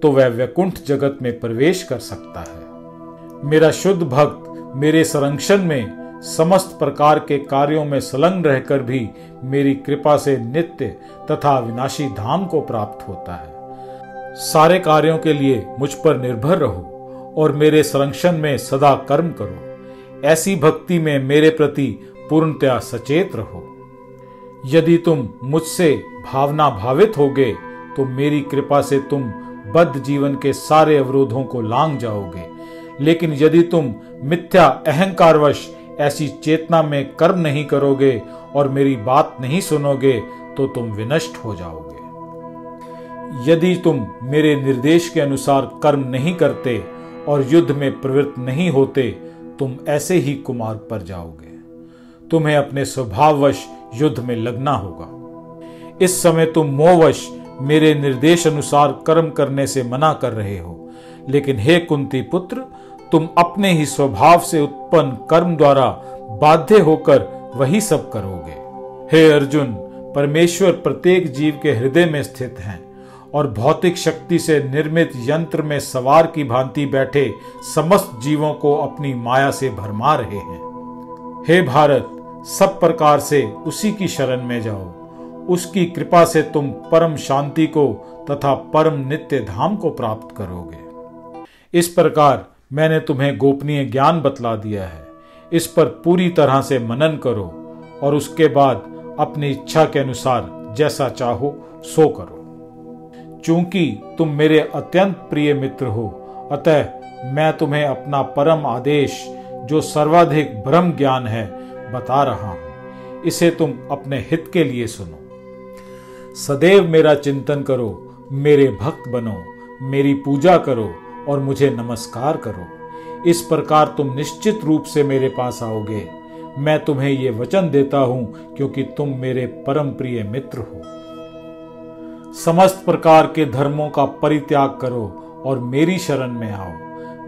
तो वह वैकुंठ जगत में प्रवेश कर सकता है। मेरा शुद्ध भक्त मेरे संरक्षण में समस्त प्रकार के कार्यों में संलग्न रहकर भी मेरी कृपा से नित्य तथा विनाशी धाम को प्राप्त होता है। सारे कार्यों के लिए मुझ पर निर्भर रहो और मेरे संरक्षण में सदा कर्म करो। ऐसी भक्ति में मेरे प्रति पूर्णतया सचेत रहो। यदि तुम मुझसे भावना भावित होगे तो मेरी कृपा से तुम बद्ध जीवन के सारे अवरोधों को लांग जाओगे। लेकिन यदि तुम मिथ्या, अहंकारवश ऐसी चेतना में कर्म नहीं करोगे और मेरी बात नहीं सुनोगे तो तुम विनष्ट हो जाओगे। यदि तुम मेरे निर्देश के अनुसार कर्म नहीं करते और युद्ध में प्रवृत्त नहीं होते तुम ऐसे ही कुमार पर जाओगे। तुम्हें अपने स्वभाववश युद्ध में लगना होगा। इस समय तुम मोहवश मेरे निर्देश अनुसार कर्म करने से मना कर रहे हो। लेकिन हे कुंती पुत्र, तुम अपने ही स्वभाव से उत्पन्न कर्म द्वारा बाध्य होकर वही सब करोगे। हे अर्जुन, परमेश्वर प्रत्येक जीव के हृदय में स्थित हैं। और भौतिक शक्ति से निर्मित यंत्र में सवार की भांति बैठे समस्त जीवों को अपनी माया से भरमा रहे हैं। हे भारत, सब प्रकार से उसी की शरण में जाओ। उसकी कृपा से तुम परम शांति को तथा परम नित्य धाम को प्राप्त करोगे। इस प्रकार मैंने तुम्हें गोपनीय ज्ञान बतला दिया है। इस पर पूरी तरह से मनन करो और उसके बाद अपनी इच्छा के अनुसार जैसा चाहो, सो करो। चूँकि तुम मेरे अत्यंत प्रिय मित्र हो, अतः मैं तुम्हें अपना परम आदेश, जो सर्वाधिक ब्रह्म ज्ञान है, बता रहा हूँ। इसे तुम अपने हित के लिए सुनो। सदैव मेरा चिंतन करो, मेरे भक्त बनो, मेरी पूजा करो और मुझे नमस्कार करो। इस प्रकार तुम निश्चित रूप से मेरे पास आओगे। मैं तुम्हें ये वचन देता हूँ, क्योंकि तुम मेरे परम प्रिय मित्र हो। समस्त प्रकार के धर्मों का परित्याग करो और मेरी शरण में आओ।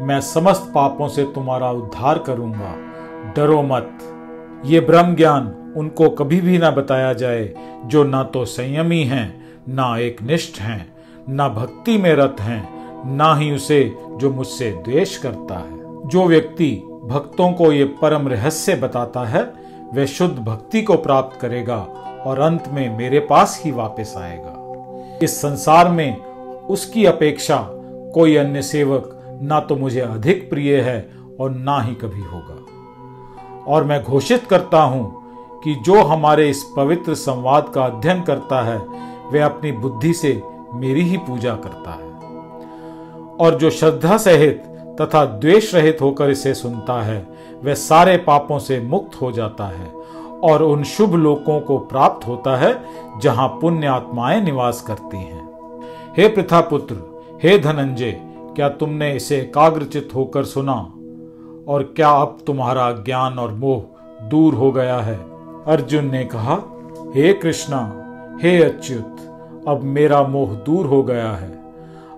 मैं समस्त पापों से तुम्हारा उद्धार करूँगा। डरो मत। ये ब्रह्म ज्ञान उनको कभी भी ना बताया जाए, जो ना तो संयमी हैं, ना एक निष्ठ हैं, ना भक्ति में रत हैं, ना ही उसे जो मुझसे द्वेष करता है। जो व्यक्ति भक्तों को ये परम रहस्य बताता है, वह शुद्ध भक्ति को प्राप्त करेगा और अंत में मेरे पास ही वापस आएगा। इस संसार में उसकी अपेक्षा कोई अन्य सेवक ना तो मुझे अधिक प्रिय है और ना ही कभी होगा। और मैं घोषित करता हूँ कि जो हमारे इस पवित्र संवाद का अध्ययन करता है, वह अपनी बुद्धि से मेरी ही पूजा करता है। और जो श्रद्धा सहित तथा द्वेष रहित होकर इसे सुनता है, वह सारे पापों से मुक्त हो जाता है। और उन शुभ लोकों को प्राप्त होता है, जहाँ पुण्य आत्माएँ निवास करती हैं। हे प्रथा पुत्र हे धनंजय, क्या तुमने इसे एकाग्रचित होकर सुना? और क्या अब तुम्हारा ज्ञान और मोह दूर हो गया है? अर्जुन ने कहा, हे कृष्णा, हे अच्युत, अब मेरा मोह दूर हो गया है।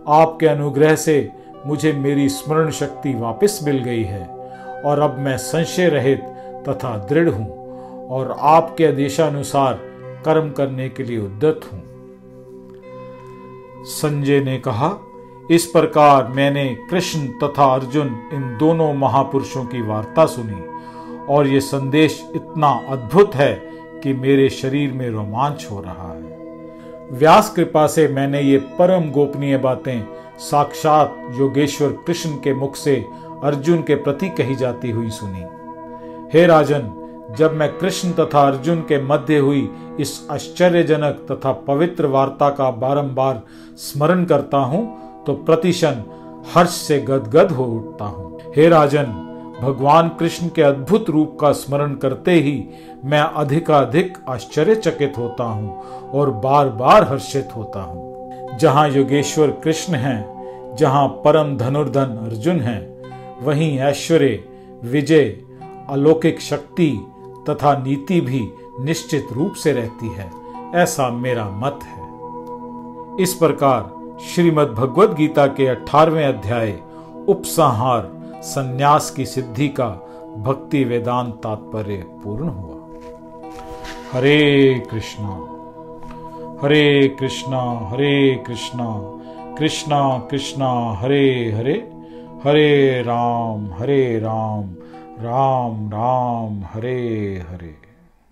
आपके अनुग्रह से मुझे मेरी स्मरण शक्ति वापस मिल गई है, और अब मैं संशय रहित तथा दृढ़ हूँ। और आपके आदेशानुसार कर्म करने के लिए उद्यत हूँ। संजय ने कहा, इस प्रकार मैंने कृष्ण तथा अर्जुन इन दोनों महापुरुषों की वार्ता सुनी और ये संदेश इतना अद्भुत है कि मेरे शरीर में रोमांच हो रहा है। व्यास कृपा से मैंने ये परम गोपनीय बातें साक्षात योगेश्वर कृष्ण के मुख से अर्जुन के प्रति कही जाती हुई सुनी। हे राजन जब मैं कृष्ण तथा अर्जुन के मध्य हुई, इस आश्चर्यजनक तथा पवित्र वार्ता का बारंबार स्मरण करता हूँ तो प्रतिशन हर्ष से गदगद हो उठता हूँ। हे राजन, भगवान कृष्ण के अद्भुत रूप का स्मरण करते ही मैं अधिकाधिक आश्चर्यचकित होता हूँ और बार बार हर्षित होता हूँ। जहाँ योगेश्वर कृष्ण हैं, जहाँ परम धनुर्धन अर्जुन हैं, वहीं ऐश्वर्य, विजय, अलौकिक शक्ति तथा नीति भी निश्चित रूप से रहती है। ऐसा मेरा मत है। इस प्रकार श्रीमद् भगवद गीता के अठारवें अध्याय, उपसंहार, संन्यास की सिद्धि का भक्ति वेदांत तात्पर्य पूर्ण हुआ। हरे कृष्णा हरे कृष्णा हरे कृष्णा कृष्णा कृष्णा, हरे हरे हरे राम हरे राम। राम राम हरे हरे।